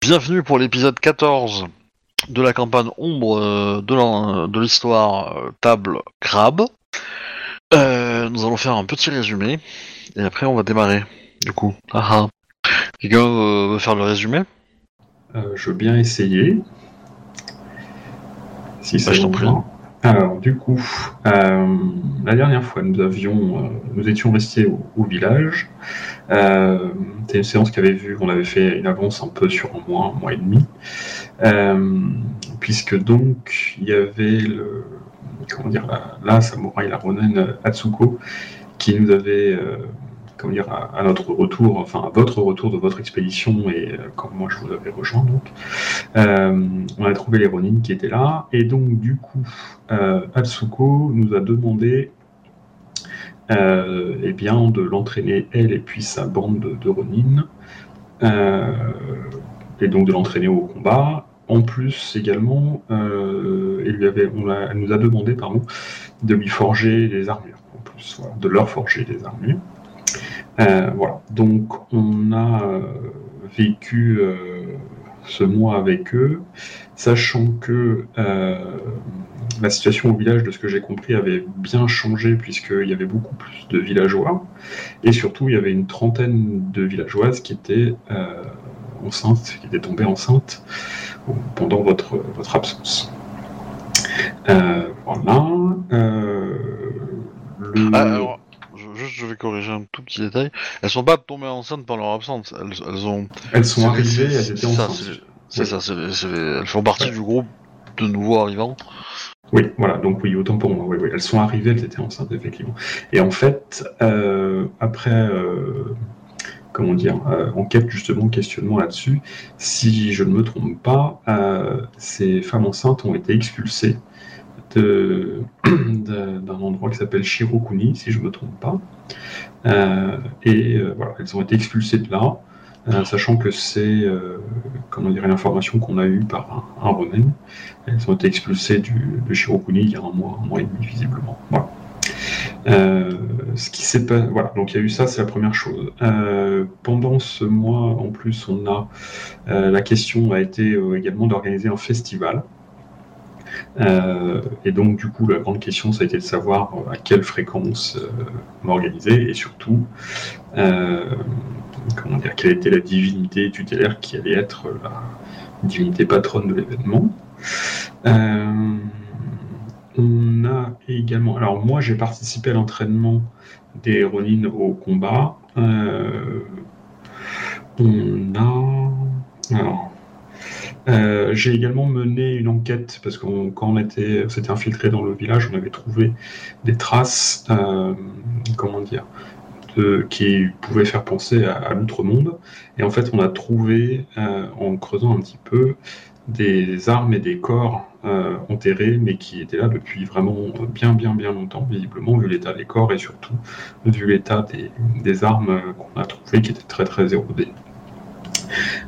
Bienvenue pour l'épisode 14 de la campagne ombre euh, de l'en- de l'histoire euh, table crabe. Euh, nous allons faire un petit résumé et après on va démarrer. Du coup, ah ah. Quelqu'un euh, veut faire le résumé? Euh, je veux bien essayer. Si ça Bah, je t'en prie. Alors, du coup, euh, la dernière fois, nous avions, euh, nous étions restés au, au village. Euh, C'était une séance qui avait vu qu'on avait fait une avance un peu sur un mois, un mois et demi, Euh, puisque donc il y avait comment dire, la, la samouraï, la Ronin Atsuko, qui nous avait euh, comment dire, à, notre retour, enfin à votre retour de votre expédition et euh, quand moi je vous avais rejoint donc, on a trouvé les Ronin qui étaient là. Et donc du coup Atsuko nous a demandé eh bien de l'entraîner elle et puis sa bande de, de Ronin euh, et donc de l'entraîner au combat. En plus également, euh, il lui avait, on l'a- elle nous a demandé pardon, de lui forger des armures, en plus, de leur forger des armures. Euh, voilà, donc on a euh, vécu euh, ce mois avec eux, sachant que euh, la situation au village, de ce que j'ai compris, avait bien changé puisqu'il y avait beaucoup plus de villageois, et surtout il y avait une trentaine de villageoises qui étaient euh, enceintes, qui étaient tombées enceintes pendant votre, votre absence. Euh, voilà. euh, le- Ah, alors, je, juste, je vais corriger un tout petit détail. Elles sont pas tombées enceintes par leur absence. Elles, elles ont. Elles sont arrivées, elles étaient enceintes. c'est- ça, elles font partie Ouais. du groupe de nouveaux arrivants. Oui, voilà, donc oui, autant pour moi, oui, oui. Elles sont arrivées, elles étaient enceintes, effectivement. Et en fait, euh, après, euh, comment dire, euh, enquête justement, questionnement là-dessus, si je ne me trompe pas, ces femmes enceintes ont été expulsées d'un endroit qui s'appelle Shirokuni, si je ne me trompe pas. Et voilà, elles ont été expulsées de là, euh, sachant que c'est, euh, comment dire, une information qu'on a eue par un, un. Elles ont été expulsées de Shirokuni il y a un mois, un mois et demi, visiblement. Voilà. Euh, ce qui s'est pas, voilà, donc il y a eu ça, c'est la première chose. Pendant ce mois, en plus, on a la question a été également d'organiser un festival. Euh, et donc, du coup, la grande question, ça a été de savoir euh, à quelle fréquence euh, m'organiser et surtout, comment dire, quelle était la divinité tutélaire qui allait être la divinité patronne de l'événement. On a également. Alors, moi, j'ai participé à l'entraînement des Ronin au combat. On a. Alors. Euh, j'ai également mené une enquête parce que quand on était, s'était infiltré dans le village, on avait trouvé des traces, euh, comment dire, qui pouvaient faire penser à, l'outre-monde. Et en fait, on a trouvé, euh, en creusant un petit peu, des armes et des corps enterrés, mais qui étaient là depuis vraiment bien, bien, bien longtemps, visiblement, vu l'état des corps et surtout vu l'état des, armes qu'on a trouvées qui étaient très, très érodées.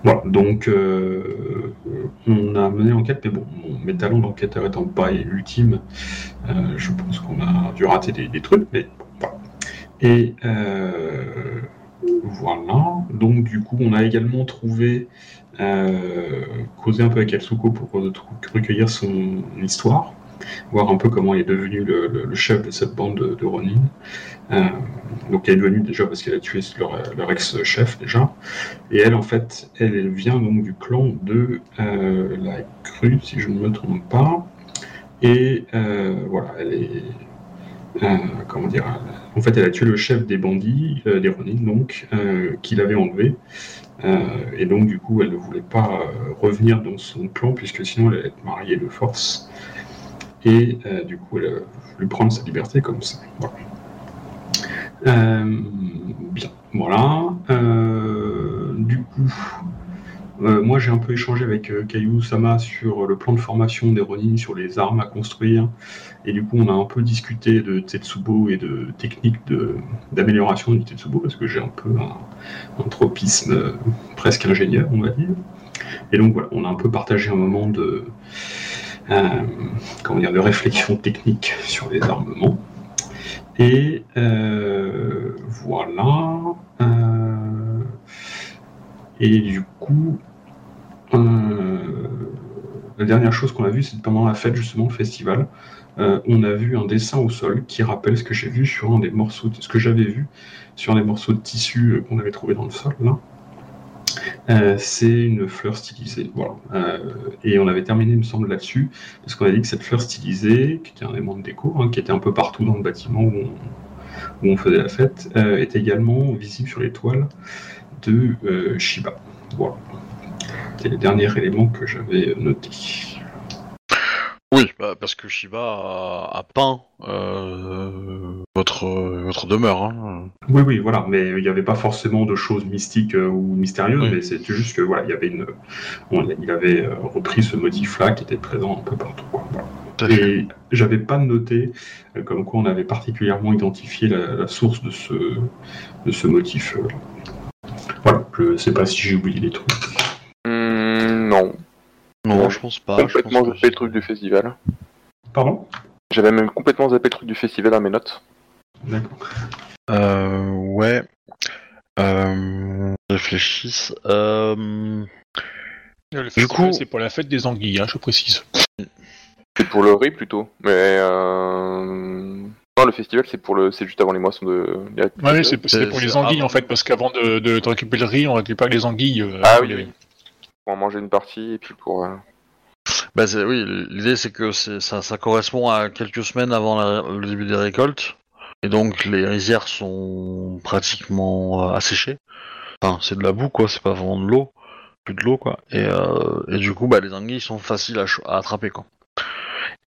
Voilà, donc euh, on a mené l'enquête, mais bon, mes talents d'enquêteur étant pas ultimes, euh, je pense qu'on a dû rater des, trucs, mais bon, voilà. Et euh, voilà, donc du coup, on a également trouvé, causé un peu avec Atsuko pour re- recueillir son histoire, voir un peu comment il est devenu le, chef de cette bande de, Ronin. Euh, donc elle est devenue déjà parce qu'elle a tué leur, ex-chef déjà. Et elle, en fait, elle vient donc du clan de euh, la crue, si je ne me trompe pas. Et euh, voilà, elle est. comment dire En fait, elle a tué le chef des bandits, des Ronin, donc, euh, qui l'avait enlevé. Et donc, du coup, elle ne voulait pas revenir dans son clan, puisque sinon, elle allait être mariée de force. Et euh, du coup, elle a voulu prendre sa liberté comme ça. Voilà. Euh, bien, voilà. Euh, du coup, Euh, moi, j'ai un peu échangé avec euh, Kayu Sama sur le plan de formation des Ronin, sur les armes à construire. Et du coup, on a un peu discuté de Tetsubo et de techniques d'amélioration du Tetsubo, parce que j'ai un peu un, tropisme euh, presque ingénieur, on va dire. Et donc voilà, on a un peu partagé un moment de, comment dire, de réflexion technique sur les armements. Et voilà. et du coup, euh, la dernière chose qu'on a vue, c'est pendant la fête, justement, le festival. Euh, on a vu un dessin au sol qui rappelle ce que j'ai vu sur un des morceaux, ce que j'avais vu sur des morceaux de tissu euh, qu'on avait trouvé dans le sol là. C'est une fleur stylisée, voilà. et on avait terminé, il me semble, là-dessus, parce qu'on a dit que cette fleur stylisée, qui était un élément de déco, hein, qui était un peu partout dans le bâtiment où on, faisait la fête, était également visible sur les toiles de Shiba. Voilà. C'était le dernier élément que j'avais noté. Oui, bah, parce que Shiba a, peint euh, votre, votre demeure. Hein. Oui, oui, voilà, mais il n'y avait pas forcément de choses mystiques euh, ou mystérieuses, mais c'était juste que voilà, il y avait une, il avait euh, repris ce motif-là qui était présent un peu partout. Et j'avais pas noté comme quoi on avait particulièrement identifié la, source de ce, de ce motif. Voilà, je sais pas si j'ai oublié les trucs. Non. Non, je pense pas. Complètement zappé le truc du festival. Pardon? J'avais même complètement zappé le truc du festival à mes notes. D'accord. Euh, ouais. Euh, réfléchisse. Euh... du coup, c'est pour la fête des anguilles, hein, je précise. C'est pour le riz plutôt, mais euh... non, le festival c'est pour le, c'est juste avant les moissons de. Ouais, c'est pour les anguilles en fait, parce qu'avant de, de, récupérer le riz, on récupère les anguilles. Euh, ah oui. oui pour manger une partie et puis pour. Euh, bah oui, l'idée c'est que ça, ça correspond à quelques semaines avant le début des récoltes. Et donc les rizières sont pratiquement euh, asséchées. Enfin, c'est de la boue quoi, c'est pas vraiment de l'eau. Plus de l'eau quoi. Et, euh, et, du coup, bah, les anguilles sont faciles à, attraper quoi.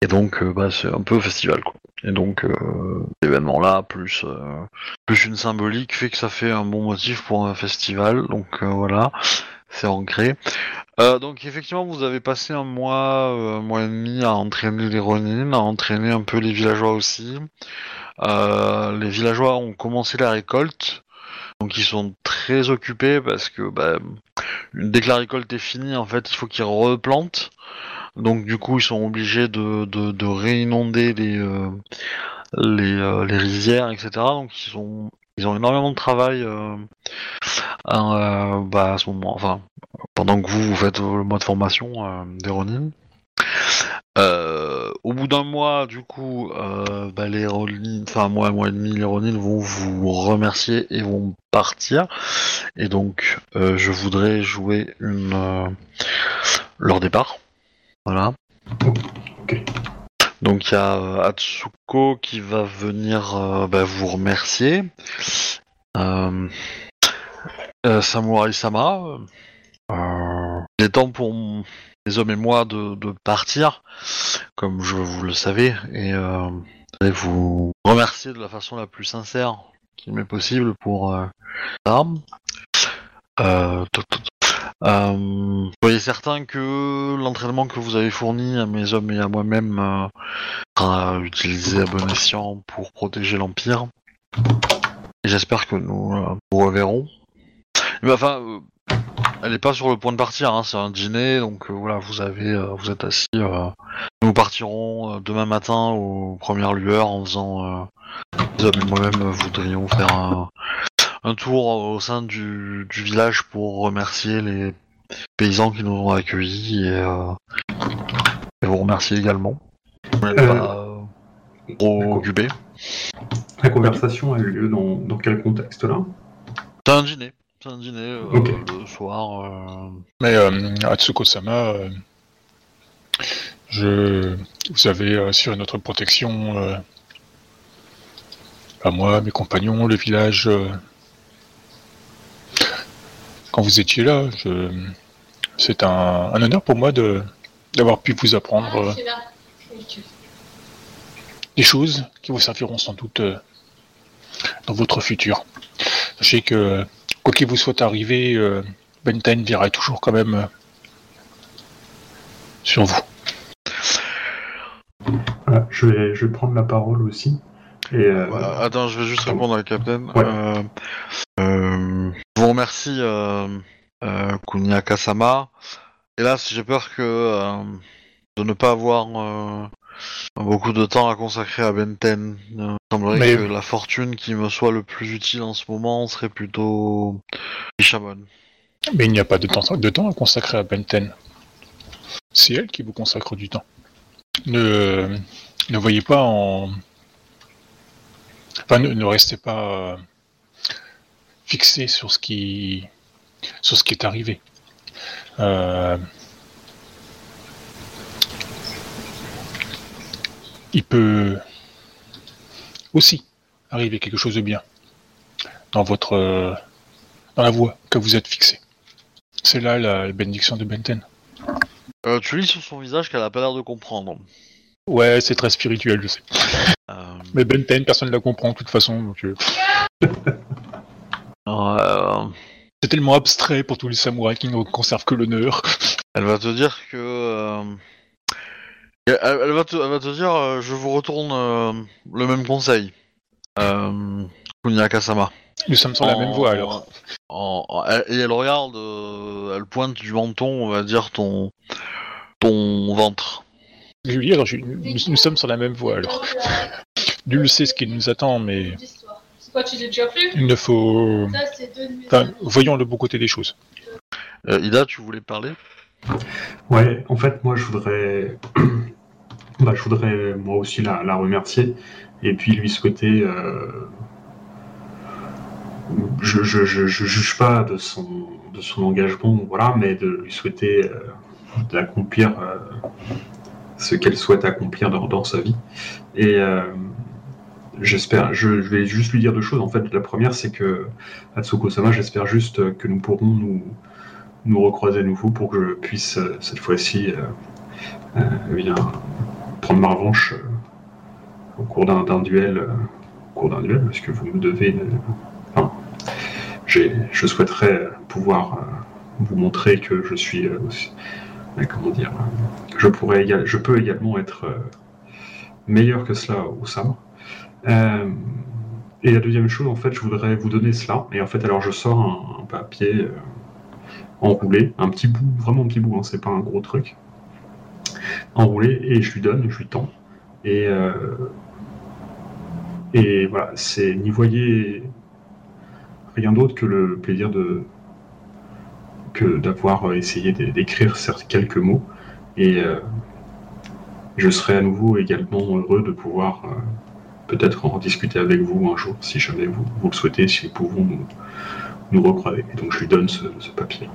Et donc, bah, c'est un peu festival quoi. Et donc, l'événement là, plus, plus une symbolique, fait que ça fait un bon motif pour un festival. Donc voilà c'est ancré. Euh, donc effectivement, vous avez passé un mois, euh, un mois et demi à entraîner les Ronin, à entraîner un peu les villageois aussi. Euh, les villageois ont commencé la récolte, donc ils sont très occupés parce que bah, dès que la récolte est finie, en fait, il faut qu'ils replantent. Donc du coup, ils sont obligés de, de, réinonder les, les, les rizières, etc. Donc ils sont ils ont énormément de travail euh, euh, bah, à ce moment, enfin, pendant que vous, vous faites le mois de formation euh, des Ronin. au bout d'un mois, du coup, bah, les Ronin, enfin un mois, un mois et demi, les Ronin vont vous remercier et vont partir. Et donc, je voudrais jouer une leur départ. Voilà. Donc il y a euh, Atsuko qui va venir euh, bah, vous remercier. Euh, Samurai Sama. il est temps pour les hommes et moi de, partir, comme je vous le savez, et je vous remercier de la façon la plus sincère qui m'est possible pour ça. Euh, soyez certain que l'entraînement que vous avez fourni à mes hommes et à moi-même euh, sera utilisé à bon escient pour protéger l'Empire. J'espère que nous euh, vous reverrons. Mais enfin, euh, elle n'est pas sur le point de partir, hein, c'est un dîner, donc voilà, vous avez, vous êtes assis. nous partirons demain matin aux premières lueurs en faisant. moi-même voudrions faire un, un tour au sein du, village pour remercier les paysans qui nous ont accueillis et, euh, vous remercier également. On n'est euh, pas trop occupé. La conversation a eu lieu dans, quel contexte là? C'est un dîner. C'est un dîner euh, le soir. Mais Atsuko-sama, je... vous avez assuré notre protection à moi, mes compagnons, le village quand vous étiez là. C'est un, honneur pour moi de d'avoir pu vous apprendre euh, des choses qui vous serviront sans doute euh, dans votre futur. Sachez que quoi qu'il vous soit arrivé, euh, Benten virait toujours quand même euh, sur vous. Voilà, je, vais, je vais prendre la parole aussi. Et, euh, Voilà, attends, je vais juste répondre à la capitaine. Ouais. Euh, euh, je vous remercie, euh, euh, Kunia Kasama. Hélas, j'ai peur que euh, de ne pas avoir euh, beaucoup de temps à consacrer à Benten. Euh, il semblerait Mais- que la fortune qui me soit le plus utile en ce moment serait plutôt Ishamon. Mais il n'y a pas de temps, de temps à consacrer à Benten. C'est elle qui vous consacre du temps. Ne, ne voyez pas en... Enfin, ne, ne restez pas euh, fixé sur ce qui sur ce qui est arrivé. Euh, Il peut aussi arriver quelque chose de bien dans votre euh, dans la voie que vous êtes fixé. C'est là la bénédiction de Benten. Euh, tu lis sur son visage qu'elle a pas l'air de comprendre. Ouais, c'est très spirituel, je sais. Euh, Mais Benten, personne ne la comprend de toute façon. donc, c'est tellement abstrait pour tous les samouraïs qui ne conservent que l'honneur. Elle va te dire que. Euh, Elle, elle va te, elle va te dire euh, je vous retourne euh, le même conseil. Euh, Kunia Kasama. Nous sommes sur la même voie alors. en- en- elle- et elle regarde, euh, elle pointe du menton, on va dire ton ton ventre. Je lui dis, alors, je- nous, nous sommes sur la même voie alors. Nul sait ce qui nous attend, mais C'est quoi, tu l'as déjà fait il ne faut. Ça, Enfin, voyons le bon côté des choses. Euh, Ida, tu voulais parler? Ouais, en fait, moi, je voudrais, bah, je voudrais moi aussi la, remercier et puis lui souhaiter. euh, Je, je, juge pas de son, de son engagement, voilà, mais de lui souhaiter euh, d'accomplir euh, ce qu'elle souhaite accomplir dans, dans sa vie. Et euh, j'espère, je, vais juste lui dire deux choses. En fait, la première, c'est que Atsuko-sama, j'espère juste que nous pourrons nous nous recroiser à nouveau pour que je puisse euh, cette fois-ci euh, euh, bien, prendre ma revanche euh, au cours d'un duel, euh, au duel, parce que vous me devez. enfin, je souhaiterais pouvoir euh, vous montrer que je suis aussi, comment dire, je pourrais, je peux également être meilleur que cela au sabre. Et la deuxième chose, en fait, je voudrais vous donner cela. Et en fait, alors je sors un, papier. enroulé, un petit bout, vraiment un petit bout, hein, c'est pas un gros truc, enroulé, et je lui donne, je lui tends. Et, euh, voilà, c'est n'y voyez rien d'autre que le plaisir de d'avoir essayé d'é- d'écrire quelques mots, et euh, je serai à nouveau également heureux de pouvoir euh, peut-être en discuter avec vous un jour, si jamais vous, le souhaitez, si nous pouvons nous, recroiser. Et donc je lui donne ce papier.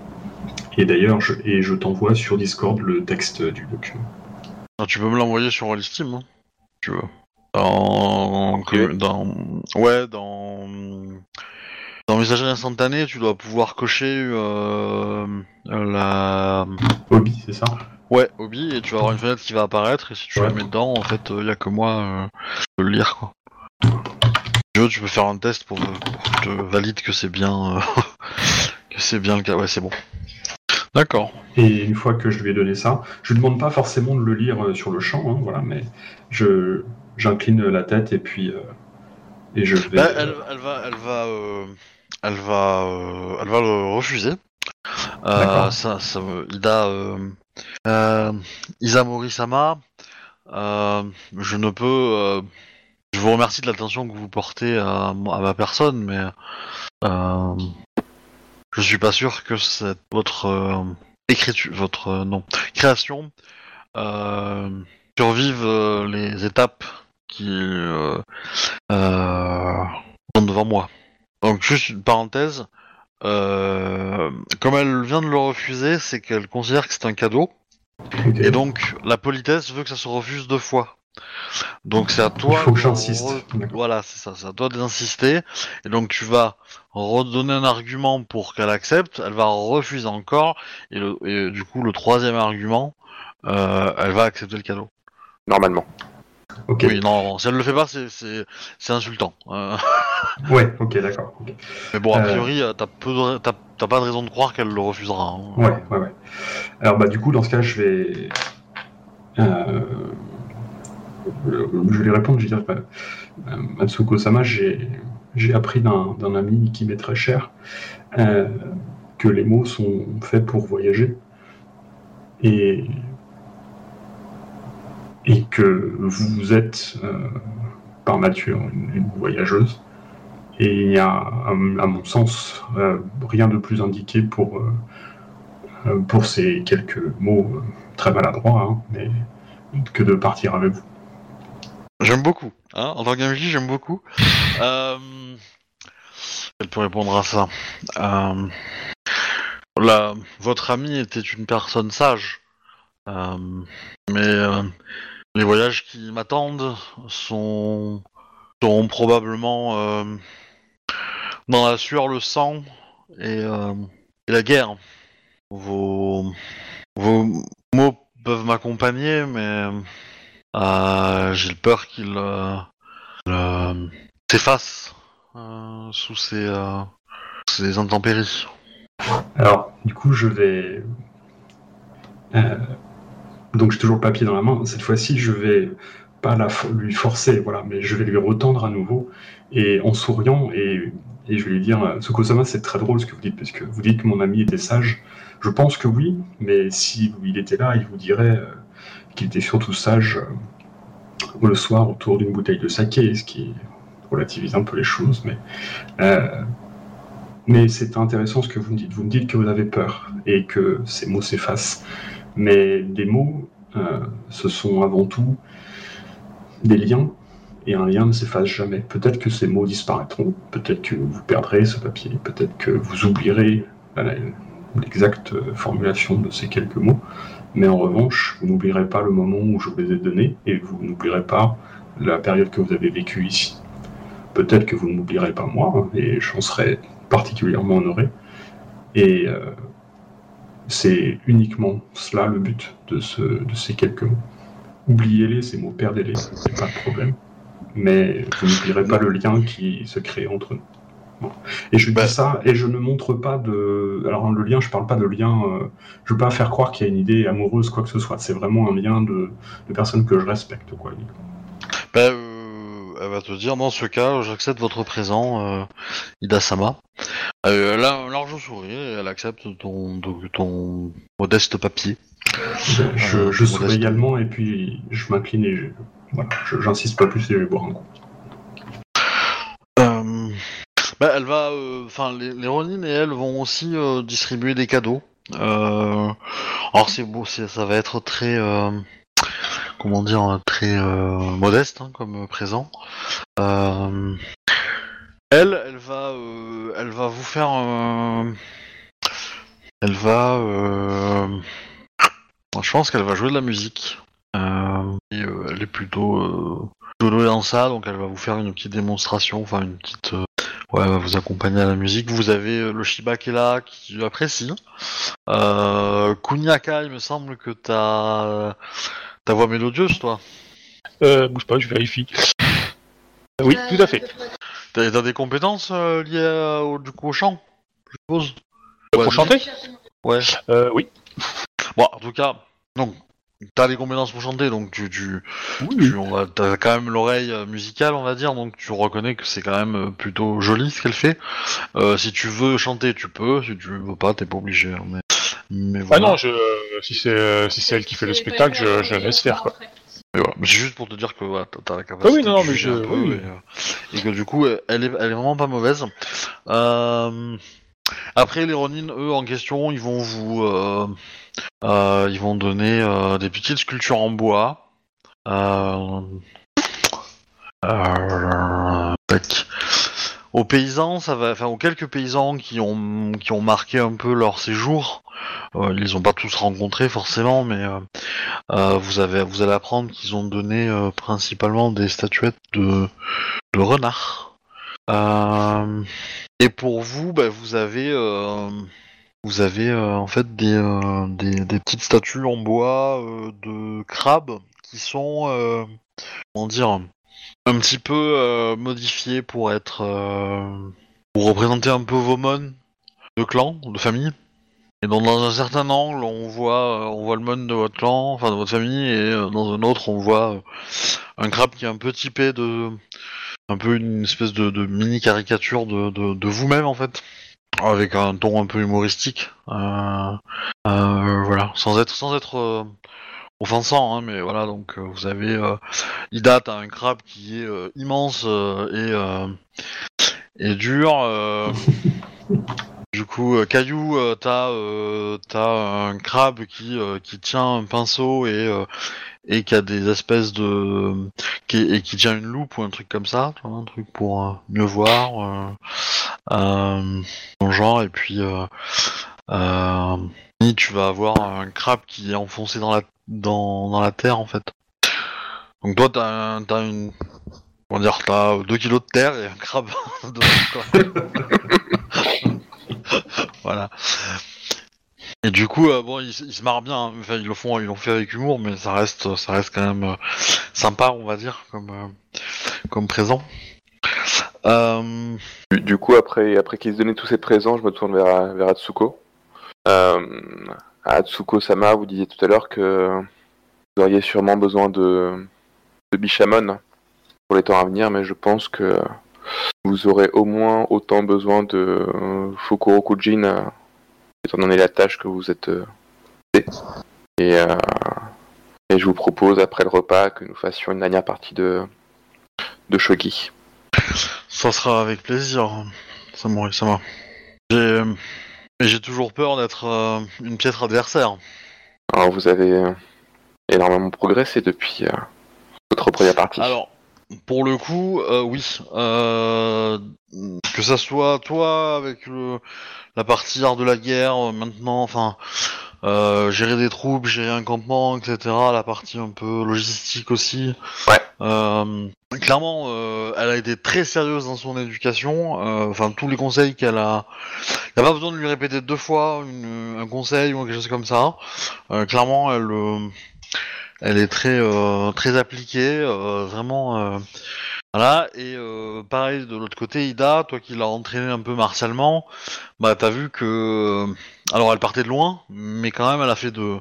Et d'ailleurs, je, et je t'envoie sur Discord le texte du document. Ah, Tu peux me l'envoyer sur Rollistim, hein, si tu veux. Dans, ouais, dans, dans messagerie instantanée, tu dois pouvoir cocher euh, la, Hobby, c'est ça? Ouais, hobby, et tu vas avoir une fenêtre qui va apparaître, et si tu Ouais. la mets dedans, en fait, il y a que moi, euh, je peux le lire, quoi. Si tu veux, tu peux faire un test pour, pour que je te valide que c'est bien, euh, que c'est bien le cas. Ouais, c'est bon. D'accord. Et une fois que je lui ai donné ça, je lui demande pas forcément de le lire euh, sur le champ, hein, voilà, mais je j'incline la tête et puis euh, et je vais. Bah, elle, elle va, elle va, euh, elle va, euh, elle va le refuser. Euh, D'accord. ça, ça, Ida, euh, euh, Isamori-sama, euh, je ne peux. euh, je vous remercie de l'attention que vous portez à, ma personne, mais euh, je suis pas sûr que cette votre euh, écriture, votre euh, non création euh, survive les étapes qui sont devant moi. Donc juste une parenthèse, comme elle vient de le refuser, c'est qu'elle considère que c'est un cadeau, et donc la politesse veut que ça se refuse deux fois. Donc c'est à toi. Il faut que j'insiste. re-. Voilà, c'est ça, c'est à toi d'insister, et donc tu vas redonner un argument pour qu'elle accepte, elle va refuser encore, et, le, et du coup le troisième argument, euh, elle va accepter le cadeau. Normalement. Ok. Oui, non, si elle le fait pas, c'est- insultant. Euh, Ouais, ok, d'accord. mais bon, a Euh. priori, euh, de- t'as pas de raison de croire qu'elle le refusera. hein. Ouais, ouais, ouais. Alors, bah, du coup, dans ce cas, je vais. Euh, Je vais répondre, je vais dire, bah, euh, Matsuko-sama, j'ai appris d'un ami qui m'est très cher euh, que les mots sont faits pour voyager. Et, que vous êtes, euh, par nature, une, voyageuse. Et il y a, à, mon sens, euh, rien de plus indiqué pour, euh, euh, pour ces quelques mots euh, très maladroits, hein, mais que de partir avec vous. J'aime beaucoup. Hein en tant qu'MJ, j'aime beaucoup. Euh... Elle peut répondre à ça. Euh... La... Votre ami était une personne sage. Euh, Mais euh, les voyages qui m'attendent sont... seront probablement euh, dans la sueur, le sang et, euh, et la guerre. Vos... Vos mots peuvent m'accompagner, mais... Euh, j'ai peur qu'il euh, s'efface euh, sous ces, euh, ces intempéries. Alors, du coup, je vais. donc, j'ai toujours le papier dans la main. Cette fois-ci, je vais pas la lui forcer, voilà, mais je vais lui retendre à nouveau et en souriant et, et je vais lui dire Tsukosama, c'est très drôle ce que vous dites, parce que vous dites que mon ami était sage. Je pense que oui, mais si il était là, il vous dirait qu'il était surtout sage euh, le soir autour d'une bouteille de saké, ce qui relativise un peu les choses, mais. euh, mais c'est intéressant ce que vous me dites. Vous me dites que vous avez peur et que ces mots s'effacent. Mais des mots, euh, ce sont avant tout des liens, et un lien ne s'efface jamais. Peut-être que ces mots disparaîtront, peut-être que vous perdrez ce papier, peut-être que vous oublierez l'exacte formulation de ces quelques mots, mais en revanche, vous n'oublierez pas le moment où je vous les ai donnés, et vous n'oublierez pas la période que vous avez vécue ici. Peut-être que vous ne m'oublierez pas moi, et j'en serai particulièrement honoré. Et euh, c'est uniquement cela le but de, ce, de ces quelques mots. Oubliez-les, ces mots, perdez-les, c'est pas de problème. Mais vous n'oublierez pas le lien qui se crée entre nous. Et je dis Bah. ça, et je ne montre pas de. Alors, le lien, je parle pas de lien. euh, Je veux pas faire croire qu'il y a une idée amoureuse, quoi que ce soit. C'est vraiment un lien de, de personnes que je respecte, quoi. Bah, euh, elle va te dire, dans ce cas, j'accepte votre présent, euh, Ida-sama. Euh, elle a un large sourire et elle accepte ton, ton, ton modeste papier. Je, je, Euh, je souris également, et puis je m'incline et. Voilà, j'insiste pas plus et je vais boire un coup. Bah, elle va, euh, enfin, les, Ronin et elle vont aussi euh, distribuer des cadeaux. Euh, alors c'est beau, ça va être très, comment dire, très euh, modeste hein, comme présent. Elle, elle va, elle va vous faire, elle va, je pense qu'elle va jouer de la musique. Elle est plutôt plutôt douée dans ça, donc elle va vous faire une petite démonstration, enfin une petite, ouais, va vous accompagner à la musique. Vous avez euh, le Shiba qui est là, qui apprécie. Euh, Kunyaka, il me semble que t'as ta voix mélodieuse, toi. Euh, bouge pas, je vérifie. Euh, oui, tout à fait. T'as t'as des compétences euh, liées à- au, du coup au chant, je suppose? Pour Ouais, chanter? Ouais. euh, Oui. Bon, en tout cas, donc t'as des compétences pour chanter, donc tu, tu, tu on va- t'as quand même l'oreille euh, musicale, on va dire, donc tu reconnais que c'est quand même euh, plutôt joli ce qu'elle fait. Euh, si tu veux chanter, tu peux. Si tu veux pas, t'es pas obligé. hein, mais, mais Ah voilà. non, je, si c'est si c'est elle qui fait le spectacle, je, je la laisse faire quoi. Mais voilà. C'est juste pour te dire que voilà, t'as- la capacité Ah oui, non, non, de mais je- un peu, oui, oui. et, et que du coup, elle est, elle est vraiment pas mauvaise. Euh, Après, les Ronin, eux, en question, ils vont vous, euh, euh, ils vont donner euh, des petites sculptures en bois. Aux paysans, ça va, enfin aux quelques paysans qui ont qui ont marqué un peu leur séjour. Ils les ont pas tous rencontrés forcément, mais vous avez, vous allez apprendre qu'ils ont donné principalement des statuettes de, de renards. Euh, et pour vous, bah, vous avez, euh, vous avez euh, en fait des, petites statues en bois de crabes qui sont, comment dire, un petit peu euh, modifié pour être, pour représenter un peu vos mônes de clan, de famille. Et donc dans un certain angle, on voit, on voit le mon de votre clan, enfin de votre famille, et dans un autre, on voit un crabe qui est un peu typé de, un peu une espèce de, mini caricature de, vous-même en fait, avec un ton un peu humoristique. Euh, euh, voilà, sans être, sans être euh, offensant, hein, mais voilà, donc vous avez Ida, un crabe qui est immense et, et dur. du coup, euh, Caillou, euh, t'as euh, t'as un crabe qui, tient un pinceau et, qui a des espèces de. Et qui tient une loupe ou un truc comme ça, un truc pour mieux voir. Le genre, et puis. Tu vas avoir un crabe qui est enfoncé dans la, dans, la terre en fait. Donc toi, t'as t'as une. T'as 2 kilos de terre et un crabe quoi. voilà. Et du coup, euh, bon, ils, se marrent bien. hein. Enfin, ils le font, ils l'ont fait avec humour, mais ça reste, ça reste quand même euh, sympa, on va dire, comme, euh, comme présent. Euh, Du, coup, après, après qu'ils se donnaient tous ces présents, je me tourne vers, vers Atsuko. Euh, Atsuko-sama, vous disiez tout à l'heure que vous auriez sûrement besoin de, de Bishamon pour les temps à venir, mais je pense que vous aurez au moins autant besoin de euh, Fukuro Kujin, euh, étant donné la tâche que vous êtes euh, fait. et, euh, et je vous propose, après le repas, que nous fassions une dernière partie de, de Shogi. Ça sera avec plaisir, Samouraï Sama. J'ai, mais j'ai toujours peur d'être euh, une piètre adversaire. Alors vous avez énormément progressé depuis euh, votre première partie. Alors, pour le coup, euh, oui. Euh, que ça soit toi avec le, la partie art de la guerre, euh, maintenant, enfin, euh, gérer des troupes, gérer un campement, etc. La partie un peu logistique aussi. Ouais. Euh, clairement, euh, elle a été très sérieuse dans son éducation. euh, Enfin, tous les conseils qu'elle a, il n'y a pas besoin de lui répéter deux fois une- un conseil ou quelque chose comme ça. Euh, clairement, elle, euh, elle est très, euh, très appliquée, euh, vraiment. euh, voilà. Et euh, pareil de l'autre côté, Ida, toi qui l'as entraîné un peu martialement, bah t'as vu que, alors elle partait de loin, mais quand même elle a fait de,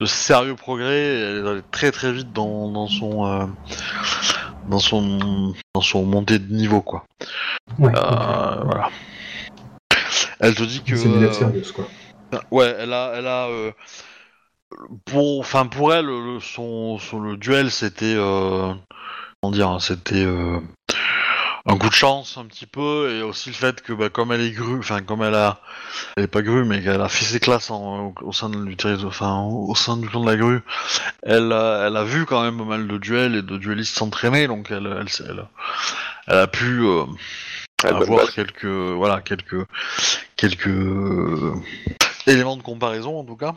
de sérieux progrès. Elle est allée très très vite dans, dans son, euh, dans son, dans son montée de niveau quoi. Ouais, Euh, voilà. Elle te dit que. c'est une quoi. Ouais, elle a, elle a, pour, enfin pour elle, le, son, son- le duel c'était, euh, comment dire, c'était euh, un coup de chance un petit peu et aussi le fait que, bah, comme elle est grue, enfin comme elle a, elle est pas grue, mais qu'elle a fait ses classes en- au, au sein du enfin au, sein du clan de la grue, elle, a- elle a vu quand même pas mal de duels et de duellistes s'entraîner, donc elle, elle, elle, a- elle a pu euh, Ah, bonne avoir base. quelques, voilà, quelques, quelques éléments de comparaison en tout cas.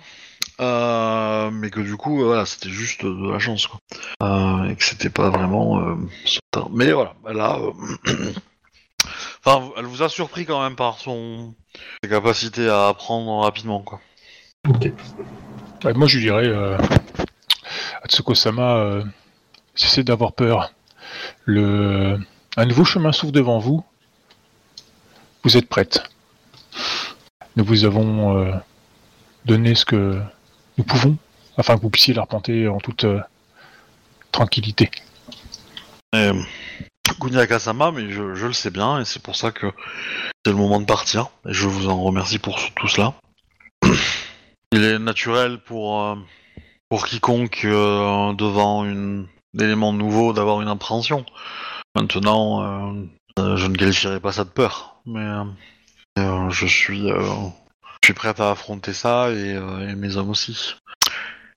Euh, mais que du coup, euh, voilà, c'était juste de la chance, quoi. Euh, et que c'était pas vraiment. euh, mais voilà, elle a. euh, enfin, elle vous a surpris quand même par son ses capacités à apprendre rapidement, quoi. Ok. Ouais, moi, je lui dirais, euh, Atsuko-sama, euh, cessez d'avoir peur. Le... Un nouveau chemin s'ouvre devant vous. Vous êtes prête. Nous vous avons euh, donné ce que nous pouvons, afin que vous puissiez l'arpenter en toute euh, tranquillité. Et, Kuniaka-sama, mais je, le sais bien, et c'est pour ça que c'est le moment de partir. Et je vous en remercie pour tout cela. Il est naturel pour, euh, pour quiconque euh, devant un élément nouveau d'avoir une appréhension. Maintenant, euh, euh, je ne qualifierai pas ça de peur, mais euh, euh, je suis euh, je suis prêt à affronter ça et, euh, et mes hommes aussi.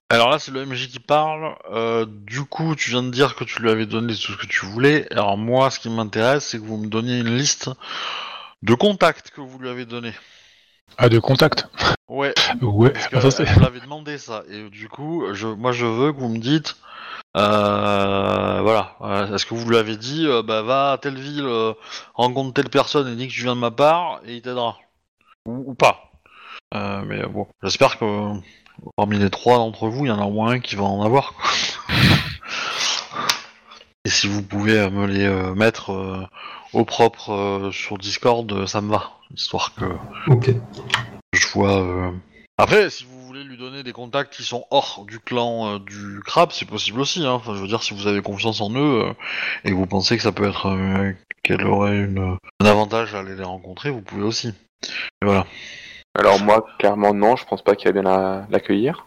Alors là, c'est le MJ qui parle. Euh, du coup, tu viens de dire que tu lui avais donné tout ce que tu voulais. Alors moi, ce qui m'intéresse, c'est que vous me donniez une liste de contacts que vous lui avez donnés. Ah, de contact Ouais, Ouais, parce que ah, ça, vous l'avait demandé ça. Et du coup, je, moi, je veux que vous me dites, euh, voilà, euh, est-ce que vous lui avez dit, euh, bah va à telle ville, rencontre telle personne et dis que tu viens de ma part et il t'aidera, ou, ou pas. Euh, mais bon, j'espère que euh, parmi les trois d'entre vous, il y en a au moins un qui va en avoir. quoi. Et si vous pouvez euh, me les euh, mettre euh, au propre euh, sur Discord, ça me va. Histoire que Ok. je vois. euh. Après, si vous voulez lui donner des contacts qui sont hors du clan euh, du crabe, c'est possible aussi. Hein. Enfin, je veux dire, si vous avez confiance en eux euh, et que vous pensez que ça peut être euh, qu'elle aurait une, un avantage à aller les rencontrer, vous pouvez aussi. Et voilà. Alors moi, clairement non, je pense pas qu'il va bien la- l'accueillir.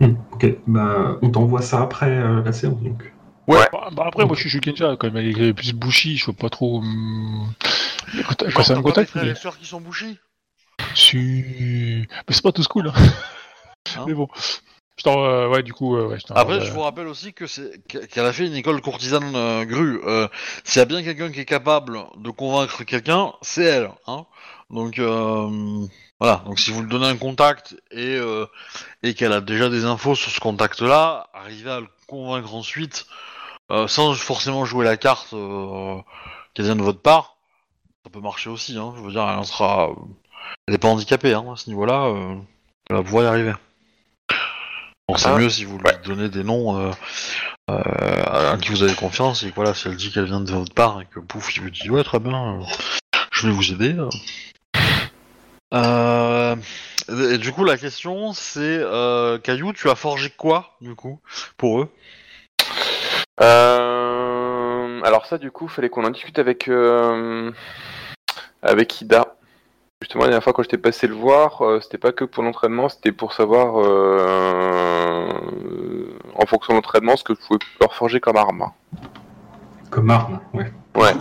Hmm, ok. Bah, on t'envoie ça après euh, la séance, donc. Bah, bah après, moi je suis Shugenja, quand même, elle est plus bouchie, je vois pas trop. Quand, quand ça me et sœurs qui sont bouchis Si... Mais c'est pas tous cool, hein. Hein? Mais bon. Je t'en... euh, ouais, du coup, euh, ouais, je. Après, euh, je vous rappelle aussi que c'est qu'elle a fait une école courtisane euh, grue. Euh, S'il y a bien quelqu'un qui est capable de convaincre quelqu'un, c'est elle. Hein Donc euh, voilà. Donc si vous lui donnez un contact et euh, et qu'elle a déjà des infos sur ce contact-là, arriver à le convaincre ensuite, euh, sans forcément jouer la carte qu'elle vient de votre part, ça peut marcher aussi. Hein Je veux dire, elle en sera, elle est pas handicapée hein, à ce niveau-là. euh, elle va pouvoir y arriver. Bon, c'est Ah, mieux si vous lui donnez des noms à qui vous avez confiance et que voilà, si elle dit qu'elle vient de votre part et que pouf, il vous dit ouais, très bien, je vais vous aider. Euh. Et du coup, la question c'est euh, Caillou, tu as forgé quoi du coup pour eux? Euh, alors ça, du coup, fallait qu'on en discute avec euh, avec Ida. Justement, la dernière fois quand j'étais passé le voir, euh, c'était pas que pour l'entraînement, c'était pour savoir euh, en fonction de l'entraînement ce que je pouvais leur forger comme arme. Comme arme, ouais. Ouais.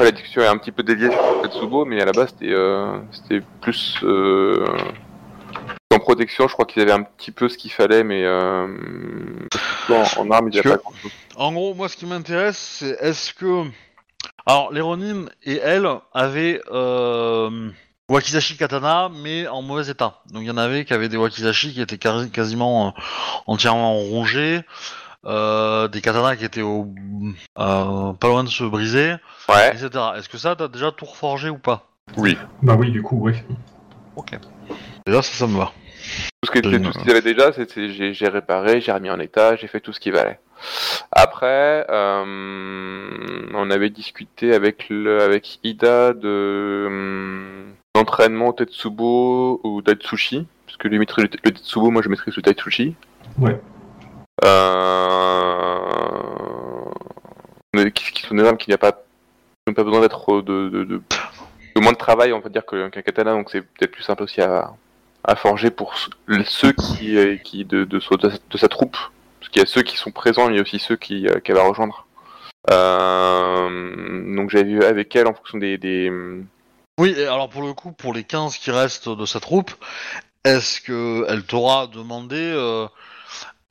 Après, la discussion est un petit peu déviée sur Tetsubo, mais à la base, c'était euh, plus euh, en protection. Je crois qu'ils avaient un petit peu ce qu'il fallait, mais euh, en, en arme, ils Parce n'avaient que- pas. En gros, moi, ce qui m'intéresse, c'est est-ce que. Alors, les Ronin et elle avaient euh, Wakizashi Katana, mais en mauvais état. Donc, il y en avait qui avaient des Wakizashi qui étaient quasi- quasiment euh, entièrement rongés, euh, des katanas qui étaient au, euh, pas loin de se briser, Ouais. etc. Est-ce que ça, t'as déjà tout reforgé ou pas? Bah oui, du coup, oui. Ok. Déjà, ça, ça me va. Tout ce tout ce qu'ils avaient déjà, c'est j'ai réparé, j'ai remis en état, j'ai fait tout ce qu'il valait. Après, euh, on avait discuté avec le, avec Ida de hum, l'entraînement Tetsubo ou Tatsushi, parce que lui maîtrise le, le Tetsubo, moi je maîtrise le Tatsushi. Ouais. Euh, qui, sont des armes qui n'a pas, n'ont pas besoin d'être de, de, moins de travail, on va dire, qu'un katana, donc c'est peut-être plus simple aussi à, forger pour ceux- qui, euh, de, de, sa- troupe. Parce qu'il y a ceux qui sont présents, mais aussi ceux euh, qu'elle va rejoindre. Donc j'avais vu avec elle en fonction des, Oui, alors pour le coup, pour les 15 qui restent de sa troupe, est-ce que elle t'aura demandé,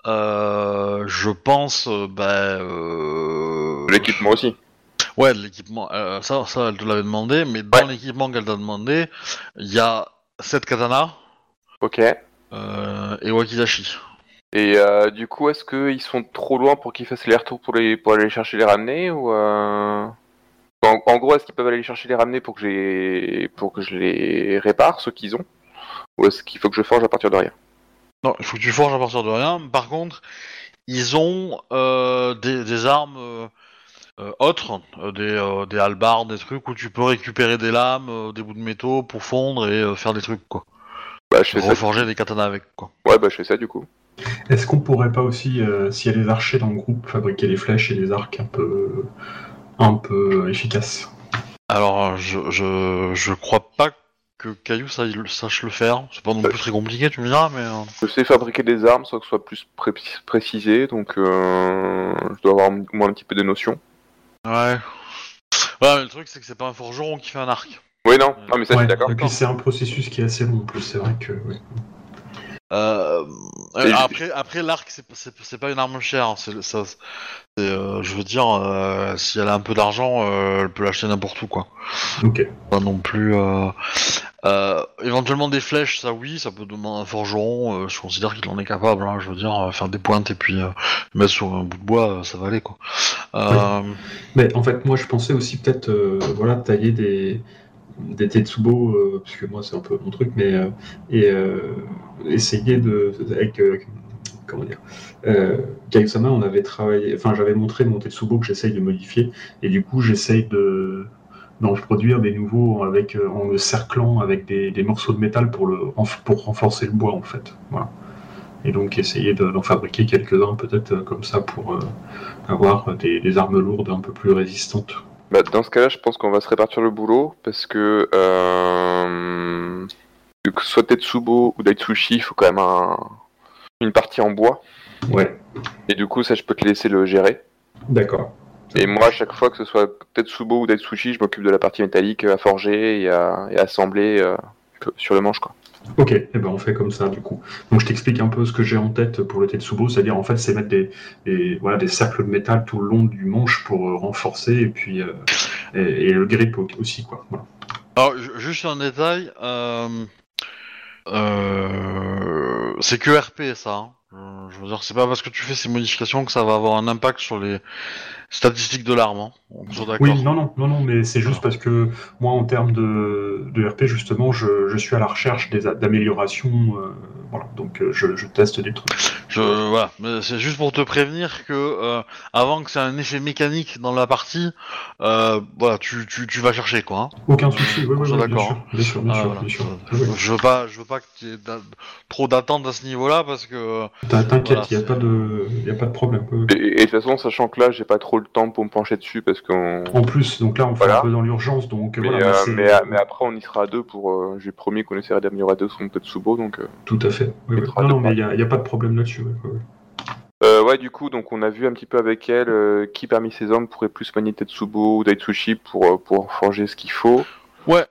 je pense, euh, bah, euh, l'équipement aussi. ouais, de l'équipement. euh, ça, ça, elle te l'avait demandé, mais dans Ouais. l'équipement qu'elle t'a demandé, il y a 7 katanas Ok. euh, et Wakizashi. Et euh, du coup, est-ce qu'ils sont trop loin pour qu'ils fassent les retours pour, les, pour aller les chercher les ramener ou euh... en, en gros, est-ce qu'ils peuvent aller les chercher les ramener pour que, pour que je les répare, ceux qu'ils ont Ou est-ce qu'il faut que je forge à partir de rien? Non, il faut que tu forges à partir de rien. Par contre, ils ont euh, des, des armes euh, euh, autres, euh, des, euh, des halbards, des trucs où tu peux récupérer des lames, euh, des bouts de métaux pour fondre et euh, faire des trucs, quoi. Bah, je fais ça. Reforger des katanas avec, quoi. Ouais, bah, je fais ça du coup. Est-ce qu'on pourrait pas aussi, euh, s'il y a des archers dans le groupe, fabriquer des flèches et des arcs un peu, un peu efficaces? Alors, je, je, je crois pas que Caillou ça, il sache le faire. C'est pas non plus très compliqué, tu me diras, mais... euh, Je sais fabriquer des armes sans que ce soit plus pré- précisé, donc euh, je dois avoir au moins un petit peu de notions. Ouais. Ouais, mais le truc, c'est que c'est pas un forgeron qui fait un arc. Oui, non, non mais ça, je Ouais, suis d'accord. Et puis c'est un processus qui est assez long en plus, c'est vrai que. ouais. Euh, euh, après, après l'arc, c'est pas une arme chère. C'est ça. c'est, euh, je veux dire, euh, si elle a un peu d'argent, euh, elle peut l'acheter n'importe où, quoi. Ok. Pas non plus. Euh, éventuellement des flèches, ça oui, ça peut demander un forgeron. euh, je considère qu'il en est capable. hein, je veux dire, euh, faire des pointes et puis mettre sur un bout de bois, ça va aller, quoi. Mais en fait, moi je pensais aussi peut-être voilà, tailler des, des Tetsubo, parce que moi c'est un peu mon truc, mais et essayer de. Avec, comment dire Kaisama, on avait travaillé, enfin j'avais montré mon Tetsubo que j'essaye de modifier, et du coup j'essaye de d'en produire des nouveaux avec euh, en le cerclant avec des, des morceaux de métal pour le pour renforcer le bois en fait. Voilà. Et donc essayer de- d'en fabriquer quelques-uns peut-être euh, comme ça pour euh, avoir des, des armes lourdes un peu plus résistantes. Bah, dans ce cas-là, je pense qu'on va se répartir le boulot parce que euh, que soit Tetsubo ou Daitsushi, il faut quand même un- une partie en bois. Ouais, Et du coup, ça, je peux te laisser le gérer. d'accord. Et moi, à chaque fois que ce soit Tetsubo ou Daitsushi, je m'occupe de la partie métallique à forger et à, et à assembler euh, sur le manche. Quoi. Ok, eh ben on fait comme ça du coup. Donc je t'explique un peu ce que j'ai en tête pour le Tetsubo, c'est-à-dire en fait c'est mettre des, des- voilà, des cercles de métal tout le long du manche pour euh, renforcer et puis euh, et, et le grip au- aussi quoi. Voilà. Alors, ju- juste un détail, euh, euh, c'est que RP ça. hein. Euh, Je veux dire, c'est pas parce que tu fais ces modifications que ça va avoir un impact sur les statistiques de l'arme. Hein. On d'accord. Oui, non, non, non, non, mais c'est juste parce que moi en termes de, de RP justement, je, je suis à la recherche d'améliorations, euh, voilà, donc euh, je, je teste des trucs. Je, voilà, c'est juste pour te prévenir que euh, avant que ça ait un effet mécanique dans la partie, euh, voilà, tu, tu, tu vas chercher quoi. hein. Aucun souci, oui, oui, d'accord, Ah, voilà. Je, veux pas, je veux pas que tu aies trop d'attentes à ce niveau-là parce que T'in- T'inquiète, Voilà, il n'y a pas de, y a pas de problème. Et, et de toute façon, sachant que là, j'ai pas trop le temps pour me pencher dessus parce qu'on. En plus, donc là on fait Voilà. un peu dans l'urgence, donc Mais, voilà. euh, c'est- mais, mais après, on y sera à deux pour. euh, j'ai promis qu'on essaierait d'améliorer à deux son Tetsubo, donc. euh. Tout à fait. Oui, oui. Mettra Non, mais il n'y a, y a pas de problème là-dessus. Euh, ouais, du coup, donc on a vu un petit peu avec elle euh, qui parmi ces hommes pourrait plus manier Tetsubo ou Daitsushi pour, euh, pour forger ce qu'il faut. ouais,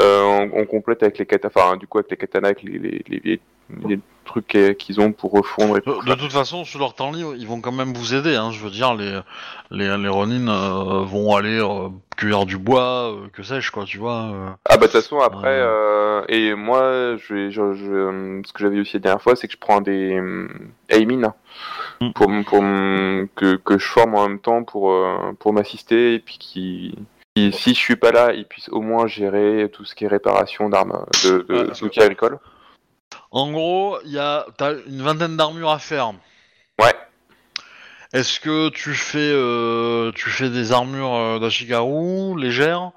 on, on complète avec les katanas, enfin, du coup, avec les katanas, avec les, les, les- les- les trucs qu'ils ont pour refondre et de, pour de toute façon, sur leur temps libre, ils vont quand même vous aider. Hein, je veux dire, les les, les Ronin euh, vont aller euh, cueillir du bois, euh, que sais-je quoi, tu vois. euh. Ah bah de toute façon après euh, et moi je vais je, je- ce que j'avais aussi la dernière fois c'est que je prends des euh, Aimin Mm. pour que, que je forme en même temps pour euh, pour m'assister et puis qui si je suis pas là ils puissent au moins gérer tout ce qui est réparation d'armes de, de Ouais. agricoles. En gros, il y a t'as une vingtaine d'armures à faire. Ouais. Est-ce que tu fais euh, tu fais des armures euh, d'Ashikaru légères?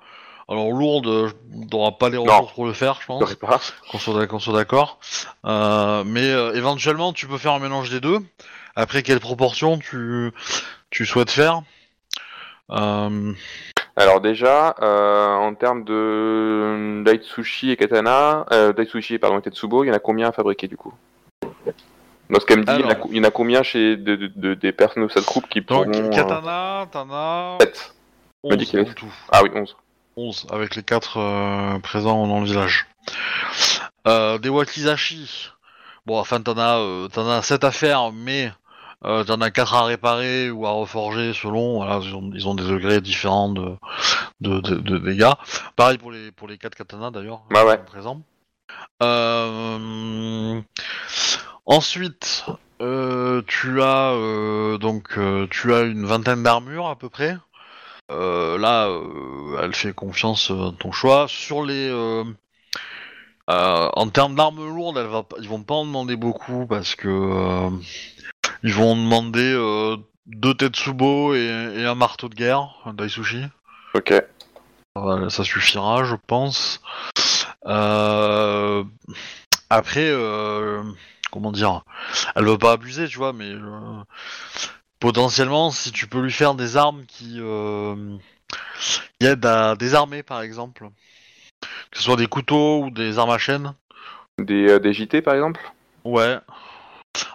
Alors lourdes, euh, t'auras pas les ressources pour le faire, je pense. répare. Qu'on soit, qu'on soit d'accord. Euh, mais euh, éventuellement, tu peux faire un mélange des deux. Après, quelle proportion tu, tu souhaites faire? Euh, Alors déjà, euh, en termes de Daitsushi et Katana, euh, Daitsushi pardon et Tetsubo, il y en a combien à fabriquer du coup? Dans ce qu'elle me dit, il y, en a, Alors. il y en a combien chez de, de- de- des personnes de cette groupe qui Donc, pourront... euh, Katana, t'en as sept. me 11 dit qu'il y en tout. Ah oui, 11. 11 avec les 4 présents dans le village. Euh, des Wakizashi. Bon, enfin, t'en as, euh, t'en as 7 à faire, mais euh, t'en as 4 à réparer ou à reforger selon. Voilà, ils ont, ils ont des degrés différents de, de, de- de dégâts. Pareil pour les, pour les 4 katanas d'ailleurs, Bah ouais. euh. Euh, ensuite, euh, tu as euh, donc tu as une vingtaine d'armures à peu près. Là, elle fait confiance à ton choix. Sur les, en termes d'armes lourdes, elle va, ils vont pas en demander beaucoup parce que ils vont demander euh, deux Tetsubo et, et un marteau de guerre, un Daisushi. Ok. Voilà, ça suffira, je pense. Euh, Après, euh, comment dire, elle veut pas abuser, tu vois, mais euh, potentiellement, si tu peux lui faire des armes qui, qui aident à désarmer, par exemple, que ce soit des couteaux ou des armes à chaîne. Des, des JT par exemple? Ouais.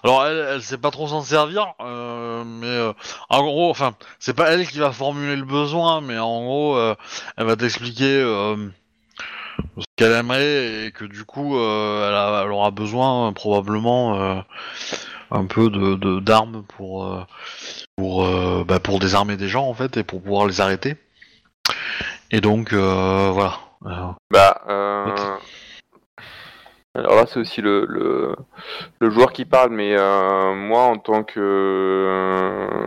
Alors elle, elle sait pas trop s'en servir, euh, mais euh, en gros, enfin, c'est pas elle qui va formuler le besoin, mais en gros, euh, elle va t'expliquer ce qu'elle aimerait et que du coup, elle, a- elle aura besoin probablement un peu de d'armes pour pour bah, pour désarmer des gens en fait et pour pouvoir les arrêter. Et donc voilà. Bah, euh... Alors là, c'est aussi le, le, le joueur qui parle, mais euh, moi, en tant que... euh,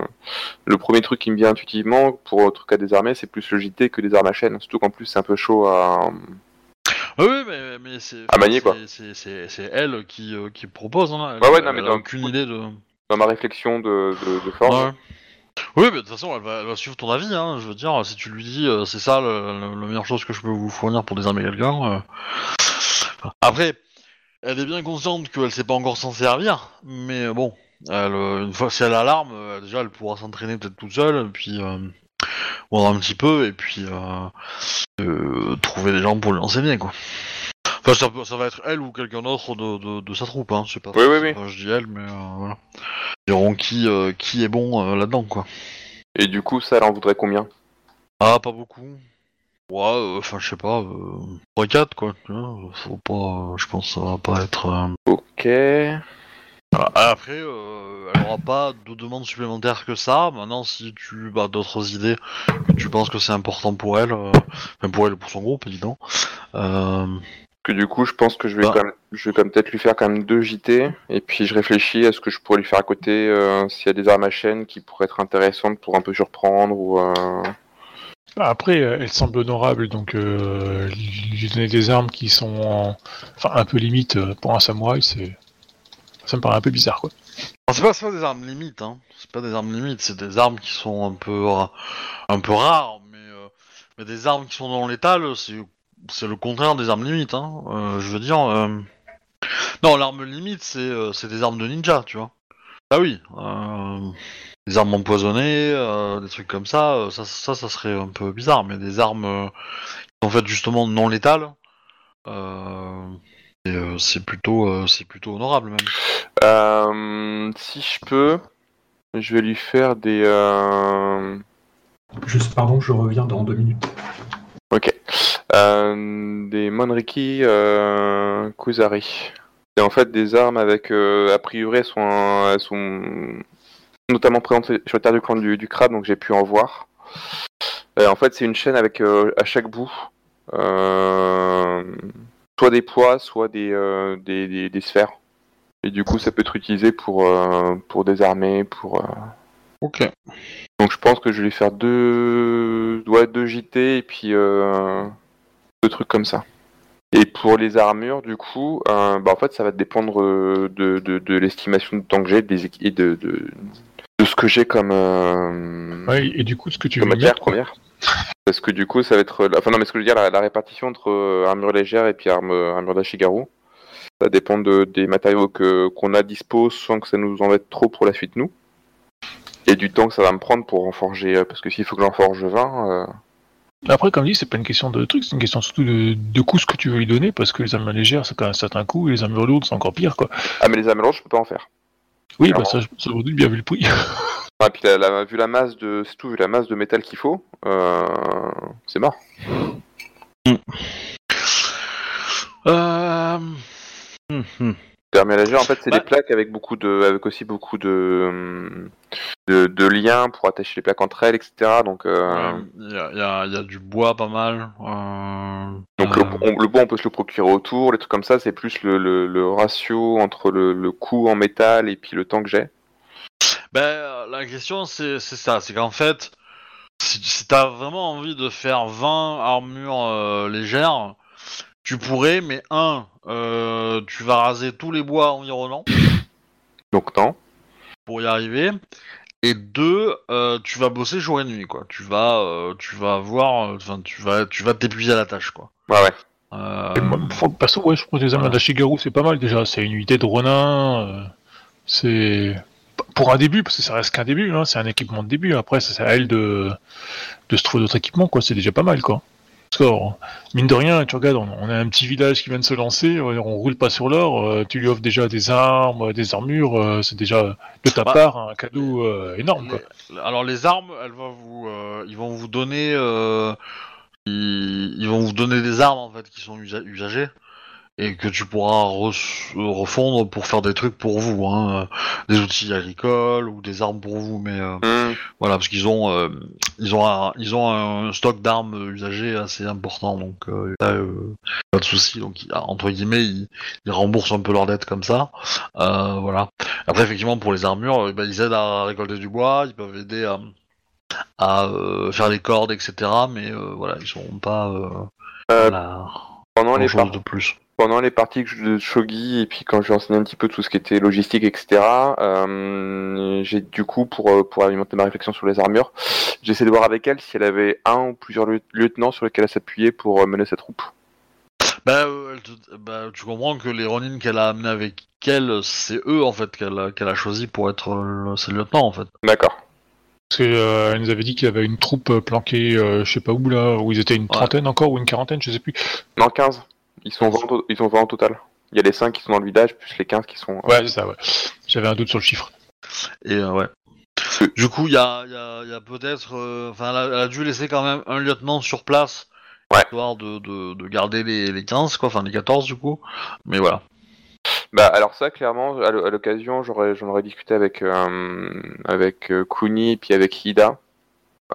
le premier truc qui me vient intuitivement pour un truc à désarmer, c'est plus le JT que les armes à chaîne. Surtout qu'en plus, c'est un peu chaud à... Oui, oui, mais, mais c'est. À manier, quoi. C'est elle qui, euh, qui propose. Hein. Elle, Ouais, ouais, non, mais elle dans- aucune idée de. Dans ma réflexion de, de, de forme, Ouais. Oui, mais de toute façon, elle va, elle va suivre ton avis. Hein. Je veux dire, si tu lui dis c'est ça le- le- la meilleure chose que je peux vous fournir pour désarmer quelqu'un. Après, elle est bien consciente qu'elle sait pas encore s'en servir, mais euh, bon, elle, euh, une fois si elle a l'arme, euh, déjà elle pourra s'entraîner peut-être toute seule, puis euh, voir un petit peu, et puis euh, trouver des gens pour lui enseigner quoi. Enfin, ça, peut- ça va être elle ou quelqu'un d'autre de, de, de sa troupe, hein. Je sais pas. Oui, oui, oui. Je dis elle, mais voilà. Ils diront qui, qui est bon là-dedans, quoi. et du coup, ça, elle en voudrait combien? Ah, pas beaucoup. Ouais, euh, enfin, je sais pas, euh, 3-4, quoi. tu vois, Faut pas, euh, je pense que ça va pas être... euh, Ok. voilà. Après, euh, elle aura pas de demande supplémentaire que ça. Maintenant, si tu as d'autres idées, que tu penses que c'est important pour elle, euh, pour elle et pour son groupe, évidemment. Euh, Que du coup, je pense que je vais Bah. quand même, je vais quand même peut-être lui faire quand même deux JT, et puis je réfléchis à ce que je pourrais lui faire à côté, euh, s'il y a des armes à chaîne qui pourraient être intéressantes pour un peu surprendre ou. Euh, Après, euh, elle semble honorable, donc euh, lui lui donner des armes qui sont en- enfin, un peu limite euh, pour un samouraï, c'est ça me paraît un peu bizarre, quoi. c'est pas, pas des armes limites, hein. C'est pas des armes limites, c'est des armes qui sont un peu, un peu rares, mais, euh, mais des armes qui sont non létales, c'est, le contraire des armes limites, hein. Euh, je veux dire, euh, non, l'arme limite, c'est, euh, des armes de ninja, tu vois. Ah oui, euh, des armes empoisonnées, euh, des trucs comme ça, euh, ça, ça, ça serait un peu bizarre, mais des armes euh, qui sont faites justement non létales, euh, euh, c'est plutôt, euh, c'est plutôt honorable même. euh, si je peux, je vais lui faire des. euh, Juste, pardon, je reviens dans deux minutes. Ok. Euh, des Monriki euh, Kuzari. C'est en fait des armes avec, euh, a priori, elles sont, elles sont notamment présentées sur le terre du clan du, du crabe, donc j'ai pu en voir. Euh, en fait, c'est une chaîne avec euh, à chaque bout euh, soit des poids, soit des, des, des, des sphères. Et du coup, ça peut être utilisé pour, pour désarmer, pour. Ok. donc je pense que je vais faire deux, ouais, deux JT et puis deux trucs comme ça. Et pour les armures, du coup, bah, en fait, ça va dépendre de, de, de l'estimation de temps que j'ai et de ce que j'ai comme, euh, Ouais, et du coup, ce que tu veux matière mettre, première. Parce que du coup, ça va être. Enfin, non, mais ce que je veux dire, la, la répartition entre euh, armure légère et puis arme, armure d'Ashigaru, ça dépend de, des matériaux que qu'on a dispo sans que ça nous embête trop pour la suite, nous. Et du temps que ça va me prendre pour en forger. euh, Parce que s'il faut que j'en forge 20. euh, Après, comme dit, c'est pas une question de truc, c'est une question surtout de, de coût ce que tu veux lui donner, parce que les armures légères, c'est quand même un certain coût, et les armures lourdes, c'est encore pire, quoi. Ah, mais les armures lourdes, je peux pas en faire. Oui, bah ça, ça doute bien vu le prix. Ah, puis la, la- vu la masse de. C'est tout, vu la masse de métal qu'il faut, euh, c'est mort. Euh... hum, Les armures légères, en fait, c'est Bah. des plaques avec beaucoup de, avec aussi beaucoup de, de, de liens pour attacher les plaques entre elles, etc. Donc, euh, Ouais, Il y, a, y a- du bois pas mal. euh, donc euh, le, on- le bois, on peut se le procurer autour. Les trucs comme ça, c'est plus le, le, le ratio entre le, le coût en métal et puis le temps que j'ai. Ben, la question c'est c'est ça, c'est qu'en fait, si, si t'as vraiment envie de faire 20 armures légères, tu pourrais, mais un, euh, tu vas raser tous les bois environnants Donc non. pour y arriver. Et deux, euh, tu vas bosser jour et nuit, quoi. Tu vas, euh, tu vas avoir, euh, enfin, tu vas, tu vas t'épuiser à la tâche, quoi. Ouais, ouais. Euh, Et moi, pour- perso, ouais, je trouve que les armures Voilà. d'Ashigaru, c'est pas mal déjà. C'est une unité de Ronin. euh, c'est pour un début, parce que ça reste qu'un début. Hein, c'est un équipement de début. Après, ça, c'est à elle de, de se trouver d'autres équipements. quoi. C'est déjà pas mal, quoi. Mine de rien, tu regardes, on, on a un petit village qui vient de se lancer. On, roule pas sur l'or. euh, tu lui offres déjà des armes, euh, des armures. euh, c'est déjà de ta Bah, part un cadeau euh, énorme, quoi. Alors les armes, elles vont vous, euh, ils vont vous donner, euh, ils, ils vont vous donner des armes en fait qui sont usa- usagées et que tu pourras re- refondre pour faire des trucs pour vous, hein, des outils agricoles ou des armes pour vous, mais euh, Hum, voilà parce qu'ils ont, euh, ils ont, un, ils ont un stock d'armes usagées assez important, donc euh, là, pas de souci. Donc entre guillemets, ils, ils remboursent un peu leurs dettes comme ça, voilà. Après, effectivement, pour les armures, bah, ils aident à récolter du bois, ils peuvent aider à, à faire les cordes, etc. Mais voilà, ils sont pas euh, Euh, là. Pendant les, par- de plus. Pendant les parties que je- de shogi et puis quand j'ai enseigné un petit peu tout ce qui était logistique, etc. euh, j'ai du coup pour euh, pour alimenter ma réflexion sur les armures, j'essaie de voir avec elle si elle avait un ou plusieurs lieu- lieutenants sur lesquels elle s'appuyait pour euh, mener sa troupe. Bah, euh, elle te- bah, tu comprends que les Ronin qu'elle a amenés avec elle, c'est eux en fait qu'elle a, qu'elle a choisi pour être ses lieutenants en fait. D'accord. Parce qu'elle nous avait dit qu'il y avait une troupe planquée, euh, je sais pas où là, où ils étaient une trentaine encore ou une quarantaine, je sais plus. Non, 15. Ils sont 20, au- ils sont 20 au total. Il y a les 5 qui sont dans le village, plus les 15 qui sont... euh, Ouais, c'est ça, ouais. J'avais un doute sur le chiffre. Et euh, ouais. Du coup, il y a, il y a- il y a peut-être. euh, Enfin, elle, a- elle a dû laisser quand même un lieutenant sur place. Ouais. Histoire de, de, de garder les, les 15, quoi. Enfin, les 14 du coup. Mais voilà. Bah alors ça, clairement, à l'o- à l'occasion, j'aurais, j'en aurais discuté avec, euh, avec Kuni et puis avec Hida.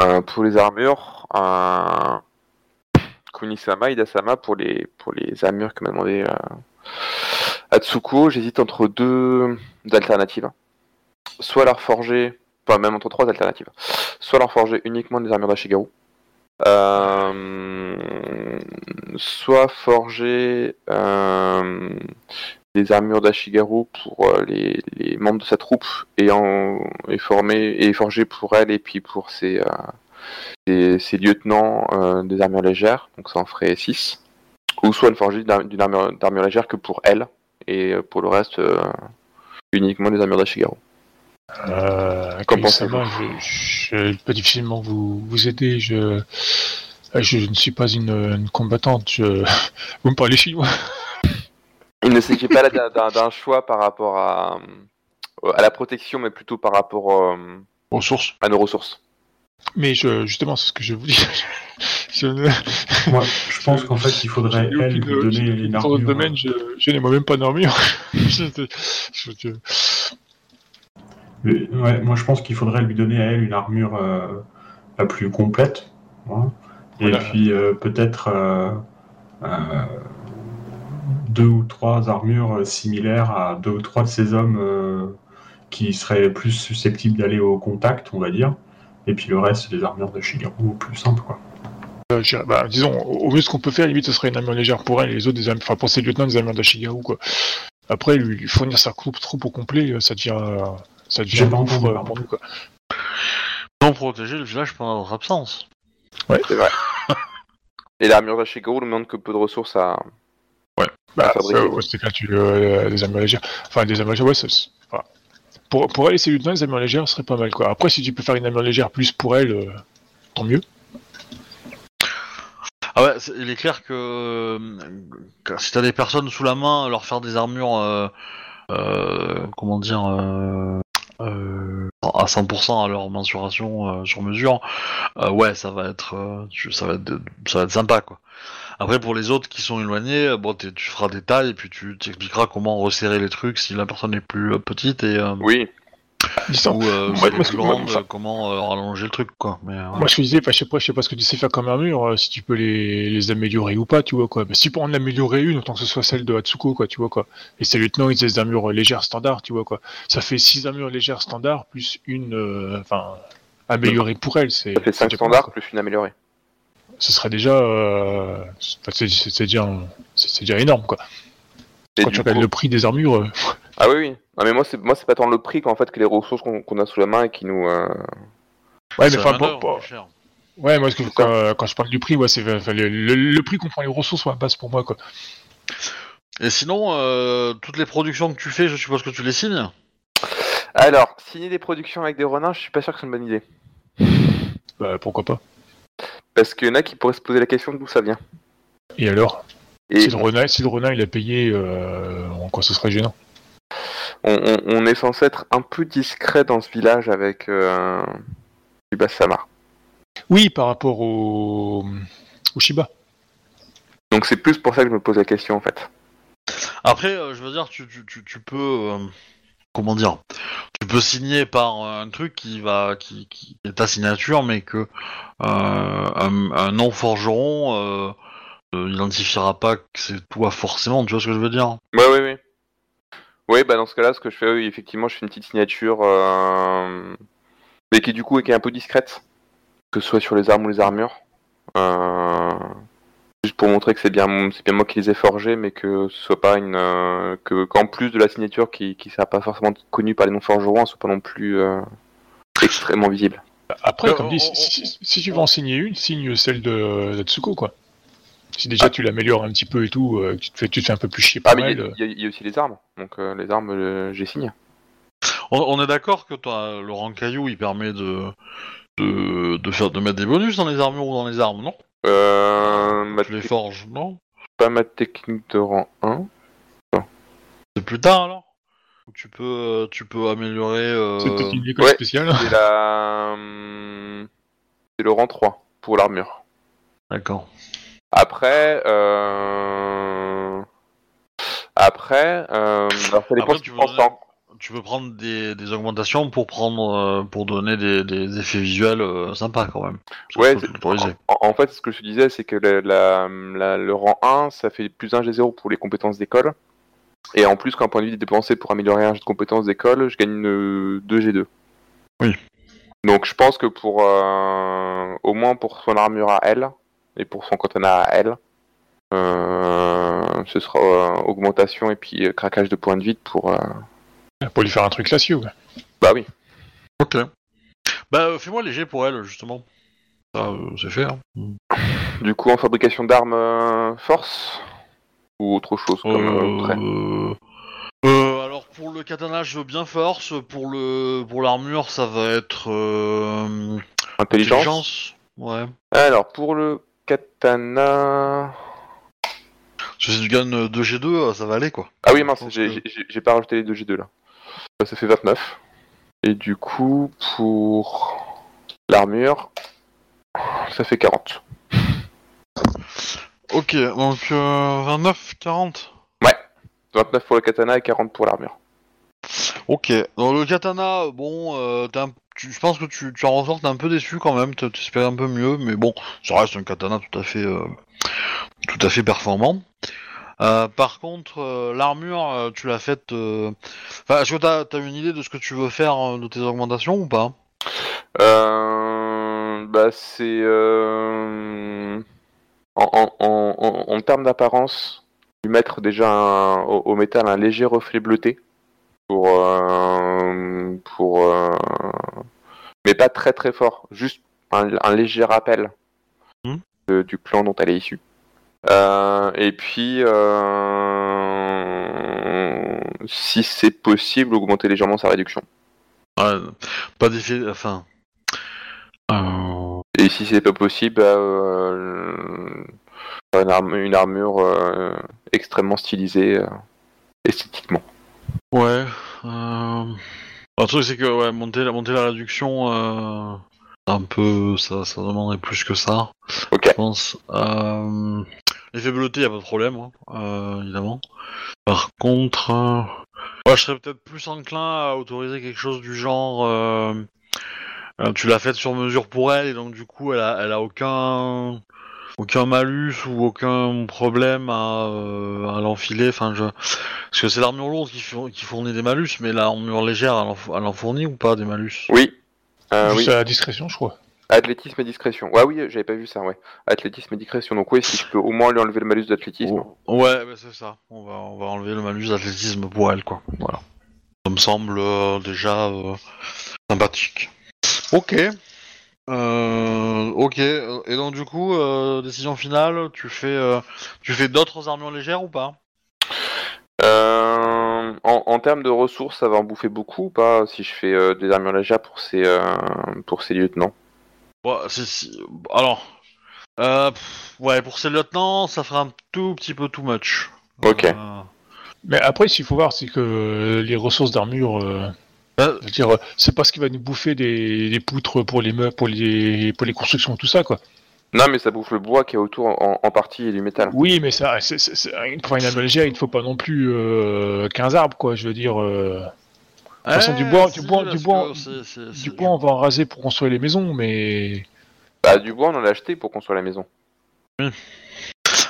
Euh, pour les armures, euh, Kuni-sama, Hida-sama pour les, pour les armures que m'a demandé euh, Atsuko, j'hésite entre deux alternatives. Soit leur forger, enfin même entre trois alternatives. Soit leur forger uniquement des armures d'Ashigaru. Euh, soit forger euh, des armures d'Ashigaru pour les, membres de sa troupe et, en, et former et forger pour elle et puis pour ses, ses, ses lieutenants euh, des armures légères, donc ça en ferait 6. Ou soit une d'ar- d'une armure, d'armure légère que pour elle et euh, pour le reste euh, uniquement des armures d'Ashigaru. Euh, Qu'en Kamisama, je, je peux difficilement vous, vous aider. Je, je, ne suis pas une, une combattante. Je... Vous me parlez chinois Il ne s'agit pas là d'un- choix par rapport à, à la protection, mais plutôt par rapport euh, Ressources. à nos ressources. Mais je, justement, c'est ce que je vous dis. je ne... Moi, je pense qu'en fait, il faudrait, elle, lui donner une aucune sorte de armure. domaine, je, je n'ai moi-même pas d'armure. ouais, moi, je pense qu'il faudrait lui donner à elle une armure euh, la plus complète. hein. Et puis, euh, peut-être euh, deux ou trois armures similaires à deux ou trois de ces hommes qui seraient plus susceptibles d'aller au contact, on va dire. Et puis le reste, des armures de Shigeru plus simples, quoi. Euh, bah, disons, au mieux, ce qu'on peut faire, limite, ce serait une armure légère pour elle et les autres, des armures, enfin, pour ses lieutenants, des armures d'Ashigaru, quoi. Après, lui, lui fournir sa troupe, troupe au complet, euh, ça devient, ça devient un gouffre, euh, pour nous, quoi. Non, protéger le village pendant votre absence. C'est vrai. Et l'armure d'Ashigaru ne demande que peu de ressources à. Bah, ouais, c'était que là, tu, euh, des armures légères. Enfin, des armures légères, ouais, c'est- pour, pour elle et ses lieutenants, les armures légères serait pas mal, quoi. Après, si tu peux faire une armure légère plus pour elle, euh, tant mieux. Ah ouais, il est clair que, que si t'as des personnes sous la main, leur faire des armures, euh, euh, comment dire, à 100% à leur mensuration sur mesure, ouais, ça va être, ça va être, ça va être sympa quoi. Après pour les autres qui sont éloignés, euh, bon, t'es- tu feras des tailles et puis tu t'expliqueras comment resserrer les trucs si la personne est plus euh, petite et euh, Oui, Disons, ou euh, si elle est moi, plus que- grande, enfin- euh, comment euh, rallonger le truc quoi. Mais euh, Moi, je te disais, enfin, je sais pas, je sais pas ce que tu sais faire comme armure, euh, si tu peux les, les améliorer ou pas, tu vois, quoi. Mais si pour en améliorer une, autant que ce soit celle de Hatsuko, quoi, tu vois, quoi. Et ses lieutenants, ils ont des armures légères standards, tu vois, quoi. Ça fait 6 armures légères standards, plus une, euh, enfin, améliorée pour elle, c'est... ça fait c'est 5 déjà pas mal, standards quoi. plus une améliorée. Ce serait déjà, euh, enfin, c'est, déjà, c'est, c'est déjà énorme, quoi. Et Quand tu regardes coup- le prix des armures, euh, Ah oui, oui. Non, mais moi, c'est moi, c'est pas tant le prix qu'en fait que les ressources qu'on a sous la main et qui nous. euh, ouais, mais c'est enfin, plus chère. ouais, moi, que, quand, quand je parle du prix, ouais, c'est le, le- le prix qu'on prend les ressources, ouais, base pour moi, quoi. Et sinon, euh, toutes les productions que tu fais, je suppose que tu les signes? Alors, signer des productions avec des renards, je suis pas sûr que c'est une bonne idée. Bah, pourquoi pas. Parce qu'il y en a qui pourraient se poser la question d'où ça vient. Et alors? Et si, le renard, si le renard il a payé, euh, en quoi ce serait gênant? On, on- on est censé être un peu discret dans ce village avec euh, Ibasama. Oui, par rapport au, au Shiba. Donc c'est plus pour ça que je me pose la question en fait. Après, euh, je veux dire, tu, tu, tu, tu peux. euh, comment dire Tu peux signer par euh, un truc qui va. qui, est ta signature, mais que euh, un, un non-forgeron euh, euh, identifiera pas que c'est toi forcément, tu vois ce que je veux dire? Ouais, oui, oui. Oui, bah dans ce cas-là, ce que je fais, oui, effectivement, je fais une petite signature, mais qui du coup est qui est un peu discrète, que ce soit sur les armes ou les armures. Euh, Juste pour montrer que c'est bien, c'est bien moi qui les ai forgés, mais que ce soit pas une, euh, que qu'en plus de la signature qui qui sera pas forcément connue par les non forgerons, soit pas non plus euh, extrêmement visible. Après, Euh, comme on- dit, si, on- si- si tu veux en signer une, signe celle de, de Tsuko, quoi. Si déjà tu l'améliores un petit peu et tout, euh, tu, te fais, tu te fais un peu plus chier Ah pour mais il y, a- y y aussi les armes, donc euh, les armes euh, j'ai signé. On, on est d'accord que toi, le rang caillou, il permet de, de, de, faire, de mettre des bonus dans les armures ou dans les armes, non? Euh, ma Tu les forges, non pas ma technique de rang 1. C'est plus tard alors Ou tu peux, euh, tu peux améliorer. euh, C'est peut-être une école ouais. spéciale. C'est la, c'est le rang 3 pour l'armure. D'accord. Après, euh... après, euh... alors ça dépend Après, ce tu veux tu donner- prends. Tu peux prendre des, des augmentations pour prendre euh, pour donner des, des effets visuels euh, sympas quand même. Ça, Ouais, en, en fait, ce que je te disais, c'est que la, la- la- le rang 1, ça fait plus 1 G0 pour les compétences d'école. Et en plus, quand un point de vie est dépensé pour améliorer un jet de compétences d'école, je gagne euh, 2 G2. Oui. Donc je pense que pour euh, au moins pour son armure à elle et pour son katana à elle, euh, ce sera euh, augmentation et puis euh, craquage de points de vie pour. Pour lui faire un truc classieux. ouais. Bah oui. Ok. Bah euh, fais-moi léger pour elle justement. Ça euh, c'est fait. Hein. Du coup, en fabrication d'armes euh, force ou autre chose comme euh, trait. Euh, euh, alors pour le katana je veux bien force, pour le pour l'armure ça va être euh, Intelligence. Ouais. Alors pour le katana. Parce que si tu gagnes 2G2 euh, ça va aller quoi. Ah oui, mince, j'ai que- j'ai- j'ai pas rajouté les deux G2 là. Euh, Ça fait 29. Et du coup, pour l'armure, ça fait 40. Ok donc euh, 29, 40. 29 pour le katana et 40 pour l'armure. Ok, dans le katana, bon, euh, t'es un- tu- je pense que tu, tu en ressors, t'es un peu déçu quand même, tu espères un peu mieux, mais bon, ça reste un katana tout à fait, euh, tout à fait performant. Euh, par contre, euh, l'armure, euh, tu l'as faite. euh, Enfin, est-ce que t'as as une idée de ce que tu veux faire euh, de tes augmentations ou pas? Euh, bah c'est euh, en, en, en, termes d'apparence, lui mettre déjà un- au, au métal un léger reflet bleuté pour euh, pour euh, mais pas très très fort, juste un, un léger rappel Hmm. de- du clan dont elle est issue. Euh, et puis euh, si c'est possible, augmenter légèrement sa réduction. Ouais, Pas d'effet, enfin. euh, Et si c'est pas possible, bah, une, armure extrêmement stylisée esthétiquement. Ouais. Le truc c'est que ouais, monter, la- monter la réduction, un peu, ça, ça demanderait plus que ça. Ok. Je pense. L'effet bleuté, y a pas de problème, hein, euh, évidemment. Par contre, euh, ouais, je serais peut-être plus enclin à autoriser quelque chose du genre. euh, euh, tu l'as faite sur mesure pour elle et donc du coup, elle a, elle a aucun aucun malus ou aucun problème à, euh, à l'enfiler. Enfin, je... Parce que c'est l'armure lourde qui, four- qui fournit des malus, mais l'armure légère, elle en, f- elle en fournit ou pas des malus? Oui. Euh, Juste oui. à la discrétion, je crois. Athlétisme et discrétion. Ouais, oui, j'avais pas vu ça, ouais. Athlétisme et discrétion. Donc, oui, si je peux au moins lui enlever le malus d'athlétisme. Oh, Ouais, bah c'est ça. On va, on va enlever le malus d'athlétisme pour elle, quoi. Voilà. Ça me semble euh, déjà euh, sympathique. Ok. Euh, ok. Et donc du coup, décision finale, tu fais, tu fais d'autres armures légères ou pas? Euh, en, en termes de ressources, ça va en bouffer beaucoup ou pas si je fais euh, des armures légères pour ces, euh, pour ces lieutenants Ouais, c'est si... Alors, euh, pff, ouais, pour ces lieutenants, ça fera un tout petit peu too much. Ok. Euh, Mais après, ce qu'il faut voir, c'est que euh, les ressources d'armure, euh, Euh, je veux dire, euh, c'est pas ce qui va nous bouffer des, des poutres pour les meubles, pour les, pour les constructions, tout ça, quoi. Non, mais ça bouffe le bois qui est autour en, en partie et du métal. Oui, mais ça, c'est, c'est, c'est- pour une arme légère, il ne faut pas non plus euh, 15 arbres, quoi. Je veux dire, euh, toute façon, du bois- du bois- du bois- du on va en raser pour construire les maisons, mais Bah, du bois, on en a acheté pour construire la maison.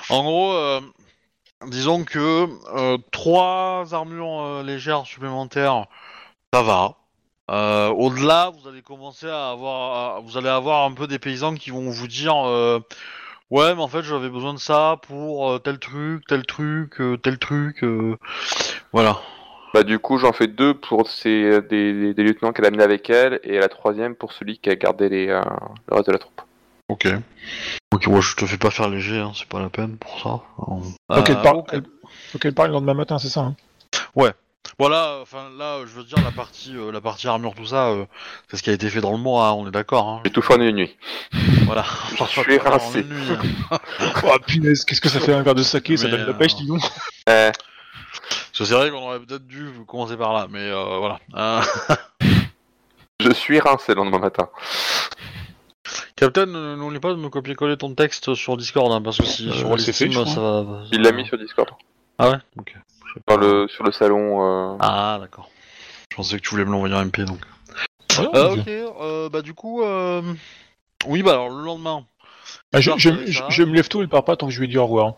En gros, euh, disons que euh, trois armures euh, légères supplémentaires, ça va. Euh, Au-delà, vous allez commencer à avoir, à- vous allez avoir un peu des paysans qui vont vous dire, euh, Ouais, mais en fait, j'avais besoin de ça pour euh, tel truc, tel truc, euh, tel truc. euh, Voilà. Bah du coup j'en fais deux pour ces, des, des- des lieutenants qu'elle a amenés avec elle et la troisième pour celui qui a gardé les, euh, le reste de la troupe. Ok. Ok, moi je te fais pas faire léger, hein, c'est pas la peine pour ça. Euh, Donc elle part, ok. elle- faut qu'elle parle le lendemain matin, c'est ça hein Voilà, enfin là, euh, je veux dire la partie, euh, la partie armure, tout ça, euh, c'est ce qui a été fait dans le mois, hein, on est d'accord. Hein. J'ai tout fait en une nuit. Voilà. Je suis rincé. En une nuit, hein. Oh punaise, qu'est-ce que ça fait un verre de saké Ça donne la pêche, euh, dis donc Euh, c'est vrai qu'on aurait peut-être dû commencer par là, mais euh, voilà. Euh, je suis rincé le lendemain matin. Captain, n'oublie pas de me copier-coller ton texte sur Discord, hein, parce que si Euh, sur les fait, crois. ça va. Il l'a mis sur Discord. Ah ouais? Ok. Dans le, sur le salon. euh, Ah d'accord. Je pensais que tu voulais me l'envoyer en MP donc. Ah Euh, ok, euh, bah du coup, euh... oui, bah alors le lendemain. Ah, je, Parfait, je- ça. je- je me lève tôt et pars pas tant que je lui ai dit au revoir.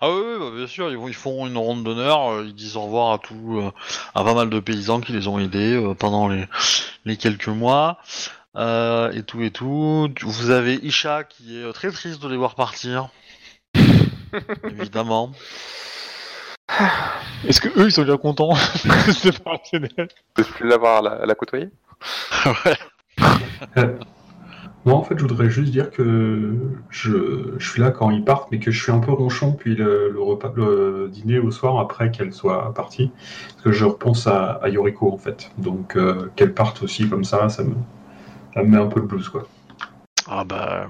Ah oui, oui, bah, bien sûr, ils, font une ronde d'honneur, euh, ils disent au revoir à tout, euh, à pas mal de paysans qui les ont aidés euh, pendant les, les quelques mois, euh, et tout et tout. Vous avez Isha qui est très triste de les voir partir, évidemment. Est-ce que eux ils sont déjà contents C'est pas rationnel. De plus l'avoir à la, à la côtoyer? ouais. Moi, en fait, je voudrais juste dire que je, je suis là quand ils partent, mais que je suis un peu ronchon depuis le, le repas, le dîner au soir après qu'elle soit partie. Parce que je repense à, à Yoriko, en fait. Donc, euh, qu'elle parte aussi comme ça, ça me, ça me met un peu le blues, quoi. Ah bah,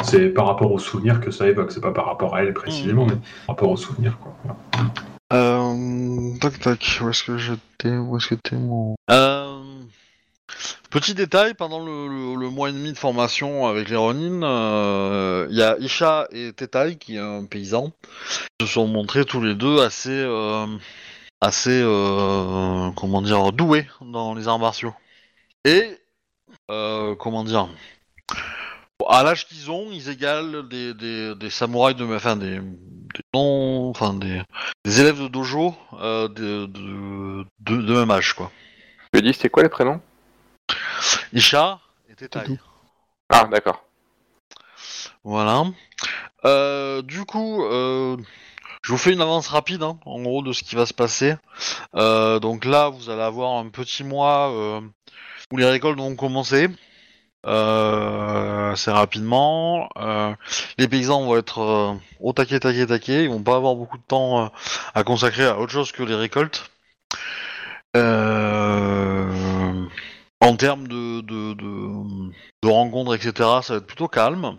C'est par rapport aux souvenirs que ça évoque. C'est pas par rapport à elle précisément, mais par rapport aux souvenirs, quoi. Voilà. Euh, tac tac, où est-ce que j'étais? Où est-ce que t'es mon... Euh, petit détail, pendant le, mois et demi de formation avec les Ronin, euh, il y a Isha et Tetai, qui est un paysan, qui se sont montrés tous les deux assez... euh, assez... euh, comment dire Doués dans les arts martiaux. Et... comment dire à l'âge qu'ils ont, ils égalent des, des, samouraïs de, enfin des, des non, enfin des, élèves de dojo de, même âge, quoi. Je dit, c'était quoi les prénoms? Isha et tout. Ah, d'accord. Voilà. Euh, du coup, euh, je vous fais une avance rapide, hein, en gros, de ce qui va se passer. Euh, donc là, vous allez avoir un petit mois où les récoltes vont commencer. Assez rapidement. Les paysans vont être au taquet, taquet, taquet. Ils vont pas avoir beaucoup de temps à consacrer à autre chose que les récoltes. Euh, en termes de, de, de, rencontres, etc., ça va être plutôt calme.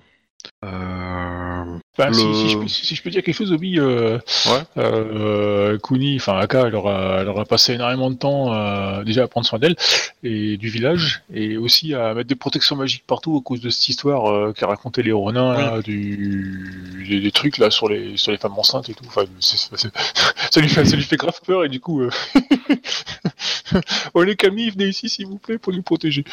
Euh, Enfin, si, Le- si je peux, si je peux dire quelque chose, Obi, euh, Ouais. euh, Kuni, enfin Aka, elle aura, elle aura passé énormément de temps euh, déjà à prendre soin d'elle et du village, et aussi à mettre des protections magiques partout à cause de cette histoire euh, qu'a raconté les Ronins, là, du, des, des trucs là sur les sur les femmes enceintes et tout. Enfin, ça lui fait ça lui fait grave peur et du coup, euh... oh les Camille, venez ici s'il vous plaît pour nous protéger.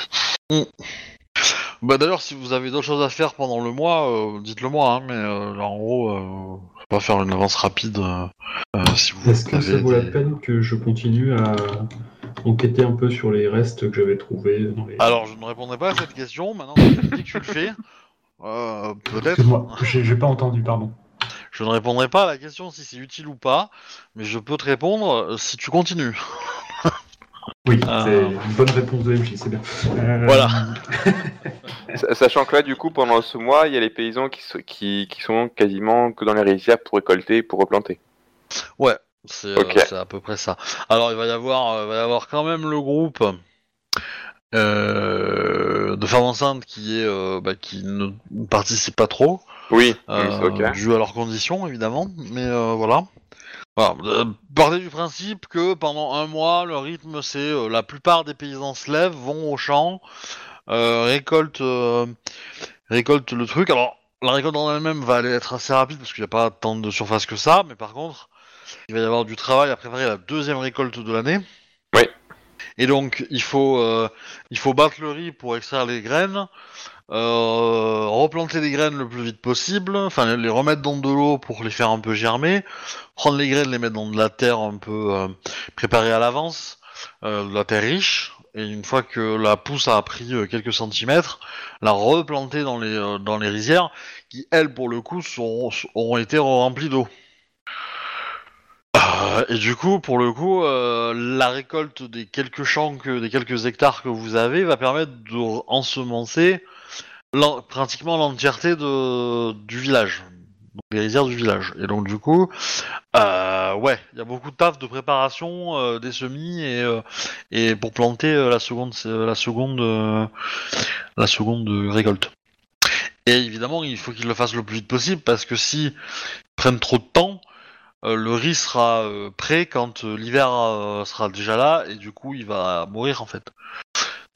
Bah d'ailleurs, si vous avez d'autres choses à faire pendant le mois, euh, dites-le moi. Hein, mais euh, là, en gros, euh, on va faire une avance rapide. euh, si vous Est-ce que ça avez vaut la peine que je continue à enquêter un peu sur les restes que j'avais trouvés dans les... Alors, je ne répondrai pas à cette question. Maintenant, que tu le fais, euh, peut-être. Excuse-moi, j'ai j'ai pas entendu, pardon. Je ne répondrai pas à la question si c'est utile ou pas, mais je peux te répondre si tu continues. Oui, Ah. c'est une bonne réponse de MJ, c'est bien. Euh, Voilà. Sa- Sachant que là, du coup, pendant ce mois, il y a les paysans qui, so- qui, qui sont quasiment que dans les rizières pour récolter et pour replanter. Ouais, c'est euh, c'est à peu près ça. Alors, il va y avoir, euh, va y avoir quand même le groupe euh, de femmes enceintes qui est, euh, bah, qui ne participe pas trop. Oui, Euh, oui, c'est ok. dû à leurs conditions évidemment, mais euh, voilà. Voilà, euh, partez du principe que pendant un mois, le rythme c'est euh, la plupart des paysans se lèvent, vont au champ, euh, récoltent, euh, récoltent le truc. Alors la récolte en elle-même va aller être assez rapide parce qu'il n'y a pas tant de surface que ça, mais par contre, il va y avoir du travail à préparer la deuxième récolte de l'année. Oui. Et donc il faut, il faut battre le riz pour extraire les graines. Euh, replanter les graines le plus vite possible, enfin les remettre dans de l'eau pour les faire un peu germer, prendre les graines, les mettre dans de la terre un peu euh, préparée à l'avance, euh, de la terre riche, et une fois que la pousse a pris euh, quelques centimètres, la replanter dans les, dans les rizières, qui elles, pour le coup, sont, auront été remplies d'eau. Et du coup, pour le coup, la récolte des quelques champs, que, des quelques hectares que vous avez va permettre de ensemencer pratiquement l'entièreté de, du village, les rizières du village. Et donc du coup, euh, ouais, il y a beaucoup de taf de préparation euh, des semis et, euh, et pour planter la seconde, la seconde, la seconde récolte. Et évidemment, il faut qu'ils le fassent le plus vite possible parce que si prennent trop de temps, le riz sera prêt quand l'hiver sera déjà là et du coup il va mourir en fait.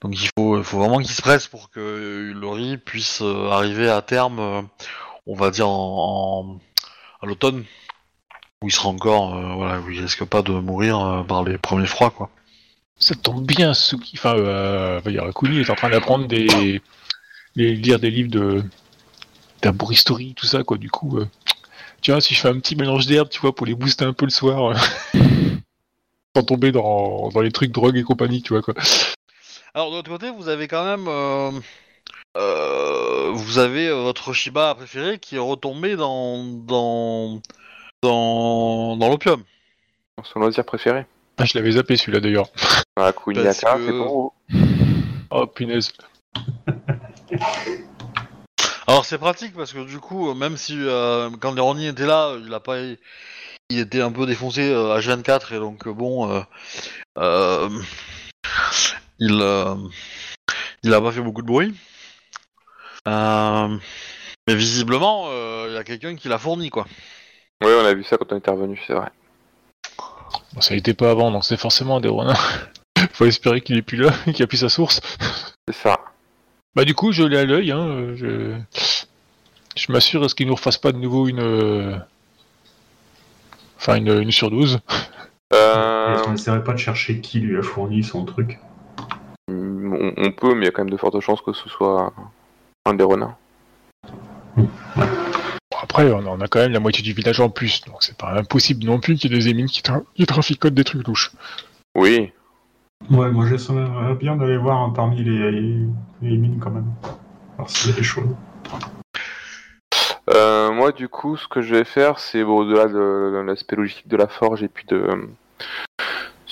Donc il faut, vraiment qu'il se presse pour que riz puisse euh, arriver à terme, euh, on va dire en, à l'automne, où il sera encore, euh, voilà, risque pas de mourir par les premiers froids quoi. Ça tombe bien, Suki. Enfin, euh, va dire, Kuni est en train d'apprendre des. lire des livres de. d'arboristerie, tout ça, quoi. Du coup, tu vois, si je fais un petit mélange d'herbes, tu vois, pour les booster un peu le soir, sans tomber dans, dans les trucs drogue et compagnie, tu vois, quoi. Alors de l'autre côté, vous avez quand même, euh, euh, vous avez euh, votre Shiba préféré qui est retombé dans dans dans, dans l'opium. Son loisir préféré. Ah, je l'avais zappé celui-là d'ailleurs. Ah, que- c'est pour vous. Oh, punaise. Alors c'est pratique parce que du coup, même si euh, quand Leroni était là, il a pas, il était un peu défoncé euh, H24 et donc bon, euh, euh, il euh, il a pas fait beaucoup de bruit. Euh, mais visiblement, euh, il y a quelqu'un qui l'a fourni quoi. Oui, on a vu ça quand on est revenu, c'est vrai. Bon, ça n'était pas avant, donc c'est forcément un des renards. Faut espérer qu'il est plus là, qu'il a plus sa source. C'est ça. Bah du coup, je l'ai à l'œil, hein, je, je m'assure à ce qu'il nous refasse pas de nouveau une, enfin une, une surdose. Euh, Est-ce qu'on essaierait pas de chercher qui lui a fourni son truc? On, on peut, mais il y a quand même de fortes chances que ce soit un des renards. Bon, après, on on a quand même la moitié du village en plus, donc c'est pas impossible non plus qu'il y ait des émines qui, tra- qui traficotent des trucs louches. Oui. Ouais, moi j'essaierais bien d'aller voir hein, parmi les, les mines quand même. Alors s'il y a des choses. Euh, moi, du coup, ce que je vais faire, c'est bon, au-delà de l'aspect logistique de la forge et puis de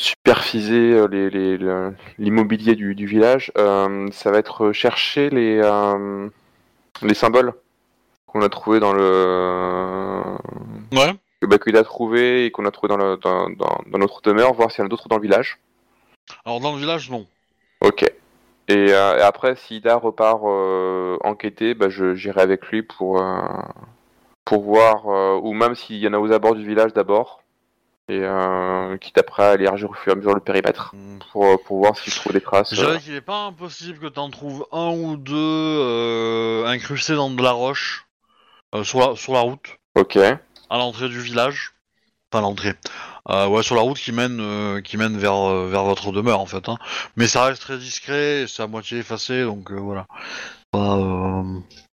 superviser euh, l'immobilier du, du village, euh, ça va être chercher les, euh, les symboles qu'on a trouvés dans le. Ouais. Bah, qu'il a trouvé et qu'on a trouvé dans, le, dans, dans, dans notre demeure, voir s'il y en a d'autres dans le village. Alors dans le village, non. Ok. Et, euh, et après, si Ida repart enquêter, bah, j'irai avec lui pour, pour voir, ou même s'il y en a aux abords du village d'abord, et euh, quitte après à élargir au fur et à mesure le périmètre, pour, pour voir s'il trouve des traces. Je dirais qu'il est pas impossible que t'en trouves un ou deux euh, incrustés dans de la roche euh, sur, la, sur la route, Ok. à l'entrée du village. Enfin l'entrée. Euh, ouais, sur la route qui mène, euh, qui mène vers, euh, vers votre demeure en fait. Hein. Mais ça reste très discret, et c'est à moitié effacé, donc euh, voilà. Pas,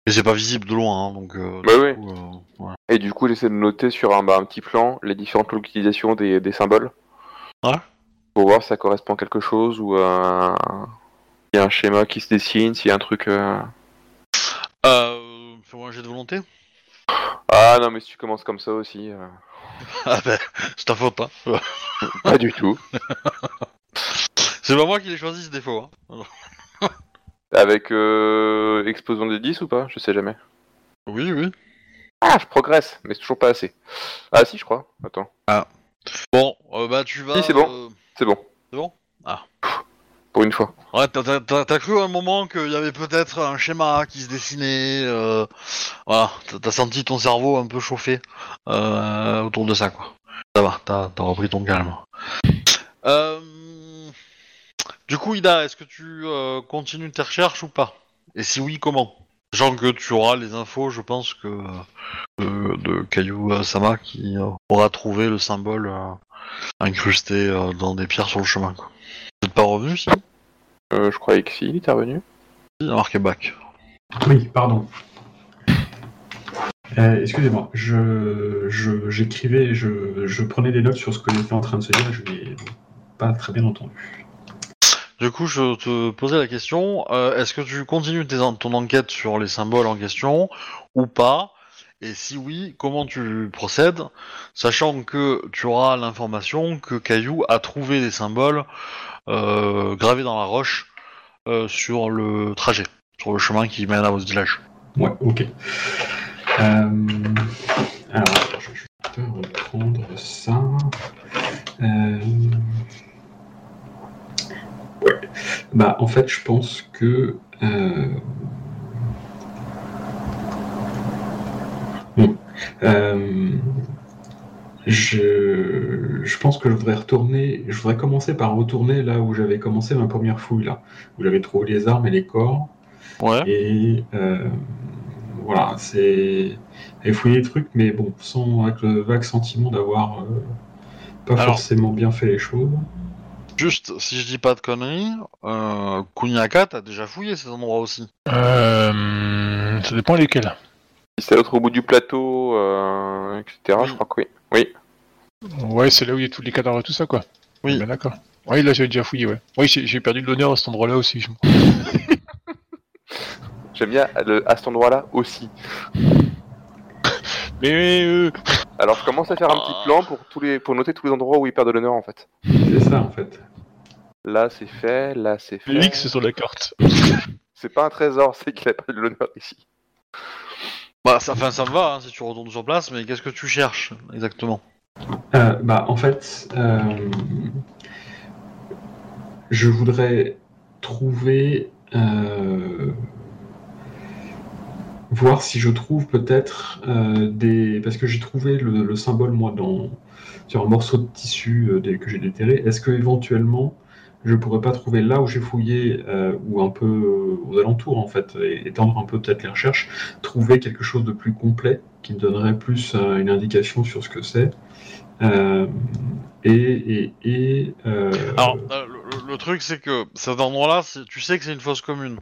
euh, Et c'est pas visible de loin, hein, donc. Euh, Bah oui. coup, euh. Et du coup, j'essaie de noter sur un, bah, un petit plan les différentes localisations des, des symboles. Ouais. Pour voir si ça correspond à quelque chose ou à y a un schéma qui se dessine, s'il y a un truc. euh, Euh, Fais-moi un jet de volonté. Ah non, mais si tu commences comme ça aussi. euh, Ah ben, ta faute, hein. Pas du tout. C'est pas moi qui les choisi ce défaut. Hein. Avec euh, explosion de 10 ou pas? Je sais jamais. Oui, oui. Ah, je progresse, mais c'est toujours pas assez. Ah si, je crois. Attends. Bon, euh, bah tu vas. Si, c'est bon. euh, C'est bon. C'est bon? Ah. Pour une fois. Ouais, t'as- t'as t'as- t'as cru à un moment qu'il y avait peut-être un schéma qui se dessinait. Euh... Voilà, t'as- t'as senti ton cerveau un peu chauffé euh, autour de ça, quoi. Ça va, t'as t'as repris ton calme. Euh... Du coup, Ida, est-ce que tu euh, continues tes recherches ou pas? Et si oui, comment? Sachant que tu auras les infos, je pense que euh, de Caillou Sama qui euh, aura trouvé le symbole euh, incrusté euh, dans des pierres sur le chemin. Quoi. Vous êtes pas revenu, si? Euh, je croyais que si, il était revenu. Il a marqué back. Oui, pardon. Euh, Excusez-moi, je je- j'écrivais, je, je prenais des notes sur ce que j'étais en train de se dire, je n'ai pas très bien entendu. Du coup, je te posais la question euh, est-ce que tu continues ton enquête sur les symboles en question ou pas? Et si oui, comment tu procèdes Sachant que tu auras l'information que Caillou a trouvé des symboles euh, gravés dans la roche euh, sur le trajet, sur le chemin qui mène à votre village. Ouais, ok. Alors, je vais reprendre ça. Ouais. Bah, en fait, je pense que. euh, Bon. Euh, Je... je pense que je voudrais retourner. Je voudrais commencer par retourner là où j'avais commencé ma première fouille, là. Où j'avais trouvé les armes et les corps. Ouais. Et euh, voilà, c'est. J'ai fouillé des trucs, mais bon, sans, avec le vague sentiment d'avoir pas Alors- forcément bien fait les choses. Juste, si je dis pas de conneries, euh, Kuniaka, t'as déjà fouillé ces endroits aussi. Euh, ça dépend lesquels. Si c'est à l'autre bout du plateau, euh, etc., je crois que oui. Oui. Ouais, c'est là où il y a tous les cadavres et tout ça, quoi. Oui. Ben, d'accord. Oui, là, j'avais déjà fouillé, ouais. Oui, j'ai j'ai perdu de l'honneur à cet endroit-là aussi. je- J'aime bien le- à cet endroit-là aussi. Mais euh, Alors je commence à faire un petit plan pour, tous les, pour noter tous les endroits où il perd de l'honneur en fait. C'est ça, en fait. Là c'est fait, là c'est fait. les X sur la carte. C'est pas un trésor, c'est qu'il a pas de l'honneur ici. Bah, ça, enfin, ça me va hein, si tu retournes sur place, mais qu'est-ce que tu cherches exactement? Euh, bah, en fait, euh, je voudrais trouver. euh, voir si je trouve peut-être euh, des. Parce que j'ai trouvé le, le symbole, moi, dans, sur un morceau de tissu euh, des- que j'ai déterré. Est-ce que éventuellement je pourrais pas trouver là où j'ai fouillé, euh, ou un peu euh, aux alentours, en fait, et étendre un peu peut-être les recherches, trouver quelque chose de plus complet qui me donnerait plus euh, une indication sur ce que c'est et et, et Alors, le, le- truc, c'est que cet endroit-là, tu sais que c'est une fosse commune.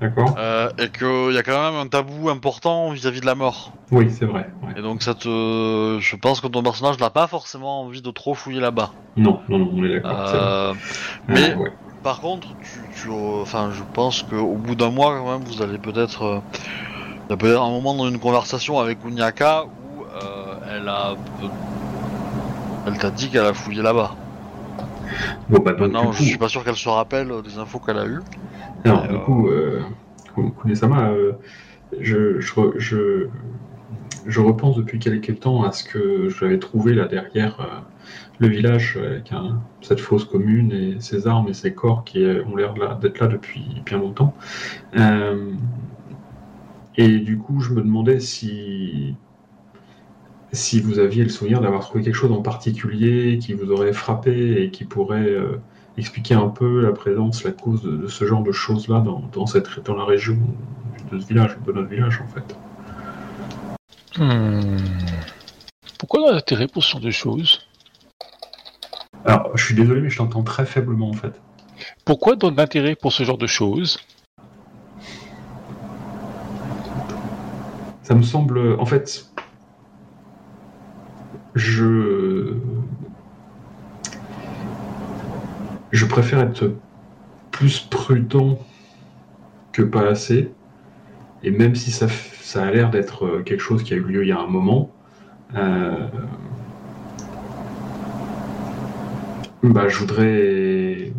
D'accord. Euh, et qu'il y a quand même un tabou important vis-à-vis de la mort. Oui, c'est vrai. ouais. Et donc, ça te. Je pense que ton personnage n'a pas forcément envie de trop fouiller là-bas. Non, non, non, on est d'accord. c'est vrai. Euh, Euh, mais- ouais. Par contre, tu, tu, euh, enfin, je pense qu'au bout d'un mois, quand même, vous allez peut-être. euh, Il y a peut-être un moment dans une conversation avec Unyaka où euh, elle a. Elle t'a dit qu'elle a fouillé là-bas. Bon, bah, donc, Maintenant, du je coup, suis pas sûr qu'elle se rappelle euh, des infos qu'elle a eues. Alors, euh, du coup, euh, Kun- Kunesama, euh, je, je, re- je, je repense depuis quelques temps à ce que j'avais trouvé là derrière euh, le village avec cette fosse commune et ses armes et ses corps qui ont l'air d'être là depuis bien longtemps. Et du coup, je me demandais si, vous aviez le souvenir d'avoir trouvé quelque chose en particulier qui vous aurait frappé et qui pourrait expliquer un peu la présence, la cause de, de ce genre de choses-là dans, dans, cette, dans la région de ce village, de notre village en fait. Hmm. Pourquoi on a intérêt pour ce genre de choses? Alors, je suis désolé, mais je t'entends très faiblement en fait. Pourquoi donne l'intérêt pour ce genre de choses? Ça me semble, en fait, je, je préfère être plus prudent que pas assez. Et même si ça, ça a l'air d'être euh, quelque chose qui a eu lieu il y a un moment, euh, bah, je voudrais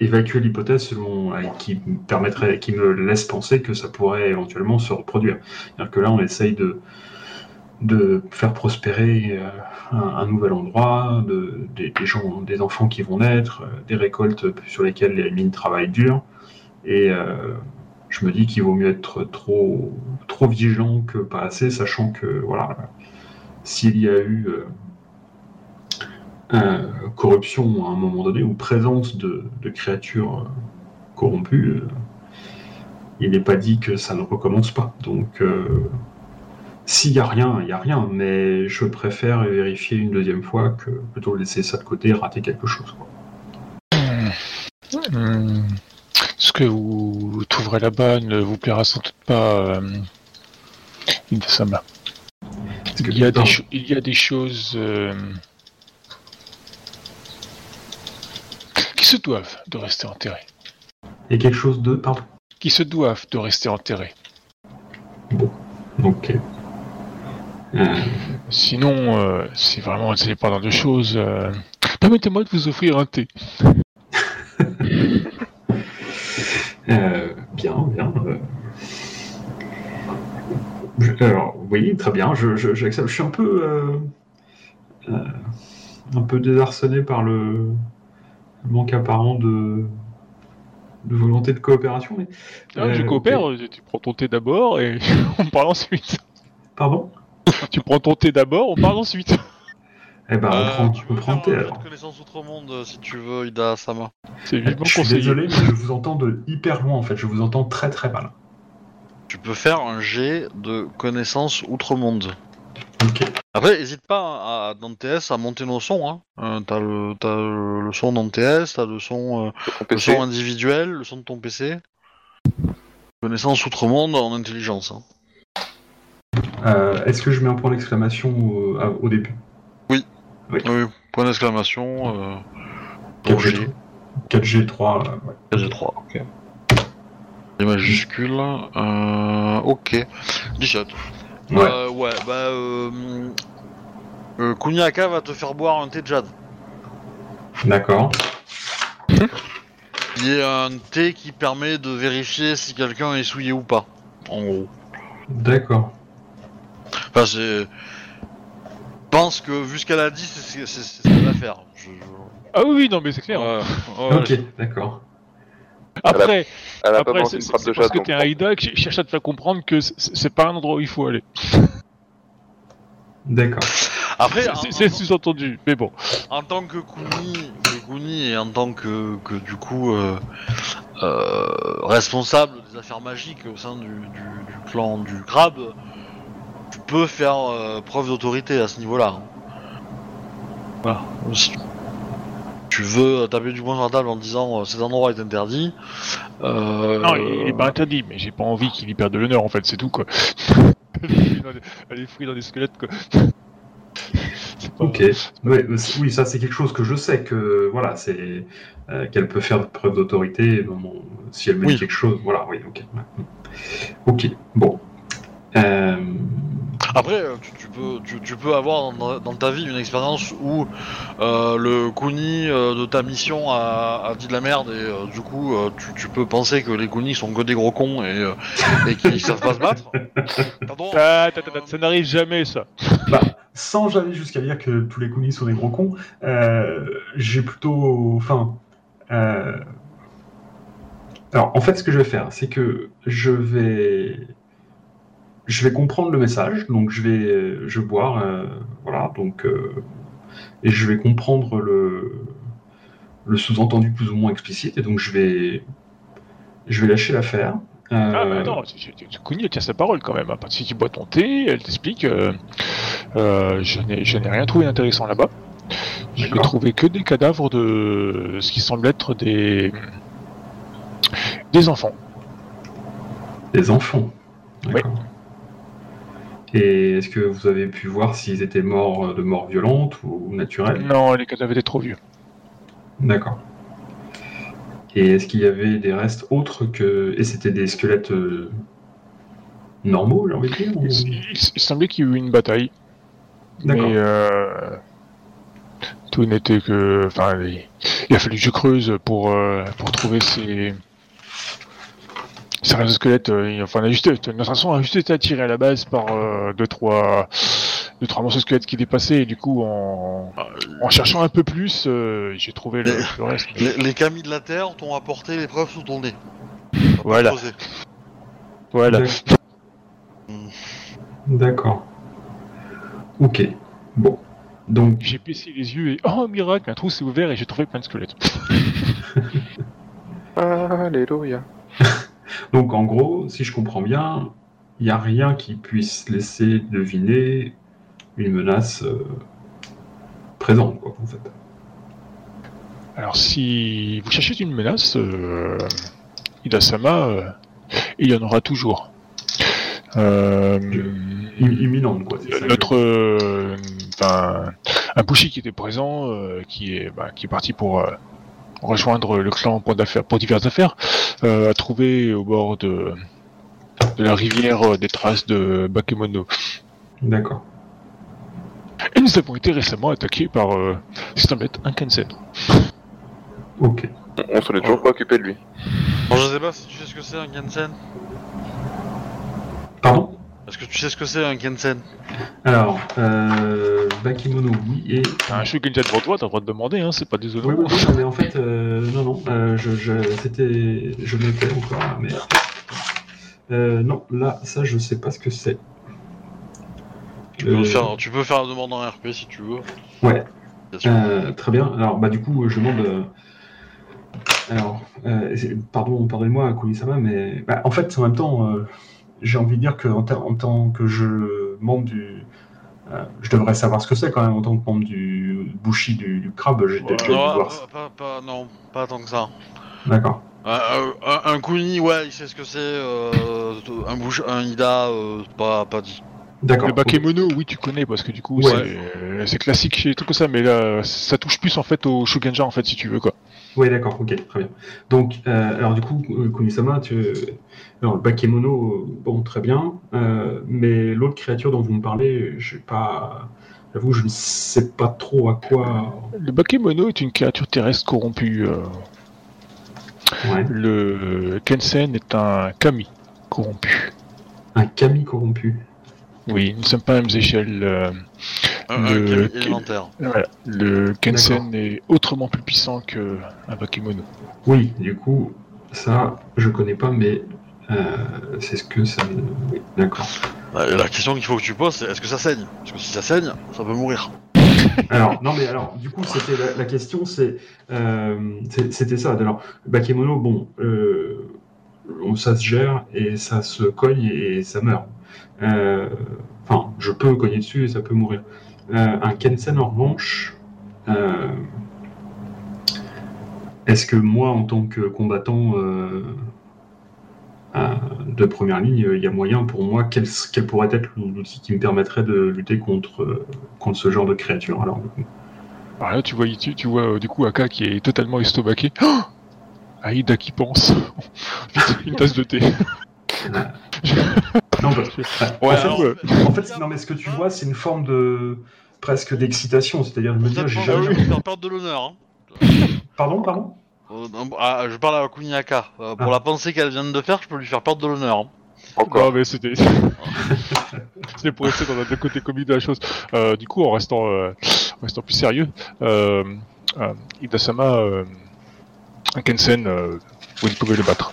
évacuer l'hypothèse selon euh, qui me permettrait, qui me laisse penser que ça pourrait éventuellement se reproduire. C'est-à-dire que là, on essaye de, de faire prospérer euh, un, nouvel endroit, de, des, gens, des enfants qui vont naître, euh, des récoltes sur lesquelles les mines travaillent dur. Et euh, je me dis qu'il vaut mieux être trop, trop vigilant que pas assez, sachant que voilà, s'il y a eu corruption à un moment donné ou présence de, de créatures corrompues, il n'est pas dit que ça ne recommence pas. Donc, s'il n'y a rien, il n'y a rien, mais je préfère vérifier une deuxième fois que plutôt laisser ça de côté et rater quelque chose. quoi. Ce que vous trouverez là-bas ne vous plaira sans doute pas, euh, Il y a des, il y a des choses euh, qui se doivent de rester y a quelque chose de... Pardon? Qui se doivent de rester enterrés. Ok. Euh, Sinon, euh, vraiment c'est pas dans deux choses, euh, permettez-moi de vous offrir un thé. euh, bien, bien. Je- alors, oui, très bien. Je, je, j'accepte. je suis un peu... un peu désarçonné par le, le manque apparent de, de volonté de coopération. Mais... Je coopère, tu prends ton thé d'abord et on parle ensuite. Pardon? Tu prends ton thé d'abord, on parle ensuite. Eh ben, on Euh, prend, tu on peux prend faire le thé un jet alors. de connaissance outre-monde euh, si tu veux, Ida Sama. C'est vivement Je suis conseillé. désolé, mais je vous entends de hyper loin en fait. Je vous entends très très mal. Tu peux faire un jet de connaissance outre-monde. Ok. Après, n'hésite pas à, dans TS à monter nos sons. Hein. Euh, t'as le, t'as le, le son dans TS, t'as le son, euh, Ton le PC. son individuel, le son de ton PC. Connaissance outre-monde en intelligence. hein. Euh, Est-ce que je mets un point d'exclamation au, à- au début? Oui, point d'exclamation. Euh, 4G, 4G 3. euh, ouais. G3, ok. Les majuscules. Euh, ok. 17. Ouais. Euh, ouais, bah. Euh, euh, Kuniaka va te faire boire un thé de jade. D'accord. Il y a un thé qui permet de vérifier si quelqu'un est souillé ou pas. En gros. D'accord. Enfin. Je pense que vu ce qu'elle a dit, c'est c'est- c'est- c'est ce qu'elle va faire. Je- je- Ah oui, oui, non, mais c'est clair. Ouais, ouais, Ok, d'accord. Après, Elle a pas après mangé c'est une c'est- frappe c'est de parce que donc t'es un Ida que je cherche à te faire comprendre que c'est- c'est pas un endroit où il faut aller. D'accord. Après, C'est- en- C'est c'est sous-entendu, mais bon. en tant que Kuni, que Kuni et en tant que, que du coup euh, euh, responsable des affaires magiques au sein du, du, du clan du crabe, peux faire euh, preuve d'autorité à ce niveau-là. hein. Voilà. Si tu veux taper du poing sur la table en disant euh, cet endroit est interdit. euh, Non, il est pas interdit, mais j'ai pas envie qu'il y perde de l'honneur en fait, c'est tout quoi. Aller fouiller dans des squelettes quoi. Pas- Ok. Ouais, oui, ça c'est quelque chose que je sais que voilà, c'est euh, qu'elle peut faire preuve d'autorité si elle me Oui. dit quelque chose. Voilà, oui, ok. Ok. Bon. Euh, Après, euh, tu, tu peux, tu, tu peux avoir dans, dans ta vie une expérience où euh, le Kuni euh, de ta mission a, a dit de la merde et euh, du coup euh, tu, tu peux penser que les Kunis sont que des gros cons et, euh, et qu'ils savent pas se battre. Pardon Ah, ça n'arrive jamais ça. bah, sans aller jusqu'à dire que tous les Kunis sont des gros cons, euh, j'ai plutôt. Enfin. euh, Alors, en fait, ce que je vais faire, c'est que je vais. Je vais comprendre le message, donc je vais, je vais boire, euh, voilà, donc, euh, et je vais comprendre le, le sous-entendu plus ou moins explicite, et donc je vais, je vais lâcher l'affaire. Euh, Ah, tu, tu Kuni, elle tient sa parole quand même. hein. Si tu bois ton thé, elle t'explique euh, je n'ai rien trouvé d'intéressant là-bas. Je n'ai trouvé que des cadavres de ce qui semble être des. des enfants. Des enfants. D'accord. Et est-ce que vous avez pu voir s'ils étaient morts euh, de mort violente ou naturelle? Non, les cadavres étaient trop vieux. D'accord. Et est-ce qu'il y avait des restes autres que. Et c'était des squelettes euh, normaux, j'ai envie de dire ou- Il, il- il semblait qu'il y ait eu une bataille. D'accord. Mais euh, tout n'était que. Enfin, il, il a fallu que je creuse pour, euh, pour trouver ces. Ces restes de squelettes. euh, il- enfin, on a juste, notre façon a juste été attiré à la base par euh, deux, trois, deux, trois morceaux de squelettes qui dépassaient. Et du coup, en, en cherchant un peu plus, euh, j'ai trouvé le, le reste. les, les camis de la terre t'ont apporté les preuves sous ton nez. Voilà. Voilà. D'ac- D'accord. Ok. Bon. Donc, J'ai baissé les yeux et oh miracle, un trou s'est ouvert et j'ai trouvé plein de squelettes. Alléluia. donc en gros, si je comprends bien, il n'y a rien qui puisse laisser deviner une menace euh, présente, quoi, en fait. Alors, si vous cherchez une menace, euh, Ida-sama, euh, il y en aura toujours. Euh, Im- Imminente, quoi. notre, euh, un Bushi qui était présent, euh, qui est, bah, qui est parti pour, rejoindre le clan pour, d'affaires, pour diverses affaires, euh, a trouvé au bord de, de la rivière euh, des traces de Bakemono. D'accord. Et nous avons été récemment attaqués par, euh, un Kensen. Ok. On s'en est toujours pas occupé de lui. Bon, je sais pas si tu sais ce que c'est un Kensen. Pardon? Est-ce que tu sais ce que c'est un Kensen Alors, euh, Bakimono, oui, et... T'as un Shugenja devant toi, t'as le droit de demander, hein, c'est pas désolant. oui, oui, non, mais en fait, euh, non, non, euh, je, je, c'était... Je me fais encore, là, mais... Euh, non, là, ça, je sais pas ce que c'est. tu peux, Euh, faire, tu peux faire la demande en RP si tu veux. Ouais, Bien sûr. Euh, très bien. Alors, bah, du coup, je demande. euh, Alors, euh, pardon, pardonnez-moi, Kunisama, mais bah, en fait, en même temps, euh, j'ai envie de dire que en, en tant que je membre du, euh, je devrais savoir ce que c'est quand même en tant que membre du Bushi du, du crabe. J'ai déjà dû voir. pas, pas- pas- non, pas tant que ça. D'accord. Un, un, un Kuni, ouais, il sait ce que c'est. euh, un bouche, un Ida, euh, pas, pas dit. D'accord. Le Bakemono, oui, tu connais, parce que du coup, Ouais. c'est, euh, c'est classique chez les trucs comme ça, mais là, ça touche plus en fait au Shugenja, en fait, si tu veux, quoi. Oui, d'accord, ok, très bien. Donc, euh, alors du coup, euh, Kunisama, tu... alors, le Bakemono, bon, très bien, euh, mais l'autre créature dont vous me parlez, je sais pas, j'avoue, je ne sais pas trop à quoi. Le Bakemono est une créature terrestre corrompue. euh, Ouais. Le Kensen est un kami corrompu. Un kami corrompu. Oui, nous ne sommes pas à la même échelle. Le- voilà. Kensen est autrement plus puissant qu'un Bakemono. Oui, du coup, ça, je connais pas, mais euh, c'est ce que ça. Oui, d'accord. Bah, La question qu'il faut que tu poses, c'est est-ce que ça saigne? Parce que si ça saigne, ça peut mourir. Alors, non, mais alors, du coup, c'était la, la question, c'est, euh, c'est- c'était ça. Alors, Bakemono, bon, euh, ça se gère et ça se cogne et ça meurt. Euh, Enfin, je peux cogner dessus et ça peut mourir. Euh, un Kensen, en revanche, euh, est-ce que moi, en tant que combattant euh, de première ligne, il y a moyen pour moi, quel, quel pourrait être l'outil qui me permettrait de lutter contre, contre ce genre de créature alors, Alors là, tu vois, tu, tu vois du coup Aka qui est totalement estomaqué. Oh Aïda qui pense. Vite, une tasse de thé. Non, parce que- Ouais, en, fait, alors- ouais. en fait, non, mais ce que tu vois, c'est une forme de presque d'excitation, c'est-à-dire de me dire, j'ai jamais. je perdre de l'honneur. Hein. Pardon, pardon? Euh, ah, je parle à Kuniaka. Euh, pour Ah. la pensée qu'elle vient de faire, je peux lui faire perdre de l'honneur. hein. Encore. Non, mais c'était. c'était pour rester dans le côté comique de la chose. Euh, du coup, en restant, euh, en restant plus sérieux, euh, euh, Ida-sama, euh, un Kensen, euh, vous ne pouvez le battre.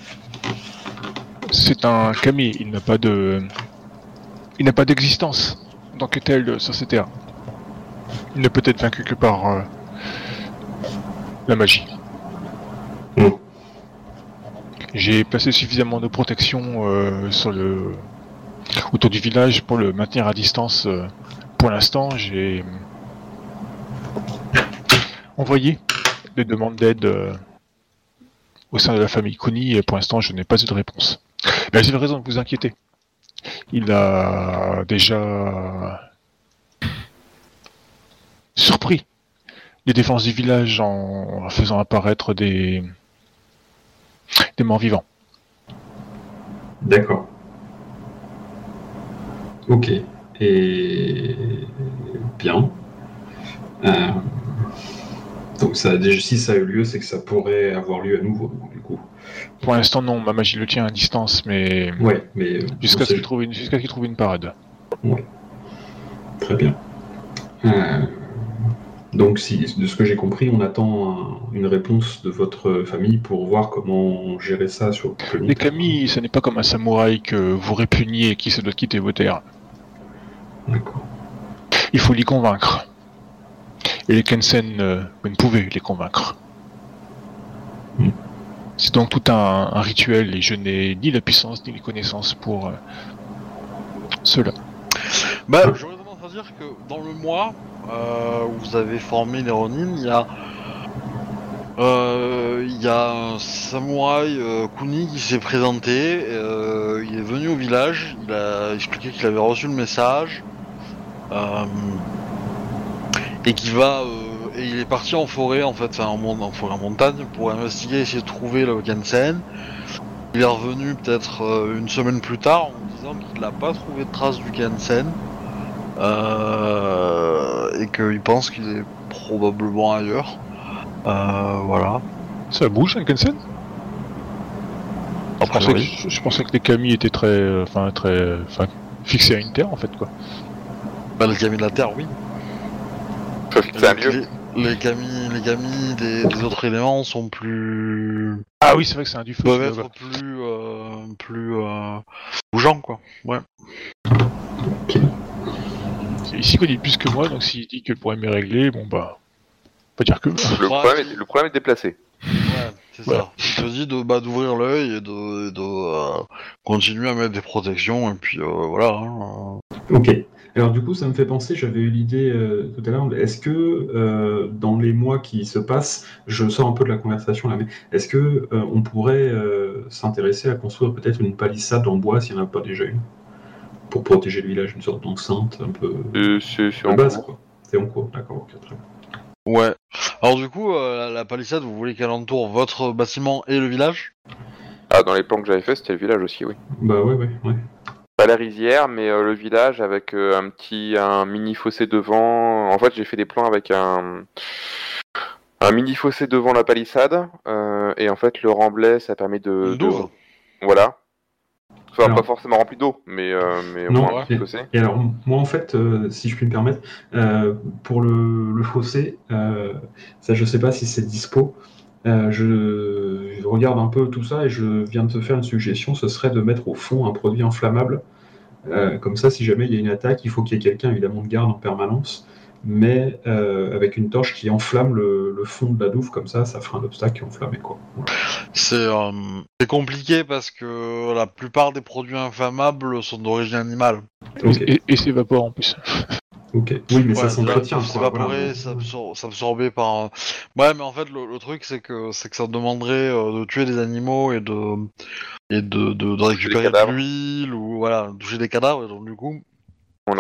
C'est un kami, il n'a pas de. Il n'a pas d'existence en tant que tel sur ces terres. Il ne peut être vaincu que par euh, la magie. Mm. J'ai placé suffisamment de protection euh, sur le autour du village pour le maintenir à distance. euh. Pour l'instant, j'ai envoyé des demandes d'aide euh, au sein de la famille Kuni et pour l'instant, je n'ai pas eu de réponse. Mais j'ai raison de vous inquiéter. Il a déjà surpris les défenses du village en faisant apparaître des des morts vivants. D'accord. Ok. Et bien. Euh, Donc ça, si ça a eu lieu, c'est que ça pourrait avoir lieu à nouveau, du coup. Pour l'instant, non, ma magie le tient à distance, mais Ouais, mais jusqu'à on ce qu'il trouve une, jusqu'à trouve une parade. Très bien. Euh, Donc, si, de ce que j'ai compris, on attend un- une réponse de votre famille pour voir comment gérer ça sur le terme. Kami, ce n'est pas comme un samouraï que vous répugniez et qui se doit quitter vos terres. D'accord. Il faut l'y convaincre. Et les Kensen, euh, ne pouvez les convaincre. Hmm. C'est donc tout un, un rituel et je n'ai ni la puissance ni les connaissances pour euh, cela. Bah, tendance à dire que dans le mois euh, où vous avez formé les Ronin, il y a. euh, Il y a un samouraï Kuni qui s'est présenté, il est venu au village, il a expliqué qu'il avait reçu le message euh, et qui va euh, et il est parti en forêt, en fait, enfin en, mon- en forêt en montagne, pour investiguer, essayer de trouver le Gansen. Il est revenu peut-être euh, une semaine plus tard en disant qu'il n'a pas trouvé de traces du Gansen. Euh, et qu'il pense qu'il est probablement ailleurs. Voilà. Ça bouge, un Kensen A je pensais, que, je, je pensais que les Camille étaient très, euh, enfin très, euh, fixés à une terre en fait quoi. Bah, le Camille de la Terre, oui. Les, les Camille, les des, des autres éléments sont plus. Ah oui, c'est vrai que c'est un du feu. peuvent être plus. euh, plus. euh, bougeants, quoi. Ouais. Ok. s'y connaît plus que moi, donc s'il dit que le problème est réglé, bon bah, peut dire que. Le, problème est, le problème est déplacé. Ouais, c'est Voilà. ça. Il te dit de bah, d'ouvrir l'œil et de, et de euh, continuer à mettre des protections et puis euh, voilà. hein, Ok. Alors du coup, ça me fait penser, j'avais eu l'idée euh, tout à l'heure, est-ce que euh, dans les mois qui se passent, je sors un peu de la conversation là, mais est-ce que euh, on pourrait euh, s'intéresser à construire peut-être une palissade en bois s'il n'y en a pas déjà une? Pour protéger le village, une sorte d'enceinte un peu Euh, c'est en base, cours. quoi. C'est en cours, d'accord, ok, très bien. Ouais. Alors du coup, euh, la, la palissade, vous voulez qu'elle entoure votre bâtiment et le village? Ah, dans les plans que j'avais fait, c'était le village aussi, oui. Bah ouais, ouais, ouais. Pas la rizière, mais euh, le village avec euh, un petit, un mini fossé devant. En fait, j'ai fait des plans avec un, un mini fossé devant la palissade. euh, et en fait, le remblai, ça permet de, voilà. Enfin, Alors- pas forcément rempli d'eau, mais, euh, mais au Non, moins petit fossé. Et alors, moi, en fait, euh, si je puis me permettre, euh, pour le, le fossé, euh, ça, je sais pas si c'est dispo. Euh, je, je regarde un peu tout ça et je viens de te faire une suggestion. Ce serait de mettre au fond un produit inflammable. Euh, comme ça, si jamais il y a une attaque, il faut qu'il y ait quelqu'un, évidemment, de garde en permanence. Mais euh, avec une torche qui enflamme le, le fond de la douve, comme ça, ça fera un obstacle enflammé, quoi. Voilà. C'est euh, c'est compliqué parce que la plupart des produits inflammables sont d'origine animale. Et, et s'évapore en plus. ok. Oui, mais ça Ouais, s'entretient, C'est évaporé, voilà. s'absorber par. Ouais, mais en fait, le, le truc, c'est que c'est que ça demanderait euh, de tuer des animaux et de et de, de, de récupérer de l'huile ou voilà, toucher des cadavres. Et donc du coup,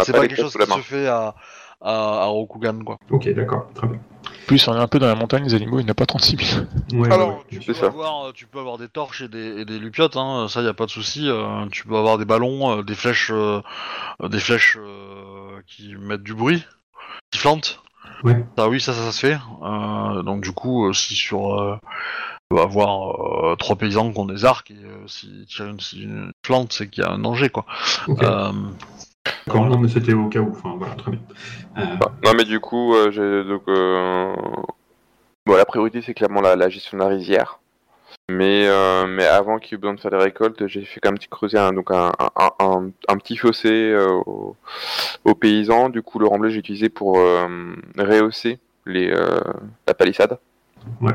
c'est pas quelque chose qui se fait à à, à Rokugan, quoi. Ok, d'accord, très bien. En plus, on est un peu dans la montagne, les animaux, il n'y a pas 36 000. Ouais, Alors, ouais, tu bien peux sûr. ça. avoir, euh, tu peux avoir des torches et des, et des lupiotes, hein, ça y a pas de souci. euh, tu peux avoir des ballons, euh, des flèches, euh, des flèches euh, qui mettent du bruit, qui flantent. Ouais. Ah oui, ça, ça, ça se fait. Euh, donc du coup, euh, si sur, euh, on va avoir euh, trois paysans qui ont des arcs et euh, si tirent une, une plante, c'est qu'il y a un danger, quoi. Euh, non, mais c'était au cas où. Enfin, voilà, très bien. Euh, Non, mais du coup, euh, j'ai donc. euh, Bon, la priorité, c'est clairement la, la gestion de la rizière. Mais, euh, mais avant qu'il y ait besoin de faire des récoltes, j'ai fait quand même petit creuser un, donc un, un, un, un petit fossé euh, aux, aux paysans. Du coup, le remblai, j'ai utilisé pour euh, rehausser les, euh, la palissade. Ouais.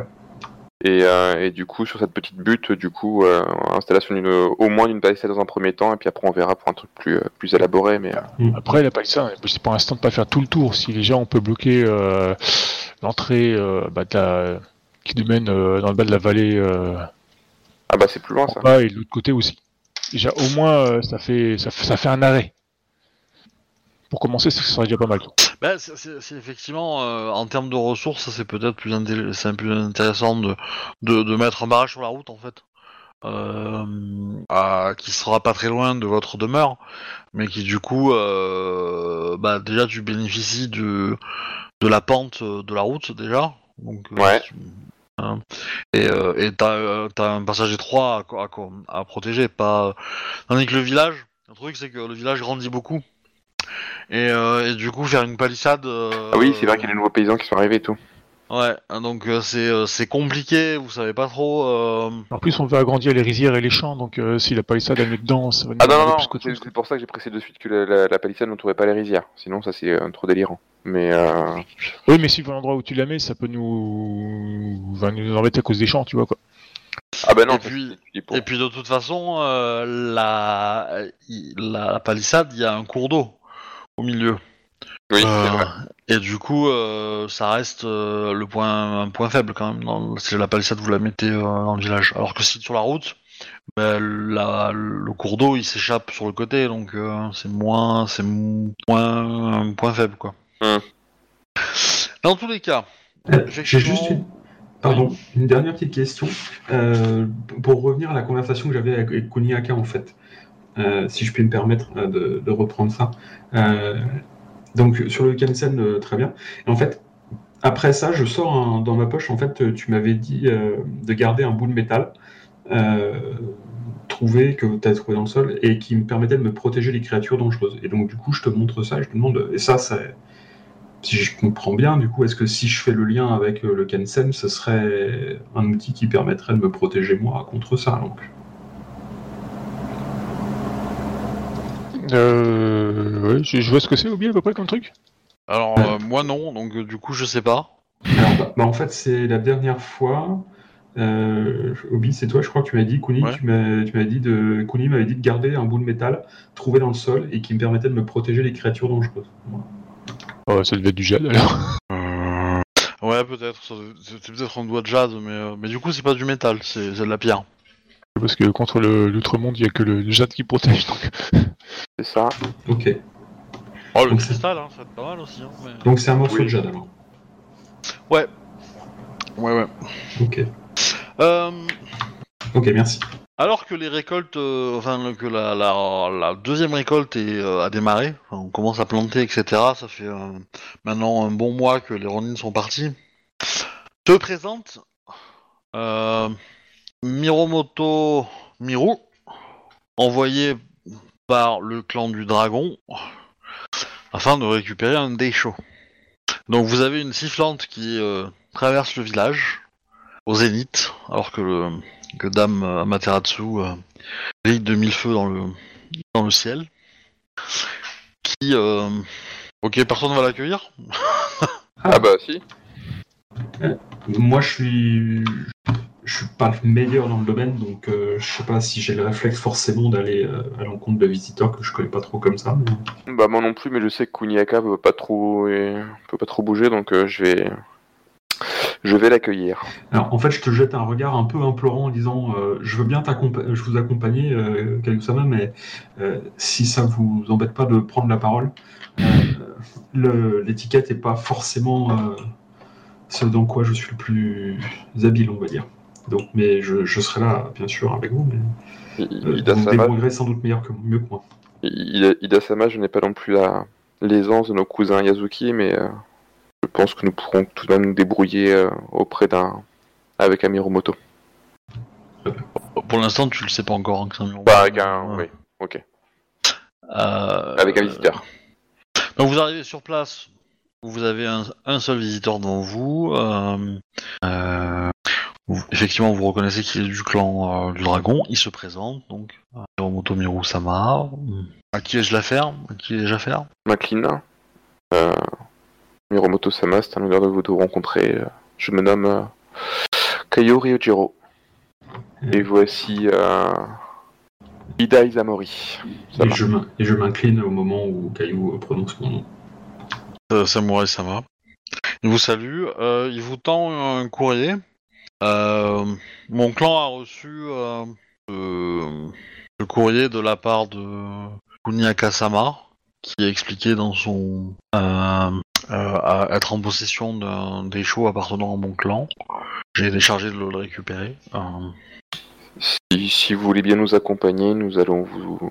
Et, euh, et du coup, sur cette petite butte, du coup, euh, installation d'une, au moins d'une palissade dans un premier temps, et puis après, on verra pour un truc plus, plus élaboré. Mais euh, Après, la palissade, c'est pour l'instant de pas faire tout le tour. Si déjà on peut bloquer euh, l'entrée euh, bah, de la- qui nous mène euh, dans le bas de la vallée euh, ah bah, c'est plus loin ça. bas et de l'autre côté aussi. Déjà, au moins, euh, ça fait ça, fait- ça fait un arrêt. Pour commencer, ça serait déjà pas mal. C'est- c'est effectivement, euh, en termes de ressources, c'est peut-être plus, plus intéressant de, de, de mettre un barrage sur la route, en fait. Euh, à- qui sera pas très loin de votre demeure, mais qui du coup, euh, bah, déjà tu bénéficies de, de la pente de la route déjà. Donc, Ouais. Hein, et euh, et t'as euh, un passage étroit à, protéger, pas. Tandis que le village, le truc c'est que le village grandit beaucoup. Et, euh, et du coup, faire une palissade. Ah oui, c'est vrai qu'il y a des nouveaux paysans qui sont arrivés et tout. Ouais, donc euh, c'est euh, c'est compliqué, vous savez pas trop. euh, En plus, on veut agrandir les rizières et les champs, donc euh, si la palissade elle met dedans, ça va nous Ah non, non, demander non, plus c'est c'est pour ça que j'ai précisé de suite que la, la, la palissade n'entourait pas les rizières. Sinon, ça c'est euh, trop délirant. Mais euh... Oui, mais si l'endroit où tu la mets, ça peut nous, va nous embêter à cause des champs, tu vois quoi. ah bah non, Et ça, puis- c'est- pour- Et puis de toute façon, euh, la... la la palissade, il y a un cours d'eau au milieu. Oui, Euh, vrai. Et du coup, euh, ça reste euh, le point, un point faible quand même. Dans, si la palissade vous la mettez euh, dans le village, alors que si sur la route, ben, la, le cours d'eau il s'échappe sur le côté, donc euh, c'est moins, c'est moins un point faible quoi. Hmm. Dans tous les cas, Euh, J'ai juste une... Pardon, une dernière petite question. Euh, pour revenir à la conversation que j'avais avec, Kuniaka, en fait, Euh, si je puis me permettre euh, de, de reprendre ça. Euh, donc, sur le Kansen, euh, très bien. Et en fait, après ça, je sors dans ma poche, en fait, tu m'avais dit euh, de garder un bout de métal. euh, trouvé que tu as trouvé dans le sol et qui me permettait de me protéger des créatures dangereuses. Et donc du coup, je te montre ça je te demande et ça si je comprends bien, du coup, est-ce que si je fais le lien avec euh, le Kensen, ce serait un outil qui permettrait de me protéger moi contre ça donc? Euh, ouais, je, je vois ce que c'est, Obi, à peu près comme truc? Alors, euh, moi non, donc euh, du coup, je sais pas. Alors, bah, bah, en fait, c'est la dernière fois. Euh, Obi, c'est toi, je crois que tu m'as dit, Kuni, Ouais. tu m'as tu m'avais dit de, Kuni m'avait dit de garder un bout de métal trouvé dans le sol et qui me permettait de me protéger des créatures dangereuses. Voilà. Oh, ça devait être du jade alors. Ouais, peut-être. ça C'était peut-être un doigt de jade, mais, euh, mais du coup, c'est pas du métal, c'est c'est de la pierre. Parce que contre l'outre-monde, il y a que le, le jade qui protège. Donc... C'est ça. Ok. Oh, le Donc c'est- cristal, hein, ça va être pas mal aussi. Hein, mais- Donc c'est un morceau Oui. de jade alors. Ouais. Ouais, ouais. Ok. Euh, Ok, merci. alors que les récoltes, euh, enfin que la, la, la deuxième récolte est, euh, a démarré, enfin, on commence à planter, etc. Ça fait euh, maintenant un bon mois que les Ronin sont partis. Se présente euh, Miromoto Miru, envoyé par le clan du dragon afin de récupérer un Deisho. Donc vous avez une sifflante qui euh, traverse le village au zénith, alors que, le, que Dame euh, Amaterasu euh, brille de mille feux dans le, dans le ciel. Qui... euh, Ok, personne va l'accueillir Ah bah si. Moi, je suis, je suis pas le meilleur dans le domaine, donc euh, je sais pas si j'ai le réflexe forcément d'aller euh, à l'encontre de visiteurs que je connais pas trop comme ça. mais- Bah moi non plus, mais je sais que Kuniaka peut pas trop, et- peut pas trop bouger, donc euh, je vais, je vais l'accueillir. Alors, en fait, je te jette un regard un peu implorant en disant euh, Je veux bien je vous accompagner, Kagusama, mais si ça vous embête pas de prendre la parole, le- l'étiquette n'est pas forcément ce dans quoi je suis le plus habile, on va dire. Donc, mais je, je serai là, bien sûr, avec vous, mais euh, vous Ida vous débrouillerez sans doute meilleur que, mieux que moi. Ida, Ida Sama, je n'ai pas non plus la l'aisance de nos cousins Yazuki, mais euh, je pense que nous pourrons tout de même nous débrouiller euh, auprès d'un, avec un Miromoto. Pour l'instant, tu le sais pas encore. hein, que c'est un Miromoto. Bah avec un, Ouais. oui, ok, Euh, avec un visiteur. Donc vous arrivez sur place, vous avez un, un seul visiteur devant vous. euh, euh, vous- effectivement, vous reconnaissez qu'il est du clan euh, du dragon. Il se présente, donc euh, Hiromoto Miru Sama. À qui ai-je l'affaire? À qui ai-je affaire? Maclean, euh, Miromoto Sama, c'est un honneur de vous de rencontrer. euh, Je me nomme euh, Kayo Ryojiro. Et voici euh, Ida Izamori. Ça Et je m'in- et je m'incline au moment où Caillou prononce mon nom. euh, Samurai Sama. Il vous salue. euh, il vous tend un courrier. Euh, mon clan a reçu euh, euh, le courrier de la part de Kuniaka Sama, qui a expliqué dans son à être en possession d'un des shows appartenant à mon clan. J'ai été chargé de le récupérer. Si, si vous voulez bien nous accompagner, nous allons vous,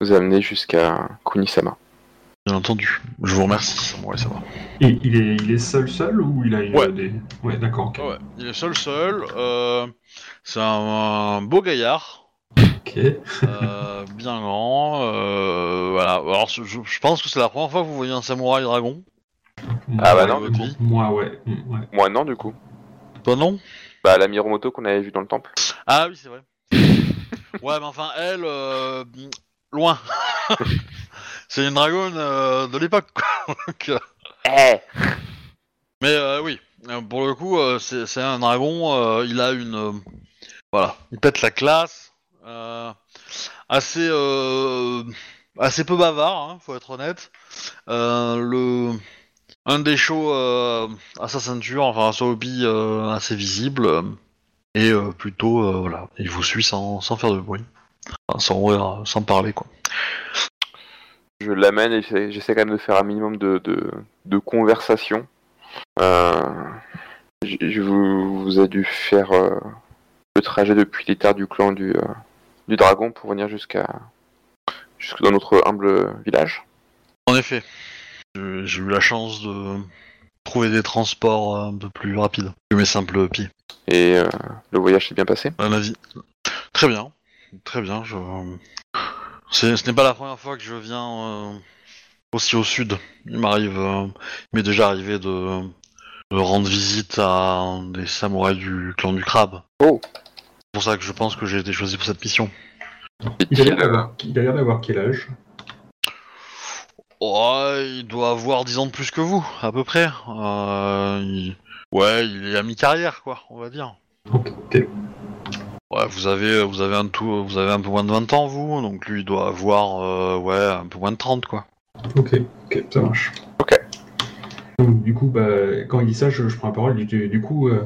vous amener jusqu'à Kunisama. Bien entendu. Je vous remercie, Samurai Sama. Et il est, il est seul seul ou il a une, Ouais. des... Ouais, d'accord. ok. Ouais, il est seul seul. euh, c'est un, un beau gaillard. Ok. Euh, bien grand. euh, voilà. Alors, je, je pense que c'est la première fois que vous voyez un samouraï dragon. Ah bah Ouais, non, du coup. Moi, ouais. mm, ouais. Moi non du coup. Toi non? Bah la Miromoto qu'on avait vue dans le temple. Ah oui, c'est vrai. ouais, mais enfin, elle, euh, loin. c'est une dragonne euh, de l'époque. Donc, euh, Eh mais euh, oui, pour le coup, c'est c'est un dragon. il a une, voilà, il pète la classe. assez, assez peu bavard, hein, faut être honnête. Le, un des shows à sa ceinture, enfin à son hobby assez visible. et euh, plutôt, euh, voilà, il vous suit sans, sans faire de bruit. Enfin, sans, sans parler, quoi. Je l'amène et j'essaie quand même de faire un minimum de, de, de conversation. Euh, je vous, vous a dû faire euh, le trajet depuis les terres du clan du, euh, du dragon pour venir jusqu'à jusque dans notre humble village. En effet, j'ai eu la chance de trouver des transports un peu plus rapides que mes simples pieds. Et le voyage s'est bien passé. Un avis. Très bien, très bien. Je... c'est- Ce n'est pas la première fois que je viens euh, aussi au sud. Il m'arrive, euh, il m'est déjà arrivé de, de rendre visite à des samouraïs du clan du crabe. Oh. C'est pour ça que je pense que j'ai été choisi pour cette mission. Il a l'air d'avoir- quel âge? Oh, il doit avoir 10 ans de plus que vous, à peu près. Euh, il- Ouais, il est à mi-carrière, quoi, on va dire. Ouais, vous avez, vous avez un tout, vous avez un peu moins de 20 ans, vous, donc lui il doit avoir, euh, ouais, un peu moins de 30, quoi. Ok, ok, ça marche. Ok. Donc, du coup, bah, quand il dit ça, je, je prends la parole. Du, du coup, euh,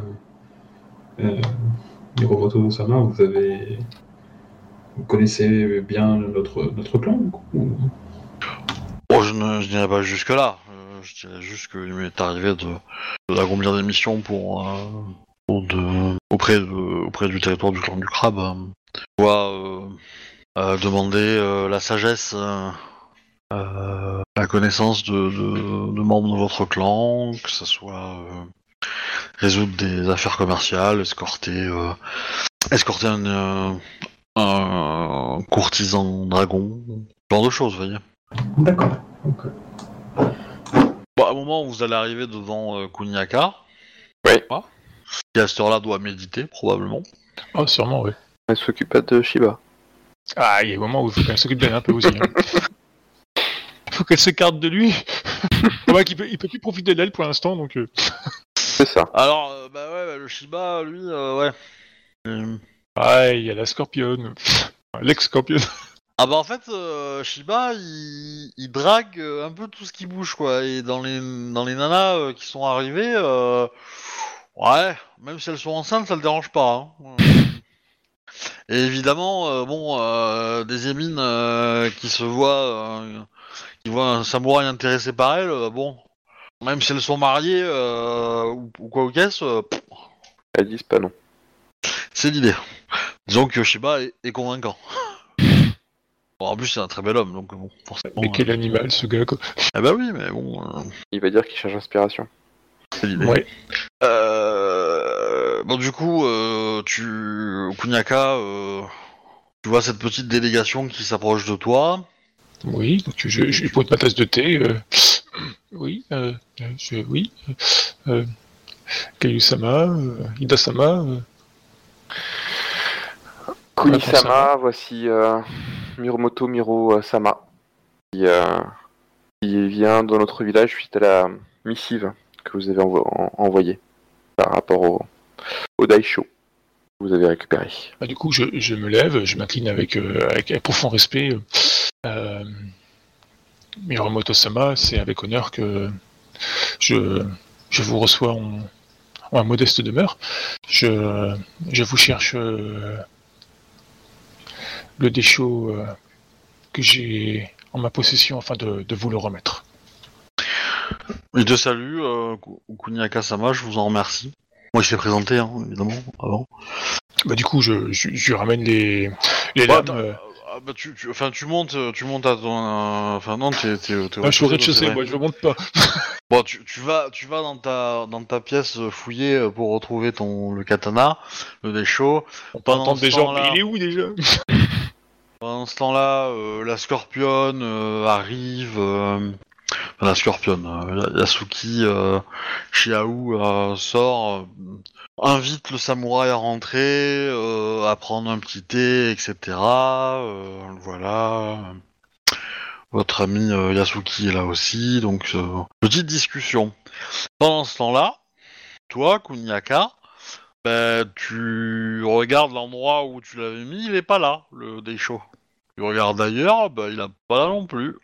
euh, Hiromoto Sama, vous avez. Vous connaissez bien notre, notre clan ou- Bon, je ne je dirais pas jusque-là. Euh, je dirais juste qu'il m'est arrivé de de- d'accomplir des missions pour, euh, pour de, auprès, de, auprès du territoire du clan du crabe. euh, soit euh, euh, demander euh, la sagesse, euh, euh, la connaissance de, de, de membres de votre clan, que ce soit euh, résoudre des affaires commerciales, escorter, euh, escorter un, euh, un courtisan dragon, ce genre de choses, vous voyez. D'accord. Bon, à un moment, vous allez arriver devant euh, Kuniaka. Oui. Ah. Qui à cette heure-là doit méditer, probablement. Oh, sûrement, oui. Elle s'occupe pas de Shiba. Ah, il y a des moments où il faut qu'elle s'occupe d'elle un peu aussi. hein. Il faut qu'elle s'écarte de lui. ouais, qu'il peut, il peut plus profiter d'elle pour l'instant, donc. euh, C'est ça. Alors, euh, bah ouais, bah, le Shiba, lui, euh, ouais. Euh, Ah, il y a la scorpionne. L'ex-scorpionne. Ah bah en fait, euh, Shiba, il, il drague un peu tout ce qui bouge, quoi. Et dans les, dans les nanas euh, qui sont arrivées, euh, ouais, même si elles sont enceintes, ça le dérange pas. hein. Et évidemment, euh, bon, euh, des émines euh, qui se voient, euh, qui voient un samouraï intéressé par elles, euh, bon, même si elles sont mariées euh, ou, ou quoi ou qu'est-ce, euh, pff, Elles disent pas non. c'est l'idée. Disons que Shiba est, est convaincant. Bon, en plus, c'est un très bel homme, donc bon, forcément. Mais euh, quel animal, ce gars, quoi? Ah bah oui, mais bon, euh, Il va dire qu'il cherche inspiration. c'est l'idée. Ouais. Euh, bon, du coup, euh, tu, Kunyaka, euh, tu vois cette petite délégation qui s'approche de toi. Oui, donc je, je, pointe ma tasse de thé. euh, Oui, euh, je, oui. Euh, Kayu-sama, euh, Ida-sama. euh, Kuni-sama, voici euh, Miromoto Miro euh, Sama, qui, euh, qui vient dans notre village suite à la missive que vous avez envo- en- envoyée par rapport au, au Daisho que vous avez récupéré. bah, du coup, je, je me lève, je m'incline avec, euh, avec un profond respect. euh, Euh, Miromoto-sama, c'est avec honneur que je, je vous reçois en, en modeste demeure. Je, je vous cherche euh, le déchaud euh, que j'ai en ma possession afin de, de vous le remettre. Il te salue, euh, Ku- Kunyaka-sama, je vous en remercie. Moi, je t'ai présenté, hein, évidemment, avant. Bah, du coup, je, je, ramène les, les Bah, lames. attends, euh, ah, bah, tu, tu, enfin, tu montes, euh, tu montes à ton, euh, enfin non, t'es, t'es, t'es ah, je suis au rez-de-chaussée, vrai. moi, je ne monte pas. Bon, tu, tu vas, tu vas dans ta, dans ta pièce euh, fouiller euh, pour retrouver ton le katana, le déchaud. On peut Pendant entendre ce des gens, temps-là- mais il est où déjà? Pendant ce temps-là, euh, la scorpionne euh, arrive. euh, la scorpionne, euh, Yasuki euh, Shiaou euh, sort, euh, invite le samouraï à rentrer, à prendre un petit thé, etc. voilà. Votre ami Yasuki est là aussi, donc petite discussion. Pendant ce temps-là, toi, Kunyaka, ben, tu regardes l'endroit où tu l'avais mis, il est pas là, le déchaud. Tu regardes ailleurs, ben, il a pas là non plus.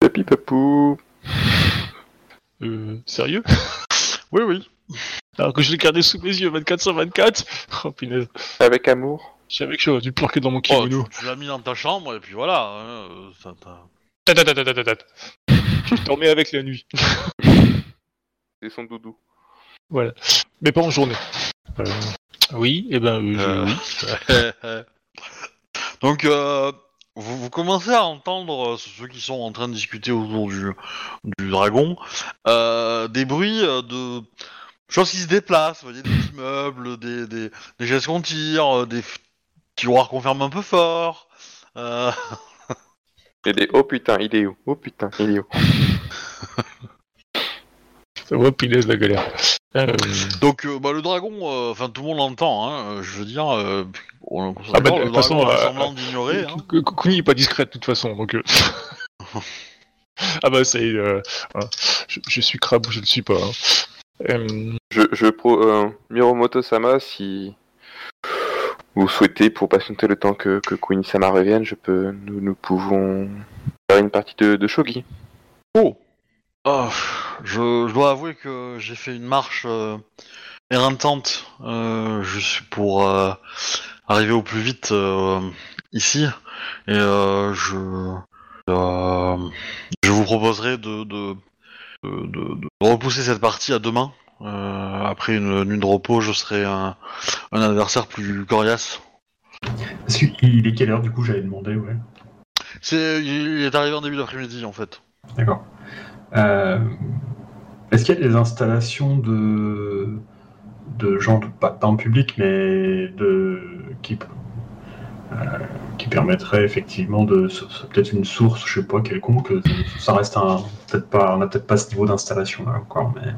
Papi papou. euh, Sérieux? Oui, oui. Alors que je l'ai gardé sous mes yeux 24 sur 24 Oh punaise. Avec amour. Je savais que j'aurais dû planquer dans mon Oh, kimono. tu tu l'as mis dans ta chambre et puis voilà. hein, euh, ça t'a-. Je dormais avec la nuit. C'est son doudou. Voilà. Mais pas en journée. Euh, oui, et ben euh, je- Euh. oui. Donc, euh, vous, vous commencez à entendre euh, ceux qui sont en train de discuter autour du, du dragon euh, des bruits euh, de choses qui se déplacent, vous voyez, des immeubles, des, des, des gestes qu'on tire, des tiroirs qu'on ferme un peu fort. Euh, Et des oh putain, il est où? Oh putain, il est où? Ça va, puis laisse la galère. Euh, donc, euh, bah, le dragon, euh, enfin tout le monde l'entend, hein, je veux dire, euh, on, Ah bah, le dragon façon, a euh, semblant d'ignorer. hein. Kuni est pas discret de toute façon, donc. euh, ah bah c'est. je, je suis crabe ou je ne suis pas. hein. Je, je pro euh, Miromoto Sama, si vous souhaitez pour patienter le temps que, que Queenie Sama revienne, je peux nous, nous pouvons faire une partie de, de shogi. Oh Ah, je, je dois avouer que j'ai fait une marche euh, éreintante euh, juste pour euh, arriver au plus vite ici. Et je, je vous proposerai de, de, de, repousser cette partie à demain. Après une nuit de repos, je serai un, un adversaire plus coriace. Parce qu'il est quelle heure du coup J'avais demandé, ouais. C'est, il est arrivé en début d'après-midi en fait. D'accord. Euh, Est-ce qu'il y a des installations de, de gens, de- pas, en public, mais de qui, euh, qui permettraient effectivement de peut-être une source, je sais pas quelconque. Ça reste un peut-être pas, on n'a peut-être pas ce niveau d'installation là encore, mais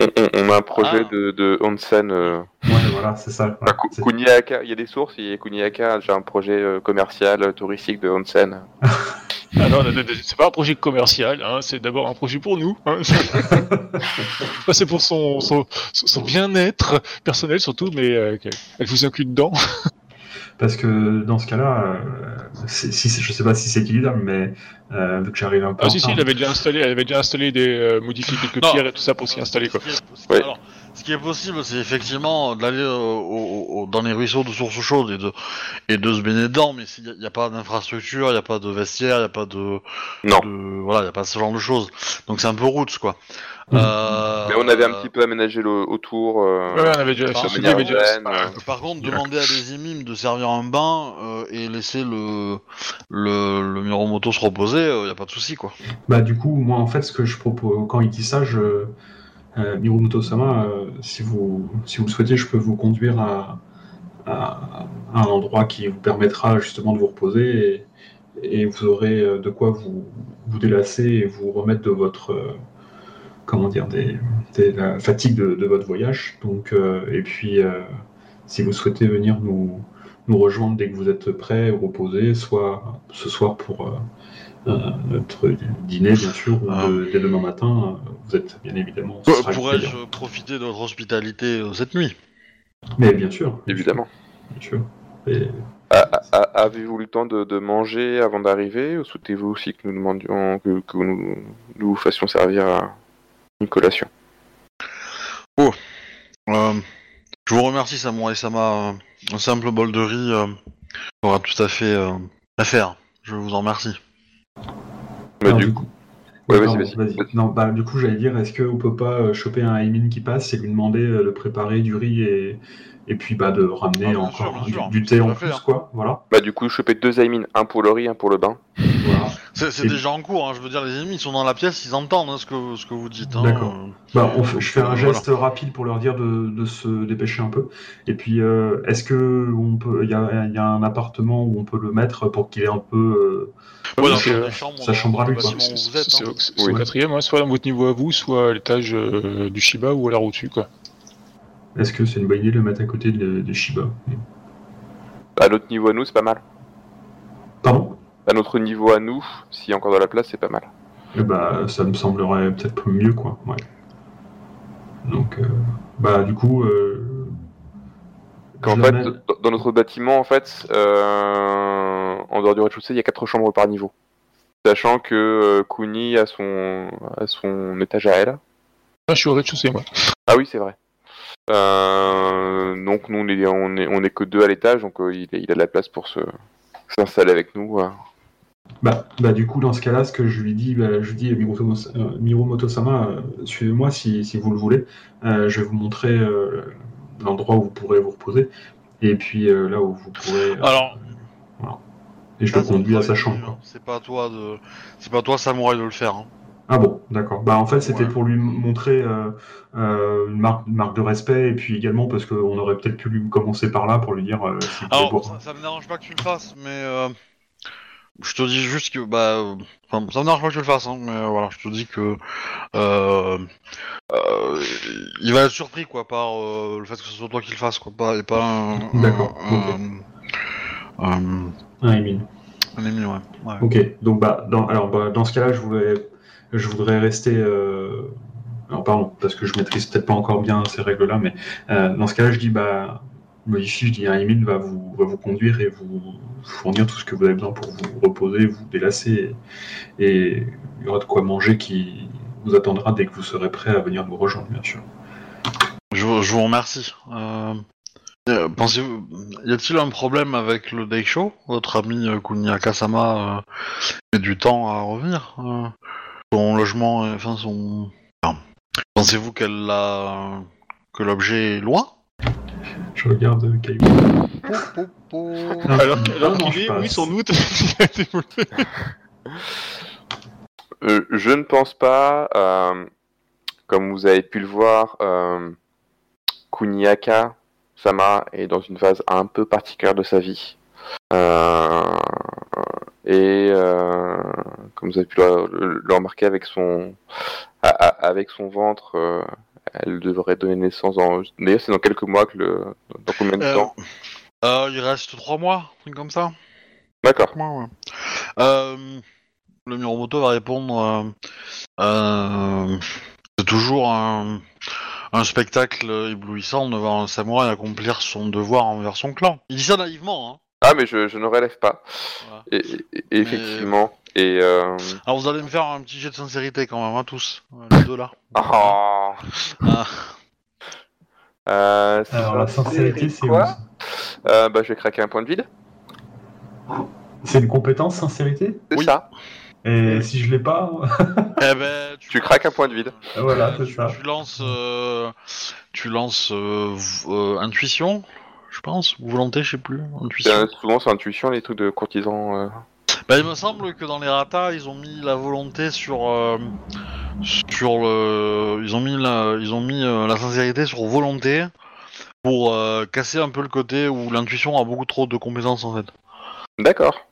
On, on- on a un projet Ah. de, de onsen. Euh, ouais, voilà, c'est ça. enfin, Kuniaka, il y a des sources, et Kuniaka a déjà un projet euh, commercial, euh, touristique de onsen. ah non, non, non, c'est pas un projet commercial, hein, c'est d'abord un projet pour nous. hein. C'est pour son, son, son bien-être personnel surtout, mais euh, qu'elle- elle vous inclut dedans. Parce que dans ce cas-là, euh, si, je sais pas si c'est équilibrable, mais euh, vu que j'arrive un peu Ah si si, elle avait déjà installé, elle avait déjà installé des euh, modifié quelques Non. pierres et tout ça pour s'y installer quoi. Ouais. alors, ce qui est possible, c'est effectivement d'aller euh, dans les ruisseaux de sources chaudes et de, et de se baigner dedans, mais s'il n'y a, pas d'infrastructure, il n'y a pas de vestiaire, il n'y a pas de, Non. de- Voilà, il n'y a pas ce genre de choses. Donc c'est un peu roots, quoi. Euh, Mais on avait un petit peu aménagé le, autour. euh, Ouais, on avait déjà, Par avait euh, contre, demander à des imimes de servir un bain euh, et laisser le, le, le Miromoto se reposer, il n'y a pas de souci, quoi. Bah du coup, moi en fait, ce que je propose, quand il dit ça, je, euh, euh, si vous, si vous le souhaitez, je peux vous conduire à, un endroit qui vous permettra justement de vous reposer et, vous aurez euh, de quoi vous, vous délasser et vous remettre de votre, euh, comment dire, des, des- la fatigue de, de votre voyage. Donc, et puis, si vous souhaitez venir nous, nous rejoindre dès que vous êtes prêt ou reposé, soit ce soir pour notre dîner, bien sûr, Ah. de- dès demain matin, euh, vous êtes bien évidemment. Pourrais-je plaisir. profiter de votre hospitalité euh, cette nuit? Mais bien sûr. bien évidemment. sûr, Bien sûr. Et- Avez-vous le temps de, de manger avant d'arriver ou souhaitez-vous aussi que nous demandions que, que nous, nous vous fassions servir à une collation Euh, je vous remercie, Samurai Sama. Un simple bol de riz euh, aura tout à fait euh, l'affaire. Je vous en remercie. Bah, du coup, coup. Ouais, Ouais, vas-y, pardon, vas-y. vas-y. Non, bah, du coup, j'allais dire, est-ce qu'on peut pas choper un Aimin qui passe et lui demander euh, de préparer du riz et, et puis bah, de ramener Ah, encore sûr, du, thé en plus, hein. quoi. Voilà. bah, du coup, choper deux Aimin, un pour le riz, un pour le bain. voilà. C'est déjà en cours, hein, je veux dire, les ennemis ils sont dans la pièce, ils entendent hein, ce, que, ce que vous dites. Hein, D'accord. euh. Bah, on fait- je fais un Voilà. geste rapide pour leur dire de, de se dépêcher un peu. Et puis, euh, est-ce que on peut, il y a, il y a un appartement où on peut le mettre pour qu'il ait un peu. euh, Ouais, dans euh, chambres, sa dans chambre à le lui, C'est hein. au, c'est au quatrième, soit à votre niveau à vous, soit à l'étage euh, du Shiba ou à la au-dessus quoi. Est-ce que c'est une bonne idée de le mettre à côté de, de Shiba? À notre niveau à nous, c'est pas mal. Pardon? À notre niveau à nous, s'il y a encore de la place, c'est pas mal. Eh bah, ça me semblerait peut-être mieux, quoi. Ouais. Donc, euh, bah, du coup. Euh, Qu'en fait, dans- notre bâtiment, en fait, euh, en dehors du rez-de-chaussée, il y a quatre chambres par niveau. Sachant que euh, Kuni a son, a son étage à elle. Ah, je suis au rez-de-chaussée moi. Ah oui, c'est vrai. Euh, donc nous, on est, on est, on est que deux à l'étage, donc euh, il, il a de la place pour se s'installer avec nous. Bah, bah, du coup, dans ce cas-là, ce que je lui dis, bah, je lui dis, euh, Miromoto-sama, euh, suivez-moi si, si vous le voulez. Euh, je vais vous montrer euh, l'endroit où vous pourrez vous reposer. Et puis là où vous pourrez. Alors, et je le conduis à sa chambre. C'est pas à toi de, c'est pas à toi samouraï de le faire. hein. Ah bon, d'accord. Bah en fait, c'était Ouais. pour lui montrer une, marque, une marque de respect et puis également parce qu'on aurait peut-être pu lui commencer par là pour lui dire. Alors, ça, ça me dérange pas que tu le fasses, mais euh, je te dis juste que bah, euh, enfin, ça me dérange pas que tu le fasses, hein, mais euh, voilà, je te dis que euh, euh, il va être surpris quoi par euh, le fait que ce soit toi qui le fasses, quoi, pas et pas un, un- D'accord, un- un- Émile. un ennemi, ouais. ouais. Ok, donc bah, dans, alors, bah, dans ce cas-là, je voudrais, je voudrais rester. euh, Alors, pardon, parce que je maîtrise peut-être pas encore bien ces règles-là, mais euh, dans ce cas-là, je dis, bah, modifie, je dis, un va vous, va vous conduire et vous fournir tout ce que vous avez besoin pour vous reposer, vous délasser, et, il y aura de quoi manger qui vous attendra dès que vous serez prêt à venir nous rejoindre, bien sûr. Je, vous remercie. Euh, euh, Pensez-vous, y a-t-il un problème avec le Daisho Votre ami euh, Kuniaka-sama euh, met du temps à revenir. son logement, enfin son. Pensez-vous qu'elle a que l'objet est loin? Je regarde euh, Caillou. Alors, Non, alors qu'il est, oui, sans doute. il a été volé. Euh, je ne pense pas. euh, comme vous avez pu le voir, euh, Kuniaka Sama est dans une phase un peu particulière de sa vie. Euh, et euh, comme vous avez pu le, le- le remarquer avec son, a- a- avec son ventre, euh, elle devrait donner naissance en. D'ailleurs, c'est dans quelques mois que le. Dans combien de Euh, temps euh, Il reste trois mois, un truc comme ça. D'accord. Ouais, ouais. Euh, le Miromoto va répondre. euh, c'est toujours un, un spectacle éblouissant de voir un samouraï accomplir son devoir envers son clan. Il dit ça naïvement, hein. Ah, mais je, je ne relève pas. Voilà. Et, et- et effectivement. Et. Euh... Alors vous allez me faire un petit jet de sincérité quand même, hein, tous, euh, les deux là. Oh. Ah, Euh, Alors, la sincérité, c'est quoi euh, Bah, je vais craquer un point de vide. C'est une compétence, sincérité C'est Oui. ça. Et si je l'ai pas, eh ben, Tu craques un point de vide. voilà, c'est tu, ça. tu lances, euh, tu lances euh, euh, intuition, je pense, ou volonté, je sais plus, C'est, intuition. souvent, c'est intuition, les trucs de courtisans. Bah, il me semble que dans les ratas, ils ont mis la volonté sur euh, sur le, ils ont mis la, ils ont mis euh, la sincérité sur volonté pour euh, casser un peu le côté où l'intuition a beaucoup trop de compétences en fait. D'accord.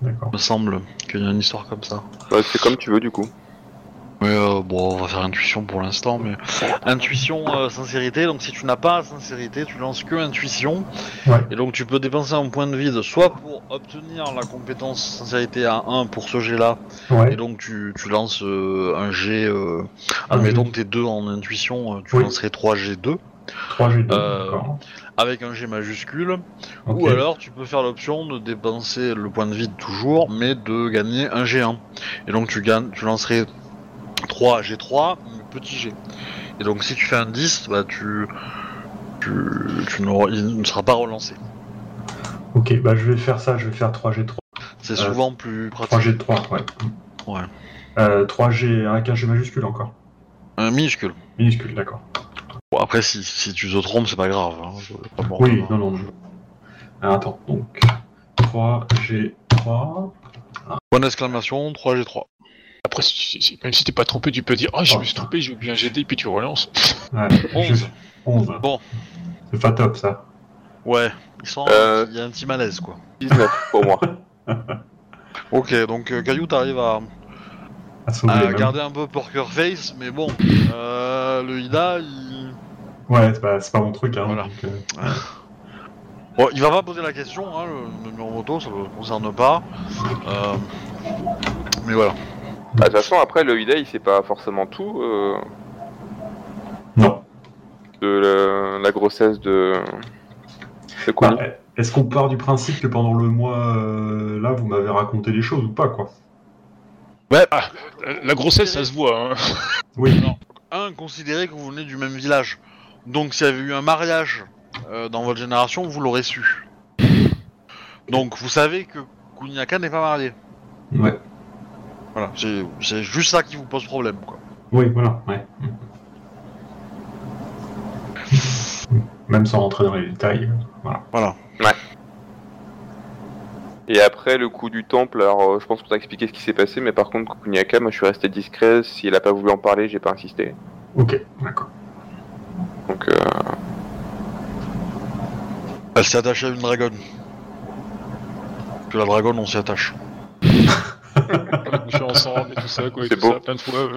D'accord. Il me semble qu'il y a une histoire comme ça. Bah, c'est comme tu veux, du coup. Mais euh, bon, on va faire intuition pour l'instant. Mais intuition, euh, sincérité. Donc si tu n'as pas sincérité, tu lances que intuition. Ouais. Et donc tu peux dépenser un point de vide, soit pour obtenir la compétence sincérité à 1 pour ce jet-là, Ouais. et donc tu, tu lances euh, un jet. Euh, admettons que t'es 2 en intuition, tu Oui. lancerais 3 G2 3 G2, Euh, d'accord. avec un G majuscule. Ou alors tu peux faire l'option de dépenser le point de vide toujours, mais de gagner un G1. Et donc tu gagnes, tu lancerais 3 G3, mais petit G. Et donc si tu fais un 10, bah tu, tu, tu n'auras- il ne sera pas relancé. Ok, bah je vais faire ça, je vais faire 3G3. C'est Euh, souvent plus pratique. 3G3, ouais. Ouais. Euh, 3G avec un G majuscule encore. Un minuscule. Minuscule, d'accord. Bon, après, si, si tu te trompes, c'est pas grave. Hein. je- pas mort Oui, demain. non, non. Je... Attends, donc 3G3. Point d'exclamation, 3G3. Après, si- si- même si t'es pas trompé, tu peux dire Ah, je Oh, me suis trompé, j'ai oublié un GD, puis tu relances. Ouais, 11. je- 11. Bon. C'est pas top ça. Ouais, il sent Euh. il y a un petit malaise quoi. 19 pour moi. Ok, donc euh, Caillou t'arrive à, À garder un peu poker face, mais bon, euh, le Ida, il... Ouais, c'est pas, c'est pas mon truc. Hein, Voilà. donc, euh, Bon, il va pas poser la question, hein, le numéro moto, ça le concerne pas. Euh, Mais voilà. Bah, de toute façon, après, le IDA, il sait pas forcément tout euh, Non. de la, la grossesse de. de. Bah, Est-ce qu'on part du principe que pendant le mois euh, là, vous m'avez raconté les choses ou pas, quoi? La, la grossesse, ça se voit. Hein. Oui. Non. Un, considérez que vous venez du même village. Donc s'il y avait eu un mariage euh, dans votre génération, vous l'aurez su. Donc vous savez que Kuniaka n'est pas marié. Ouais. Voilà, c'est c'est juste ça qui vous pose problème, quoi. Oui, voilà, ouais. Même sans rentrer dans les détails, voilà. Voilà. Et après, le coup du temple, alors euh, je pense qu'on t'a expliqué ce qui s'est passé, mais par contre, Kuniaka, moi je suis resté discret. Si elle a pas voulu en parler, j'ai pas insisté. Ok, d'accord. Donc, euh, Elle s'est attachée à une dragonne. Que la dragonne, on s'y attache. On a couché ensemble et tout ça, quoi. et C'est tout beau. ça, plein de fois.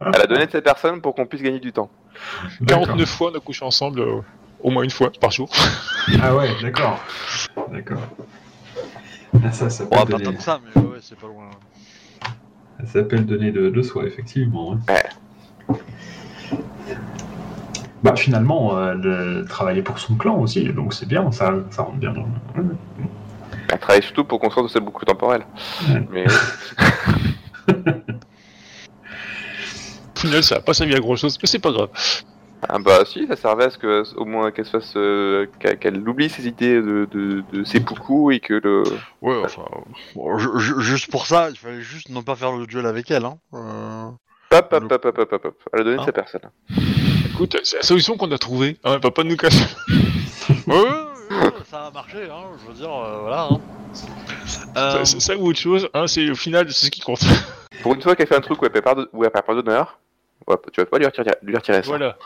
elle a donné de cette personne pour qu'on puisse gagner du temps. D'accord. 49 fois, on a couché ensemble, euh, au moins une fois par jour. Ah ouais, d'accord. D'accord. Ah, ça, ça donner, tant que ça, mais ouais, c'est pas loin. ça s'appelle donner de, de soi, effectivement. hein. Ouais. Bah finalement, euh, elle travaillait pour son clan aussi, donc c'est bien, ça, ça rentre bien. dans- Elle travaille surtout pour qu'on sorte de cette boucle temporelle. Ouais. Mais Au final, ça a pas servi à grand chose, mais c'est pas grave. ah bah si, ça servait à ce que au moins qu'elle se fasse, euh, qu'elle oublie ses idées de, de, de seppuku et que le. Ouais, enfin. bon, ju- ju- juste pour ça, il fallait juste ne pas faire le duel avec elle, hein. Euh... Hop hop hop hop hop hop hop. Elle a donné de Hein sa personne. Écoute, c'est la solution qu'on a trouvée. Va pas nous casser. Ouais, ouais, ouais, ouais, ça a marché, hein. Je veux dire, euh, voilà. Hein. Euh, C'est ça ou autre chose, hein, c'est au final, c'est ce qui compte. Pour une fois qu'elle fait un truc où elle perd pas de- où elle perd pas d'honneur, ouais, tu vas pas lui retirer, lui retirer ça. voilà.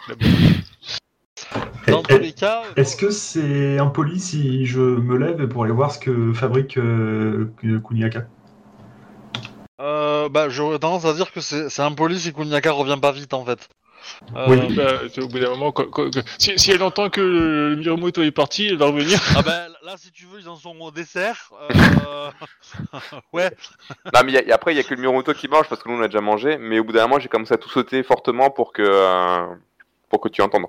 dans tous les cas. Est-ce que c'est impoli si je me lève pour aller voir ce que fabrique euh, Kuniaka? Euh, bah, j'aurais tendance à dire que c'est c'est impoli si Kuniaka revient pas vite en fait. Euh, Oui. Bah, au bout d'un moment, si, si elle entend que le Miromoto est parti, elle va revenir. Ah bah là, si tu veux, ils en sont au dessert. Euh... ouais. Non mais y a- y a- après il y a que le Miromoto qui mange parce que nous on a déjà mangé, mais au bout d'un moment j'ai commencé à tout sauter fortement pour que euh, pour que tu entendes.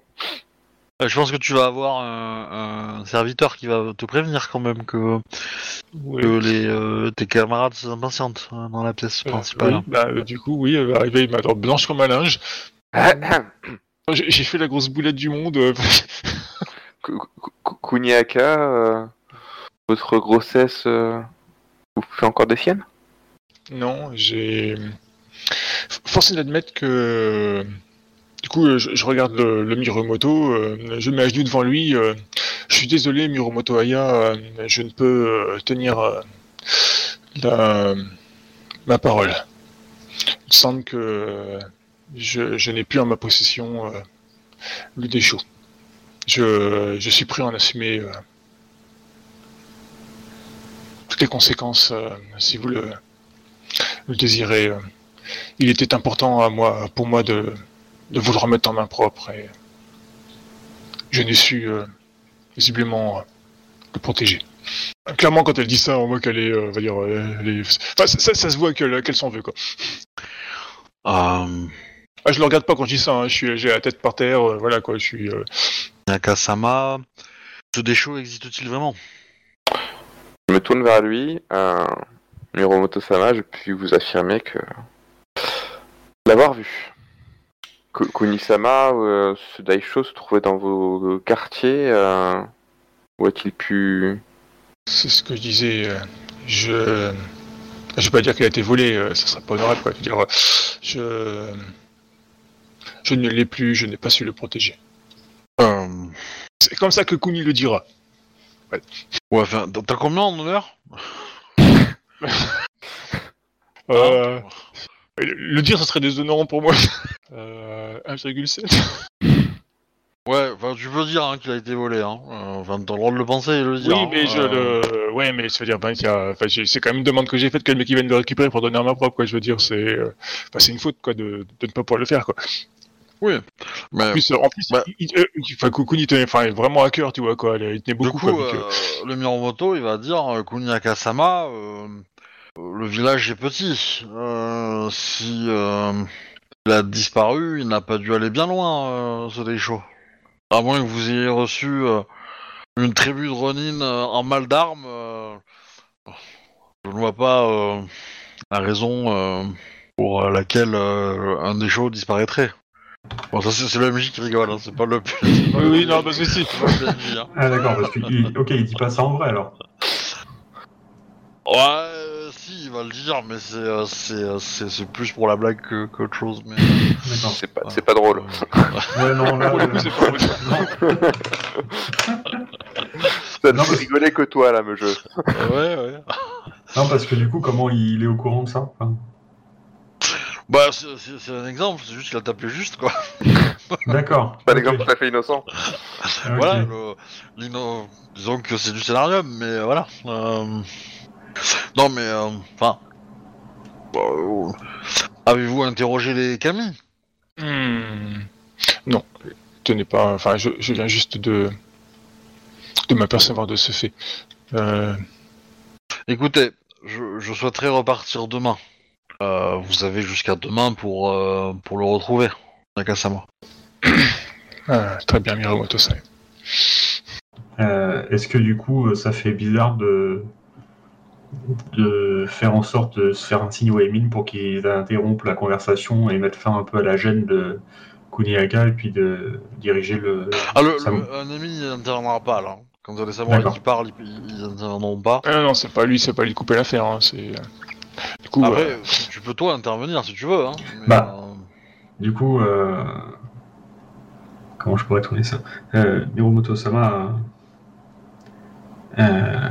Euh, Je pense que tu vas avoir un, un serviteur qui va te prévenir quand même que, les, euh, tes camarades s'impatientent euh, dans la pièce Euh, principale. oui, bah, euh, du coup, oui, elle va arriver, ma dent blanche comme un linge. J'ai j'ai fait la grosse boulette du monde. euh, Ku- Ku- Ku- Kuniaka, euh, votre grossesse euh, vous fait encore des siennes? Non, j'ai. Force est d'admettre que. Du coup, euh, je, je regarde le, le Miromoto, euh, je mets à genoux devant lui. euh, je suis désolé, Miromoto Aya, euh, je ne peux euh, tenir euh, la, ma parole. Il semble que euh, je, n'ai plus en ma possession euh, le déchaud. Je, suis prêt à en assumer euh, toutes les conséquences euh, si vous le, désirez. Il était important pour moi de, de vous le remettre en main propre et je n'ai su visiblement le protéger. Clairement, quand elle dit ça, on voit qu'elle est, va dire, ça, se voit qu'elle s'en veut quoi. Ah, je le regarde pas quand je dis ça, hein, je suis, j'ai la tête par terre, euh, voilà quoi, je suis. euh, Nakasama, ce déchaud existe-t-il vraiment? Je me tourne vers lui, euh, Miromoto-sama, je puis vous affirmer que l'avoir vu. Ku- Kunisama, euh, ce Daisho se trouvait dans vos quartiers. euh, où a-t-il pu C'est ce que je disais. euh, je. Je vais pas dire qu'elle a été volée, euh, ça serait pas honorable, quoi. Je veux dire, euh, je. Je ne l'ai plus, je n'ai pas su le protéger. euh... C'est comme ça que Kuni le dira. Ouais, enfin, t'as combien en honneur Euh, le dire, ça serait déshonorant pour moi. Euh, 1,7. Ouais, enfin, tu peux dire hein, qu'il a été volé, hein. Euh, Enfin, t'as le droit de le penser et le dire. Oui, hein. mais je Euh, le. Ouais, mais ça veut dire, ben, a- enfin, c'est quand même une demande que j'ai faite que le mec qui vienne le récupérer pour donner à ma propre, quoi. Je veux dire, c'est. euh, enfin, c'est une faute, quoi, de, de ne pas pouvoir le faire, quoi. Mais, En plus, en plus bah- il, il- euh, enfin, Kuni tenait enfin, vraiment à cœur, tu vois, quoi. Il tenait du beaucoup, coup, quoi. donc, euh, euh, le Miromoto, il va dire Kuniakasama, euh, le village est petit. Euh, si il a disparu, il n'a pas dû aller bien loin, ce Deisho. À moins que vous ayez reçu une tribu de Ronin en mal d'armes, je ne vois pas la raison pour laquelle un Deisho disparaîtrait. Bon, ça c'est c'est le MJ qui rigole, hein, c'est pas le Oui, oui, non, parce que si. c'est pas le hein. Ah d'accord, parce que il- ok, il dit pas ça en vrai alors. Ouais, euh, si, il va le dire, mais c'est euh, c'est euh, c'est c'est plus pour la blague que qu'autre chose. Mais D'accord. C'est pas, c'est pas drôle. Ouais, non, là, Pour le coup, c'est pas vrai. Ça ne Non, fait mais- rigoler que toi, là, me jeu. ouais, ouais. non, parce que du coup, comment il est au courant de ça Enfin, Bah, c'est- un exemple, c'est juste qu'il a tapé juste, quoi. D'accord. Pas Ok. l'exemple tout à fait innocent. Voilà, le- disons que c'est du scénario, mais voilà. Euh, Non, mais euh, enfin, bah, euh, avez-vous interrogé les Camille? Hmm. Non, ce n'est pas. Enfin, je, je viens juste de de m'apercevoir de ce fait. Euh, Écoutez, je, je souhaiterais repartir demain. Euh, vous avez jusqu'à demain pour euh, pour le retrouver, Nakasama. ah, très bien, Miromoto-san. Euh, Est-ce que du coup, ça fait bizarre de de faire en sorte de se faire un signe au Emin pour qu'ils interrompent la conversation et mettre fin un peu à la gêne de Kuniaka et puis de diriger le. Ah, le, Ça le- un n'interviendra pas là. Quand les samouraïs qui parlent, ils, ils n'interviendront pas. Ah, non, c'est pas lui, c'est pas lui de couper l'affaire. Hein, c'est. Du coup, Après, euh, tu peux toi intervenir si tu veux. Hein, mais, Bah. euh, Du coup, euh, comment je pourrais tourner ça? Euh, Miromoto-sama. euh,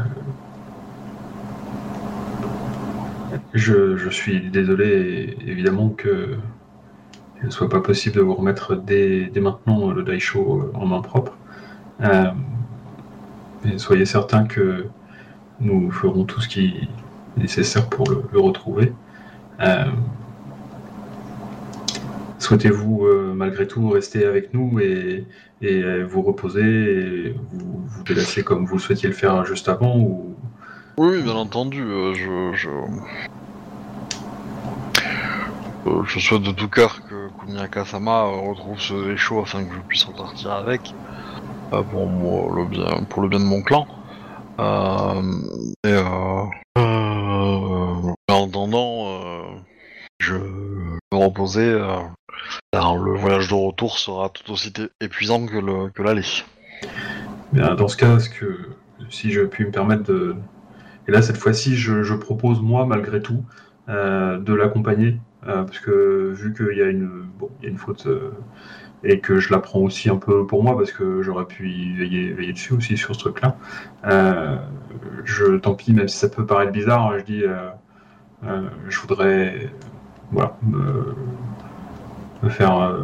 je, je suis désolé, évidemment, que il ne soit pas possible de vous remettre dès, dès maintenant le Daisho en main propre. Euh, mais soyez certain que nous ferons tout ce qui nécessaire pour le, retrouver. Euh, Souhaitez-vous euh, malgré tout rester avec nous et, et euh, vous reposer et vous, vous comme vous souhaitiez le faire juste avant ou... Oui, bien entendu. je, je... Je souhaite de tout cœur que Kuniaka-sama euh, retrouve ce écho afin que je puisse repartir avec pour, moi, pour le bien de mon clan. Euh, et euh, euh, en attendant, je me reposer car le voyage de retour sera tout aussi épuisant que le que l'aller. Dans ce cas, si je puis me permettre de... Et là, cette fois-ci, je, propose, moi, malgré tout, de l'accompagner, parce que vu qu'il y, a une- faute, et que je la prends aussi un peu pour moi, parce que j'aurais pu veiller, dessus aussi sur ce truc-là, euh, je, tant pis, même si ça peut paraître bizarre, je dis, euh, euh, je voudrais, voilà, me, faire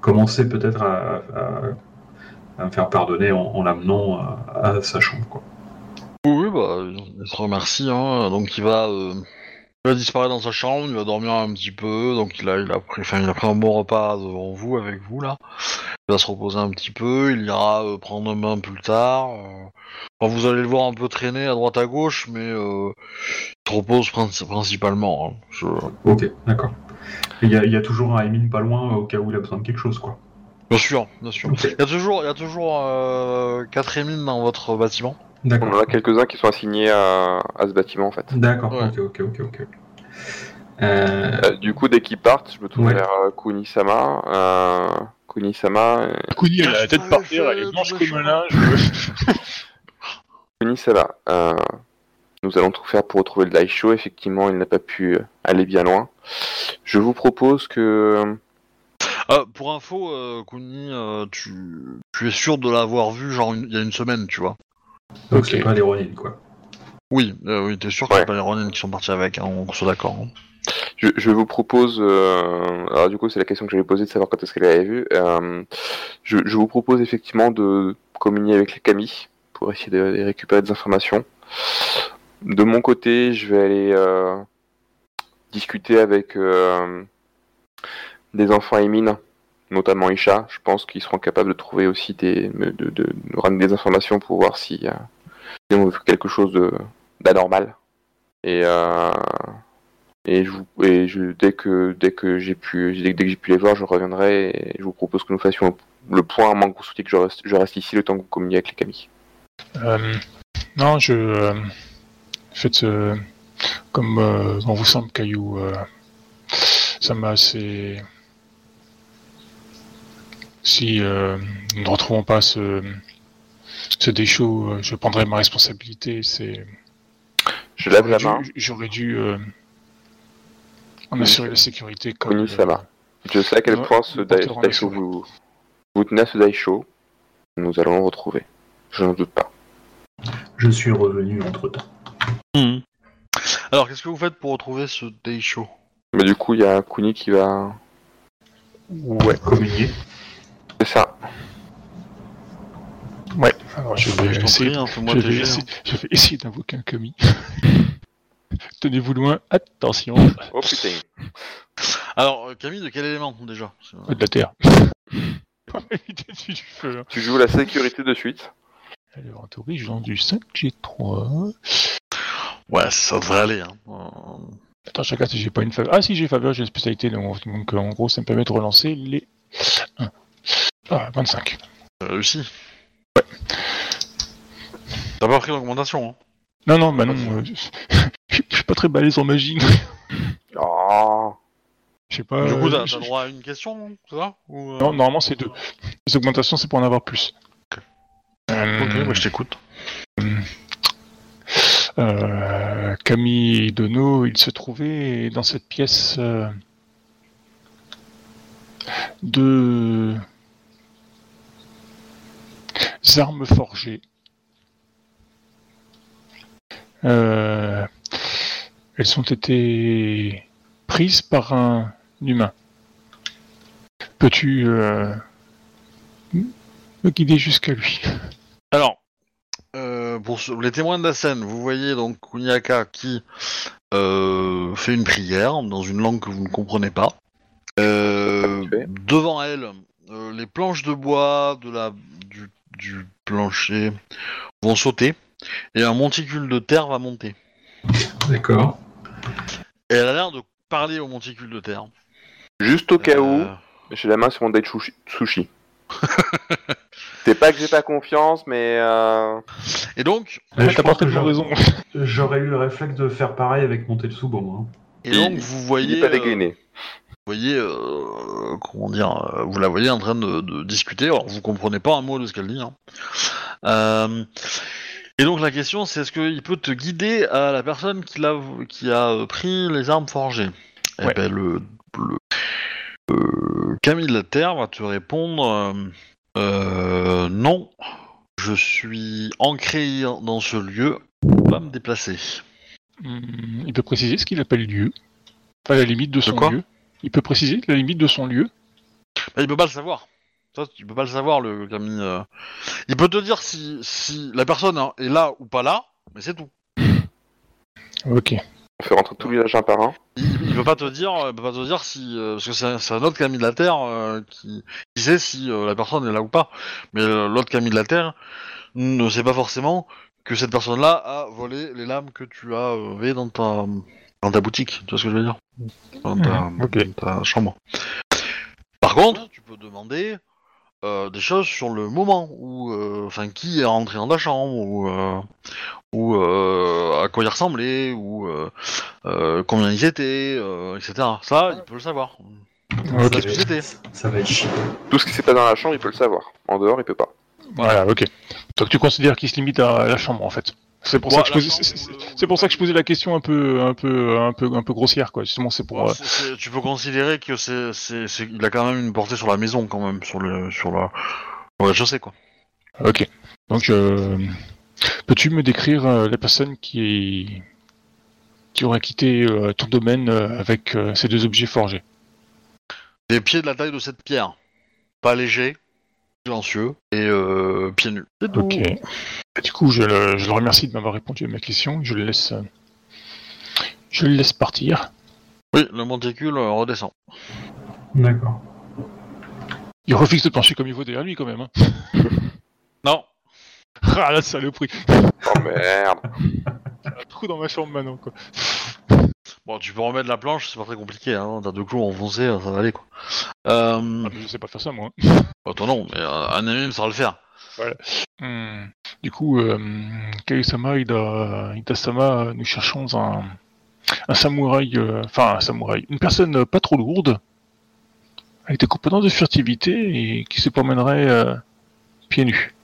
commencer peut-être à- me faire pardonner en, en l'amenant à, sa chambre. Quoi. Oui, bah, il se remercie. Hein. Donc il va, il va disparaître dans sa chambre, il va dormir un petit peu. Donc il a, il a pris, enfin, il a pris un bon repas devant vous, avec vous là. Il va se reposer un petit peu. Il ira euh, prendre un bain plus tard. euh. Enfin, vous allez le voir un peu traîner à droite à gauche, mais euh, il se repose princi- principalement. hein. Je- Ok, d'accord. Il y, a- il y a toujours un Emile pas loin au cas où il a besoin de quelque chose. quoi. Bien sûr, bien sûr. Ok. Il y a toujours, il y a toujours euh, quatre émines dans votre bâtiment? On en a quelques-uns qui sont assignés à, à ce bâtiment, en fait. D'accord, Ouais. ok, ok, ok, ok. Euh, Euh, du coup, dès qu'ils partent, je me tourne Ouais. vers euh, Kuni-sama. Euh, Kuni-sama, euh, Kuni, elle a la tête par terre, elle est blanche comme un linge. Kuni-sama, euh, nous allons tout faire pour retrouver le Daisho. Effectivement, il n'a pas pu aller bien loin. Je vous propose que... Euh, pour info, euh, Kuni, euh, tu, tu es sûr de l'avoir vu genre une- il y a une semaine, tu vois. Donc c'est pas les Ronin, quoi. Oui, euh, oui, t'es sûr que Ouais. c'est pas les Ronin qui sont partis avec, hein, on soit d'accord. hein. Je, je vous propose, euh, alors du coup c'est la question que j'avais posée de savoir quand est-ce qu'elle avait vu. Euh, je, je vous propose effectivement de communier avec les Kami pour essayer de, de récupérer des informations. De mon côté, je vais aller euh, discuter avec euh, des enfants émines, notamment Isha. Je pense qu'ils seront capables de trouver aussi des, de, de, de ramener des informations pour voir si, euh, si quelque chose d'anormal. Et euh, et dès que dès que j'ai pu dès, que j'ai pu les voir, je reviendrai et je vous propose que nous fassions le point à moins que vous souhaitiez que je reste, je reste ici le temps que vous communiez avec les Kami. Euh, non, je. Euh, faites comme on vous semble, Caillou. ça m'a assez. Si euh, nous ne retrouvons pas ce, ce déchaud, euh, je prendrai ma responsabilité. C'est Je lève la main. J'aurais dû euh, en assurer la sécurité comme. Sama. Je sais à quel point ce Daisho vous, vous tenez à ce Daisho. Nous allons le retrouver. Je n'en doute pas. Je suis revenu entre temps. Mhm. Alors, qu'est-ce que vous faites pour retrouver ce Daisho Mais du coup, il y a Kuni qui va. Ouais. Communier. C'est ça. Ouais. Alors je vais essayer. hein, essayer, hein. d'invoquer un commis. Tenez-vous loin, attention, Oh putain. Alors, euh, Camille, de quel élément déjà? De la terre. Éviter du feu. hein. Tu joues la sécurité de suite. Alors, en théorie, je lance du 5G3. Ouais, ça devrait aller. Hein. Euh, Attends, regarde si j'ai pas une faveur. Ah, si, j'ai faveur, j'ai une spécialité. Donc, donc, en gros, ça me permet de relancer les. 1. Ah, 25. euh, réussi. Ouais. T'as pas pris l'augmentation, hein? Non, non, bah non. euh, je je suis pas très balèze en magie. Oh. Je sais pas. Du coup, t'as euh, t'as droit à une question, c'est ça? Ou, euh, Non, normalement, c'est deux. Les augmentations, c'est pour en avoir plus. Ok. Euh, Ok, bah, je t'écoute. Euh, Camille Dono, il se trouvait dans cette pièce euh, deux armes forgées. Euh, elles ont été prises par un humain. Peux-tu euh, me guider jusqu'à lui? Alors, euh, pour ce- les témoins de la scène, vous voyez donc Kuniaka qui euh, fait une prière dans une langue que vous ne comprenez pas. Euh, devant elle, euh, les planches de bois de la, du, du plancher vont sauter et un monticule de terre va monter. D'accord. Et elle a l'air de parler au monticule de terre. Juste au cas où, Euh, j'ai la main sur mon Daisho sushi. C'est pas que j'ai pas confiance, mais euh... Et donc, Là, Ouais, je T'as pense pas que très j'aurais- raison. J'aurais eu le réflexe de faire pareil avec mon Tetsubo, moi. hein. et donc vous il voyez, pas euh, dégainé. Vous voyez, euh, comment dire, euh, vous la voyez en train de, de discuter. Alors vous comprenez pas un mot de ce qu'elle dit. hein. Euh, et donc la question, c'est est-ce qu'il peut te guider à la personne qui, a pris les armes forgées? Eh ben le, le euh, Camille la Terre va te répondre non. Je suis ancré dans ce lieu, pas me déplacer. Hmm, Il peut préciser ce qu'il appelle lieu. Pas la limite de son quoi? Lieu. Il peut préciser la limite de son lieu. Bah, il peut pas le savoir. Ça, tu peux pas le savoir, le Camille. euh. Il peut te dire si, si la personne hein, est là ou pas là, mais c'est tout. Ok. On fait rentrer tout le village un par un. Il, il peut pas te dire, il peut pas te dire si, euh, parce que c'est c'est un autre Camille de la Terre euh, qui, qui sait si euh, la personne est là ou pas. Mais euh, l'autre Camille de la Terre ne sait pas forcément que cette personne-là a volé les lames que tu as euh, dans ta dans ta boutique. Tu vois ce que je veux dire Dans ta, ok. dans ta chambre. Par contre, tu peux demander euh, des choses sur le moment où, euh, enfin, qui est rentré dans ta chambre ou euh, ou euh, à quoi il ressemblait ou euh, euh, combien ils étaient, euh, etc. Ça, il peut le savoir. Ok. Qu'est-ce que c'était Ça va être chiant. Tout ce qui s'est passé dans la chambre, il peut le savoir. En dehors, il peut pas. Voilà, ok. Donc tu considères qu'il se limite à la chambre en fait. C'est pour, Bon, ça que je posais- pour ça que je la question un peu, un peu, un peu, un peu grossière quoi. Justement, c'est pour. Bon, euh, tu peux considérer que c'est, c'est, c'est- il a quand même une portée sur la maison quand même, sur le, sur la, sais quoi. Ok. Donc, euh, peux-tu me décrire euh, la personne qui qui aurait quitté euh, ton domaine avec ces deux objets forgés? Des pieds de la taille de cette pierre, pas léger, silencieux et euh, pieds nus. Ok. Du coup, je le, je le remercie de m'avoir répondu à ma question. Je le laisse, euh, je le laisse partir. Oui, le monticule euh, redescend. D'accord. Il refixe de plancher comme il faut derrière lui quand même. Hein. Non. ah la saloperie. Oh merde. Un trou dans ma chambre maintenant quoi. Bon, tu peux remettre la planche, c'est pas très compliqué. Hein. T'as deux clous enfoncés, ça va aller quoi. Euh, Ah, mais je sais pas faire ça moi. bah, toi non, mais euh, un ami ça va le faire. Hmm. Du coup, euh, Kaiosama, Ida, Ida-sama, euh, nous cherchons un, un samouraï, euh, enfin un samouraï, une personne euh, pas trop lourde, avec des compétences de furtivité et qui se promènerait euh, pieds nus.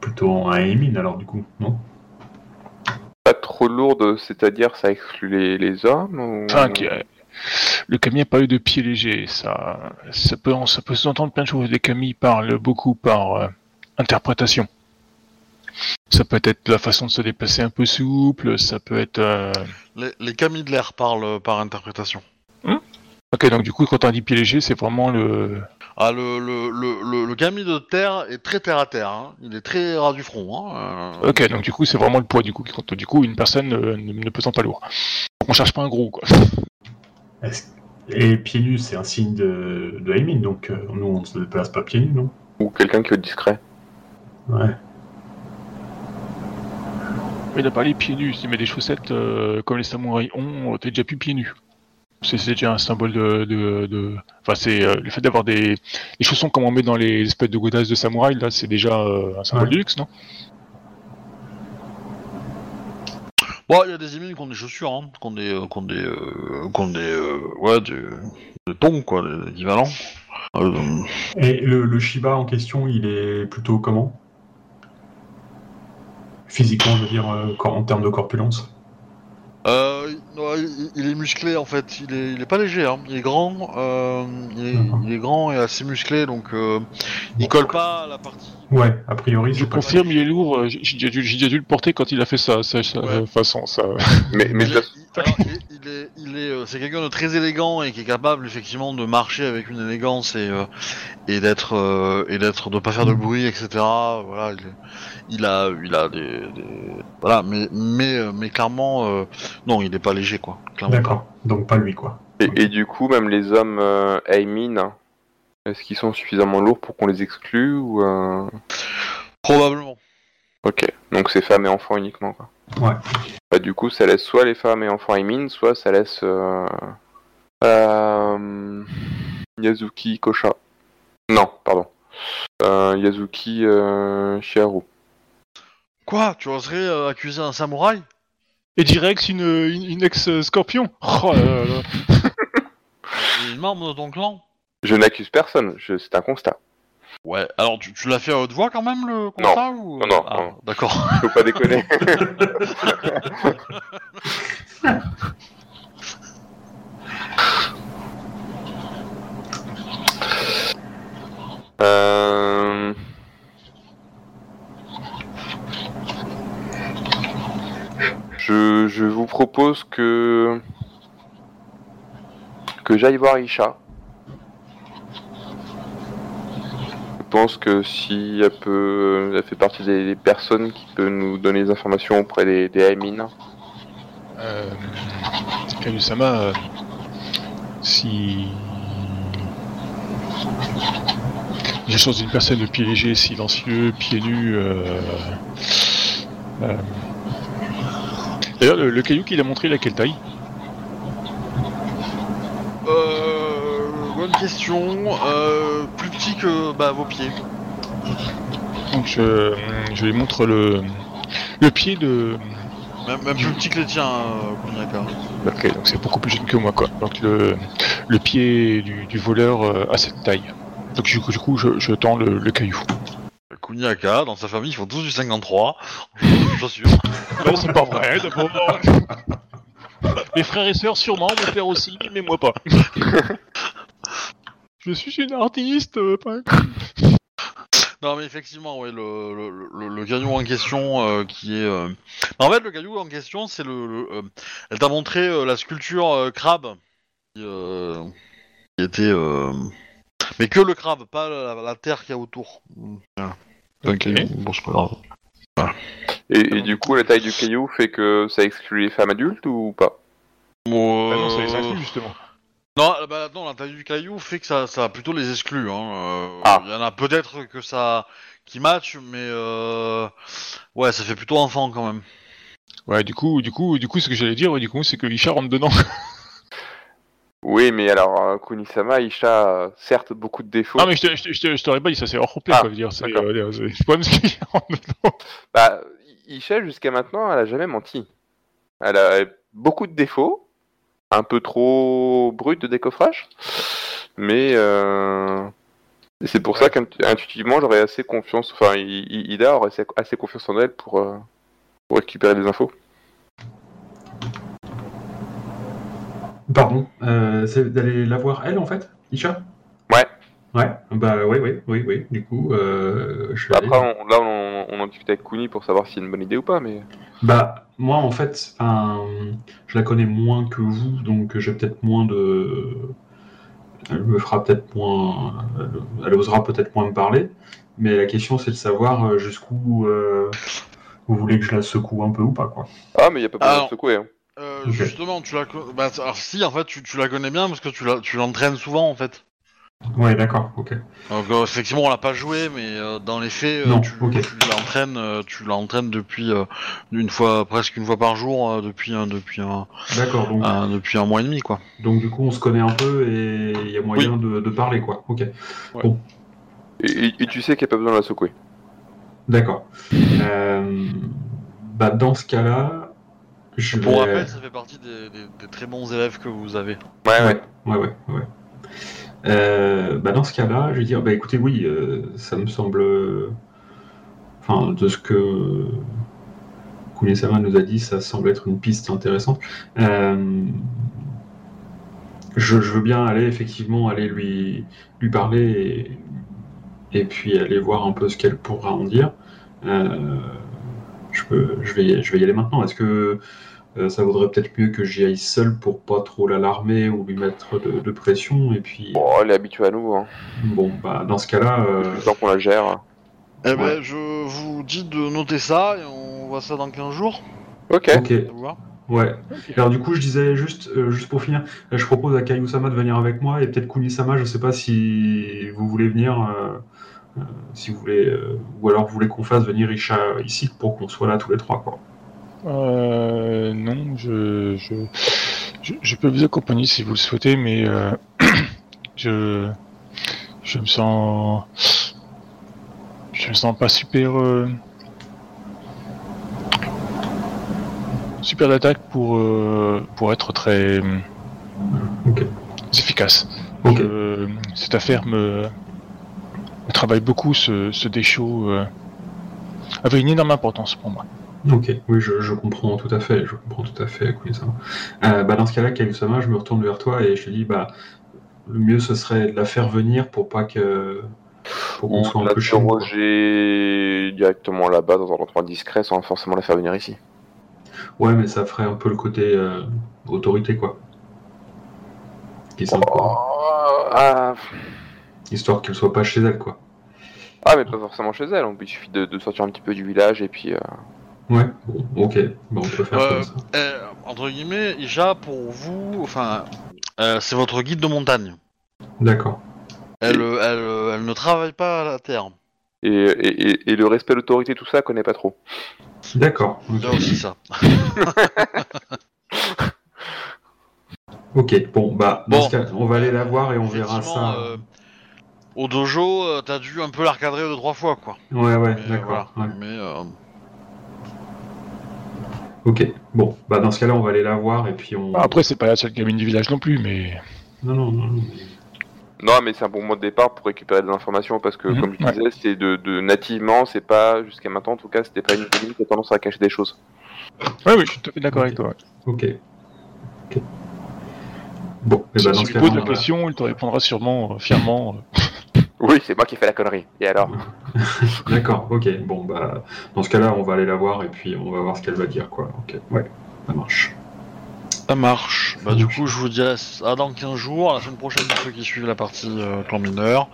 Plutôt un Emin alors du coup, non? Trop lourde, c'est-à-dire ça exclut les, les hommes ou... Enfin, qui- euh, le Camille a parlé de pied léger. Ça, ça peut, ça peut sous-entendre plein de choses. Les Camille parlent beaucoup par euh, interprétation. Ça peut être la façon de se déplacer un peu souple. Ça peut être. euh, Les, les camis de l'air parlent par interprétation. Ok, donc du coup, quand on dit pied léger, c'est vraiment le. Ah, le, le, le, le, le Camille de terre est très terre à terre. hein. Il est très ras du front. Hein. euh. Ok, donc du coup, c'est vraiment le poids du coup qui compte. Du coup, une personne euh, ne, ne pesant pas lourd. Donc on cherche pas un gros, quoi. Est-ce- Et pieds nus, c'est un signe de, de Aimin, donc euh, nous, on ne se déplace pas pieds nus, non? Ou quelqu'un qui est discret. Ouais. Il a parlé pieds nus. S'il met des chaussettes euh, comme les samouraïs ont, euh, t'es déjà plus pieds nus. C'est déjà un symbole de. de, de- Enfin, c'est euh, le fait d'avoir des, des chaussons comme on met dans les espèces de godasses de samouraï, là, c'est déjà euh, un symbole Ouais. de luxe, non? Bon, il y a des émines qui ont des chaussures, hein, qui ont des, euh, qui ont des, euh, qui ont des, euh, ouais, des, des tongs, quoi, des équivalents. Euh, Et le, le Shiba en question, il est plutôt comment? Physiquement, je veux dire, euh, en termes de corpulence? Euh, il, il est musclé en fait, il est, il est pas léger, hein. il est grand, euh, il, est, Mhm. il est grand et assez musclé, donc euh, il colle pas à la partie. Ouais, a priori, Je pas- confirme, il est lourd. euh, J'ai dû- dû le porter quand il a fait ça, ça, ça Ouais. façon. Ça... Mais, mais il, il- alors, il- il est, il est, euh, c'est quelqu'un de très élégant et qui est capable effectivement de marcher avec une élégance et euh, et d'être euh, et d'être de pas faire de bruit, etc. Voilà, il, est- il a, il a des, des- voilà, mais mais euh, mais clairement, euh, non, il est pas léger quoi. D'accord, donc pas lui, quoi. Et, et du coup, même les hommes euh, Aimin, est-ce qu'ils sont suffisamment lourds pour qu'on les exclue ou euh, Probablement. Ok, donc c'est femmes et enfants uniquement quoi. Ouais. Bah, du coup, ça laisse soit les femmes et enfants Aimin, soit ça laisse euh, euh, Yazuki Kosha. Non, pardon. Euh, Yazuki euh, Shiharu. Quoi Tu oserais euh, accuser un samouraï? Et Direx, une, une, une ex-scorpion Oh là là là. Il est membre de ton clan Je n'accuse personne, je- c'est un constat. Ouais. Alors tu, tu l'as fait à haute voix quand même le constat ou Non, non, Ah, non. D'accord. Faut pas déconner. Euh, Je, je vous propose que que j'aille voir Isha. Je pense que si elle peut, elle fait partie des, personnes qui peut nous donner des informations auprès des, des Aimin. Euh, euh, si. J'ai chose d'une personne de pied léger, silencieux, pieds nus. Euh... euh, D'ailleurs, le, le caillou qu'il a montré, il a quelle taille Euh, bonne question. Euh, plus petit que bah, vos pieds. Donc, je, je lui montre le, le pied de. Même, même plus petit que les tiens, euh, Kuniaka. Ok, donc c'est beaucoup plus jeune que moi, quoi. Donc, le, le pied du, du voleur euh, a cette taille. Donc, du coup, du coup je, je tends le, le caillou. Kuniaka, dans sa famille, ils font tous du 53. Je suis sûr. Non, c'est pas vrai, d'abord. Mes frères et sœurs, sûrement, mon père aussi, mais moi pas. Je suis une artiste, euh, pas un Non, mais effectivement, ouais, le, le, le, le caillou en question euh, qui est. euh, En fait, le caillou en question, c'est le. le, euh, Elle t'a montré euh, la sculpture euh, crabe qui, euh, qui était. euh, Mais que le crabe, pas la, la terre qu'il y a autour. Voilà. Ok. Bon, c'est pas grave. Et, et du coup, la taille du caillou fait que ça exclut les femmes adultes ou pas? Bon, Ah non, ça les inclut, justement. Non, bah, non, la taille du caillou fait que ça, ça plutôt les exclut. Hein. euh, Ah. Il y en a peut-être que ça qui match, mais euh... ouais, ça fait plutôt enfant quand même. Ouais, du coup, du coup, du coup, ce que j'allais dire, ouais, du coup, c'est que Isha rentre dedans. Oui, mais alors, euh, Kunisama, Isha, euh, certes, beaucoup de défauts. Non, mais je te- je te- je te- je t'aurais pas dit ça, c'est hors complet, Ah, quoi. je veux dire, c'est, euh, le problème, c'est qu'il rentre dedans. Bah, Isha, jusqu'à maintenant, elle a jamais menti. Elle a beaucoup de défauts, un peu trop brut de décoffrage. Mais euh, c'est pour ça qu'intuitivement, j'aurais assez confiance. Enfin, Ida aurait assez confiance en elle pour, euh, récupérer des infos. Pardon, euh, c'est d'aller la voir elle en fait, Isha? Ouais. Bah oui, oui, oui, oui. Du coup, euh, je aller- Après, on- là, on, on en discute avec Kuni pour savoir si c'est une bonne idée ou pas, mais. Bah, moi, en fait, je la connais moins que vous, donc j'ai peut-être moins de. Elle me fera peut-être moins. Elle, osera peut-être moins me parler, mais la question, c'est de savoir euh, jusqu'où euh, vous voulez que je la secoue un peu ou pas, quoi. Ah, mais il a pas besoin Alors- de secouer. Hein. Euh. Justement, tu la bah, alors si, en fait, tu, tu la connais bien parce que tu la- tu l'entraînes souvent, en fait. Ouais, d'accord, ok. Donc euh, effectivement, on l'a pas joué, mais euh, dans les faits, euh, Non, tu, ok. tu l'entraînes, euh, tu l'entraînes depuis euh, une fois, presque une fois par jour, euh, depuis un, depuis un, D'accord, donc, un- depuis un mois et demi, quoi. donc du coup, on se connaît un peu et il y a moyen de, de parler, quoi. Ok, Et, et- et tu sais qu'il n'y a pas besoin de la secouer. d'accord. Euh, bah, dans ce cas-là, je Pour vais- rappel, ça fait partie des, des- des très bons élèves que vous avez. Ouais, ouais. Ouais, ouais, ouais. Euh, bah dans ce cas-là, je vais dire, bah écoutez, oui, euh, ça me semble, enfin, de ce que Kunisama nous a dit, ça semble être une piste intéressante. Euh, je, veux bien aller effectivement aller lui lui parler et, puis aller voir un peu ce qu'elle pourra en dire. Je peux, je vais, je vais y aller maintenant. Est-ce que euh, ça vaudrait peut-être mieux que j'y aille seul pour pas trop l'alarmer ou lui mettre de, de pression. Et puis, Bon, elle est habituée à nous. Hein. bon, bah, dans ce cas-là, euh, Depuis le temps qu'on la gère. Eh ben, je vous dis de noter ça et on voit ça dans 15 jours. Ok. ok, ouais. Alors du coup, je disais juste, euh, juste pour finir, euh, je propose à Kayu-sama de venir avec moi et peut-être Kuni-sama, je sais pas si vous voulez venir, euh, euh, si vous voulez, euh, ou alors vous voulez qu'on fasse venir Isha ici pour qu'on soit là tous les trois, quoi. Euh, non, je, je, je, je peux vous accompagner si vous le souhaitez, mais euh, je, je me sens, je me sens pas super, euh, super d'attaque pour, euh, pour être très efficace. Cette affaire me, me travaille beaucoup, ce, ce déchaud euh, avait une énorme importance pour moi. Ok, oui, je, je comprends tout à fait, je comprends tout à fait. Euh, bah, dans ce cas-là, Kayu-sama, je me retourne vers toi et je te dis, bah, le mieux ce serait de la faire venir pour pas que, pour qu'on soit un la peu chez directement là-bas dans un endroit discret sans forcément la faire venir ici. Ouais, mais ça ferait un peu le côté euh, autorité, quoi. Qui. Oh, ah, Histoire qu'elle soit pas chez elle, quoi. ah, mais pas forcément chez elle. Il suffit de, de sortir un petit peu du village et puis. euh, Ouais, bon, ok, bah, on peut faire Euh, comme ça. eh, entre guillemets, Isha, pour vous, enfin, euh, c'est votre guide de montagne. D'accord. Elle, euh, elle, euh, elle ne travaille pas à la terre. Et, et, et- et le respect de l'autorité, tout ça, elle connaît pas trop. D'accord. Ok. aussi ça. Ok, bon, bah, dans Bon. ce cas, on va aller la voir et on verra Effectivement, ça. euh, au dojo, euh, t'as dû un peu la recadrer deux trois fois, quoi. Ouais, ouais, Mais, d'accord. voilà. ouais. Mais euh, Ok, bon, bah, dans ce cas-là, on va aller la voir et puis on. Bah, Après, c'est pas la seule gamine du village non plus, mais Non, non, non. non. Non, mais c'est un bon mois de départ pour récupérer des informations parce que, Mhm, comme je ouais. disais, c'est de, de nativement, c'est pas jusqu'à maintenant en tout cas, c'était pas une gamine qui a tendance à cacher des choses. ouais, oui, je suis tout à fait d'accord avec toi. Ok. Ok. Bon, et Si bah, dans tu ce lui cas-là, poses la question, il te répondra sûrement euh, fièrement. euh, Oui, c'est moi qui fais la connerie. Et alors? D'accord, ok. Bon, bah, dans ce cas-là, on va aller la voir et puis on va voir ce qu'elle va dire, quoi. Ok, ouais, ça marche. ça marche. Bah, du coup, je vous dirai à dans 15 jours, la semaine prochaine pour ceux qui suivent la partie euh, clan mineur.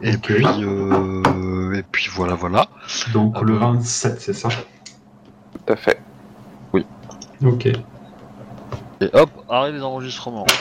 Et puis, euh, et puis voilà, voilà. Donc, Ah, le bah. 27, c'est ça? Tout à fait. Ok. Et hop, arrête les enregistrements. Tout.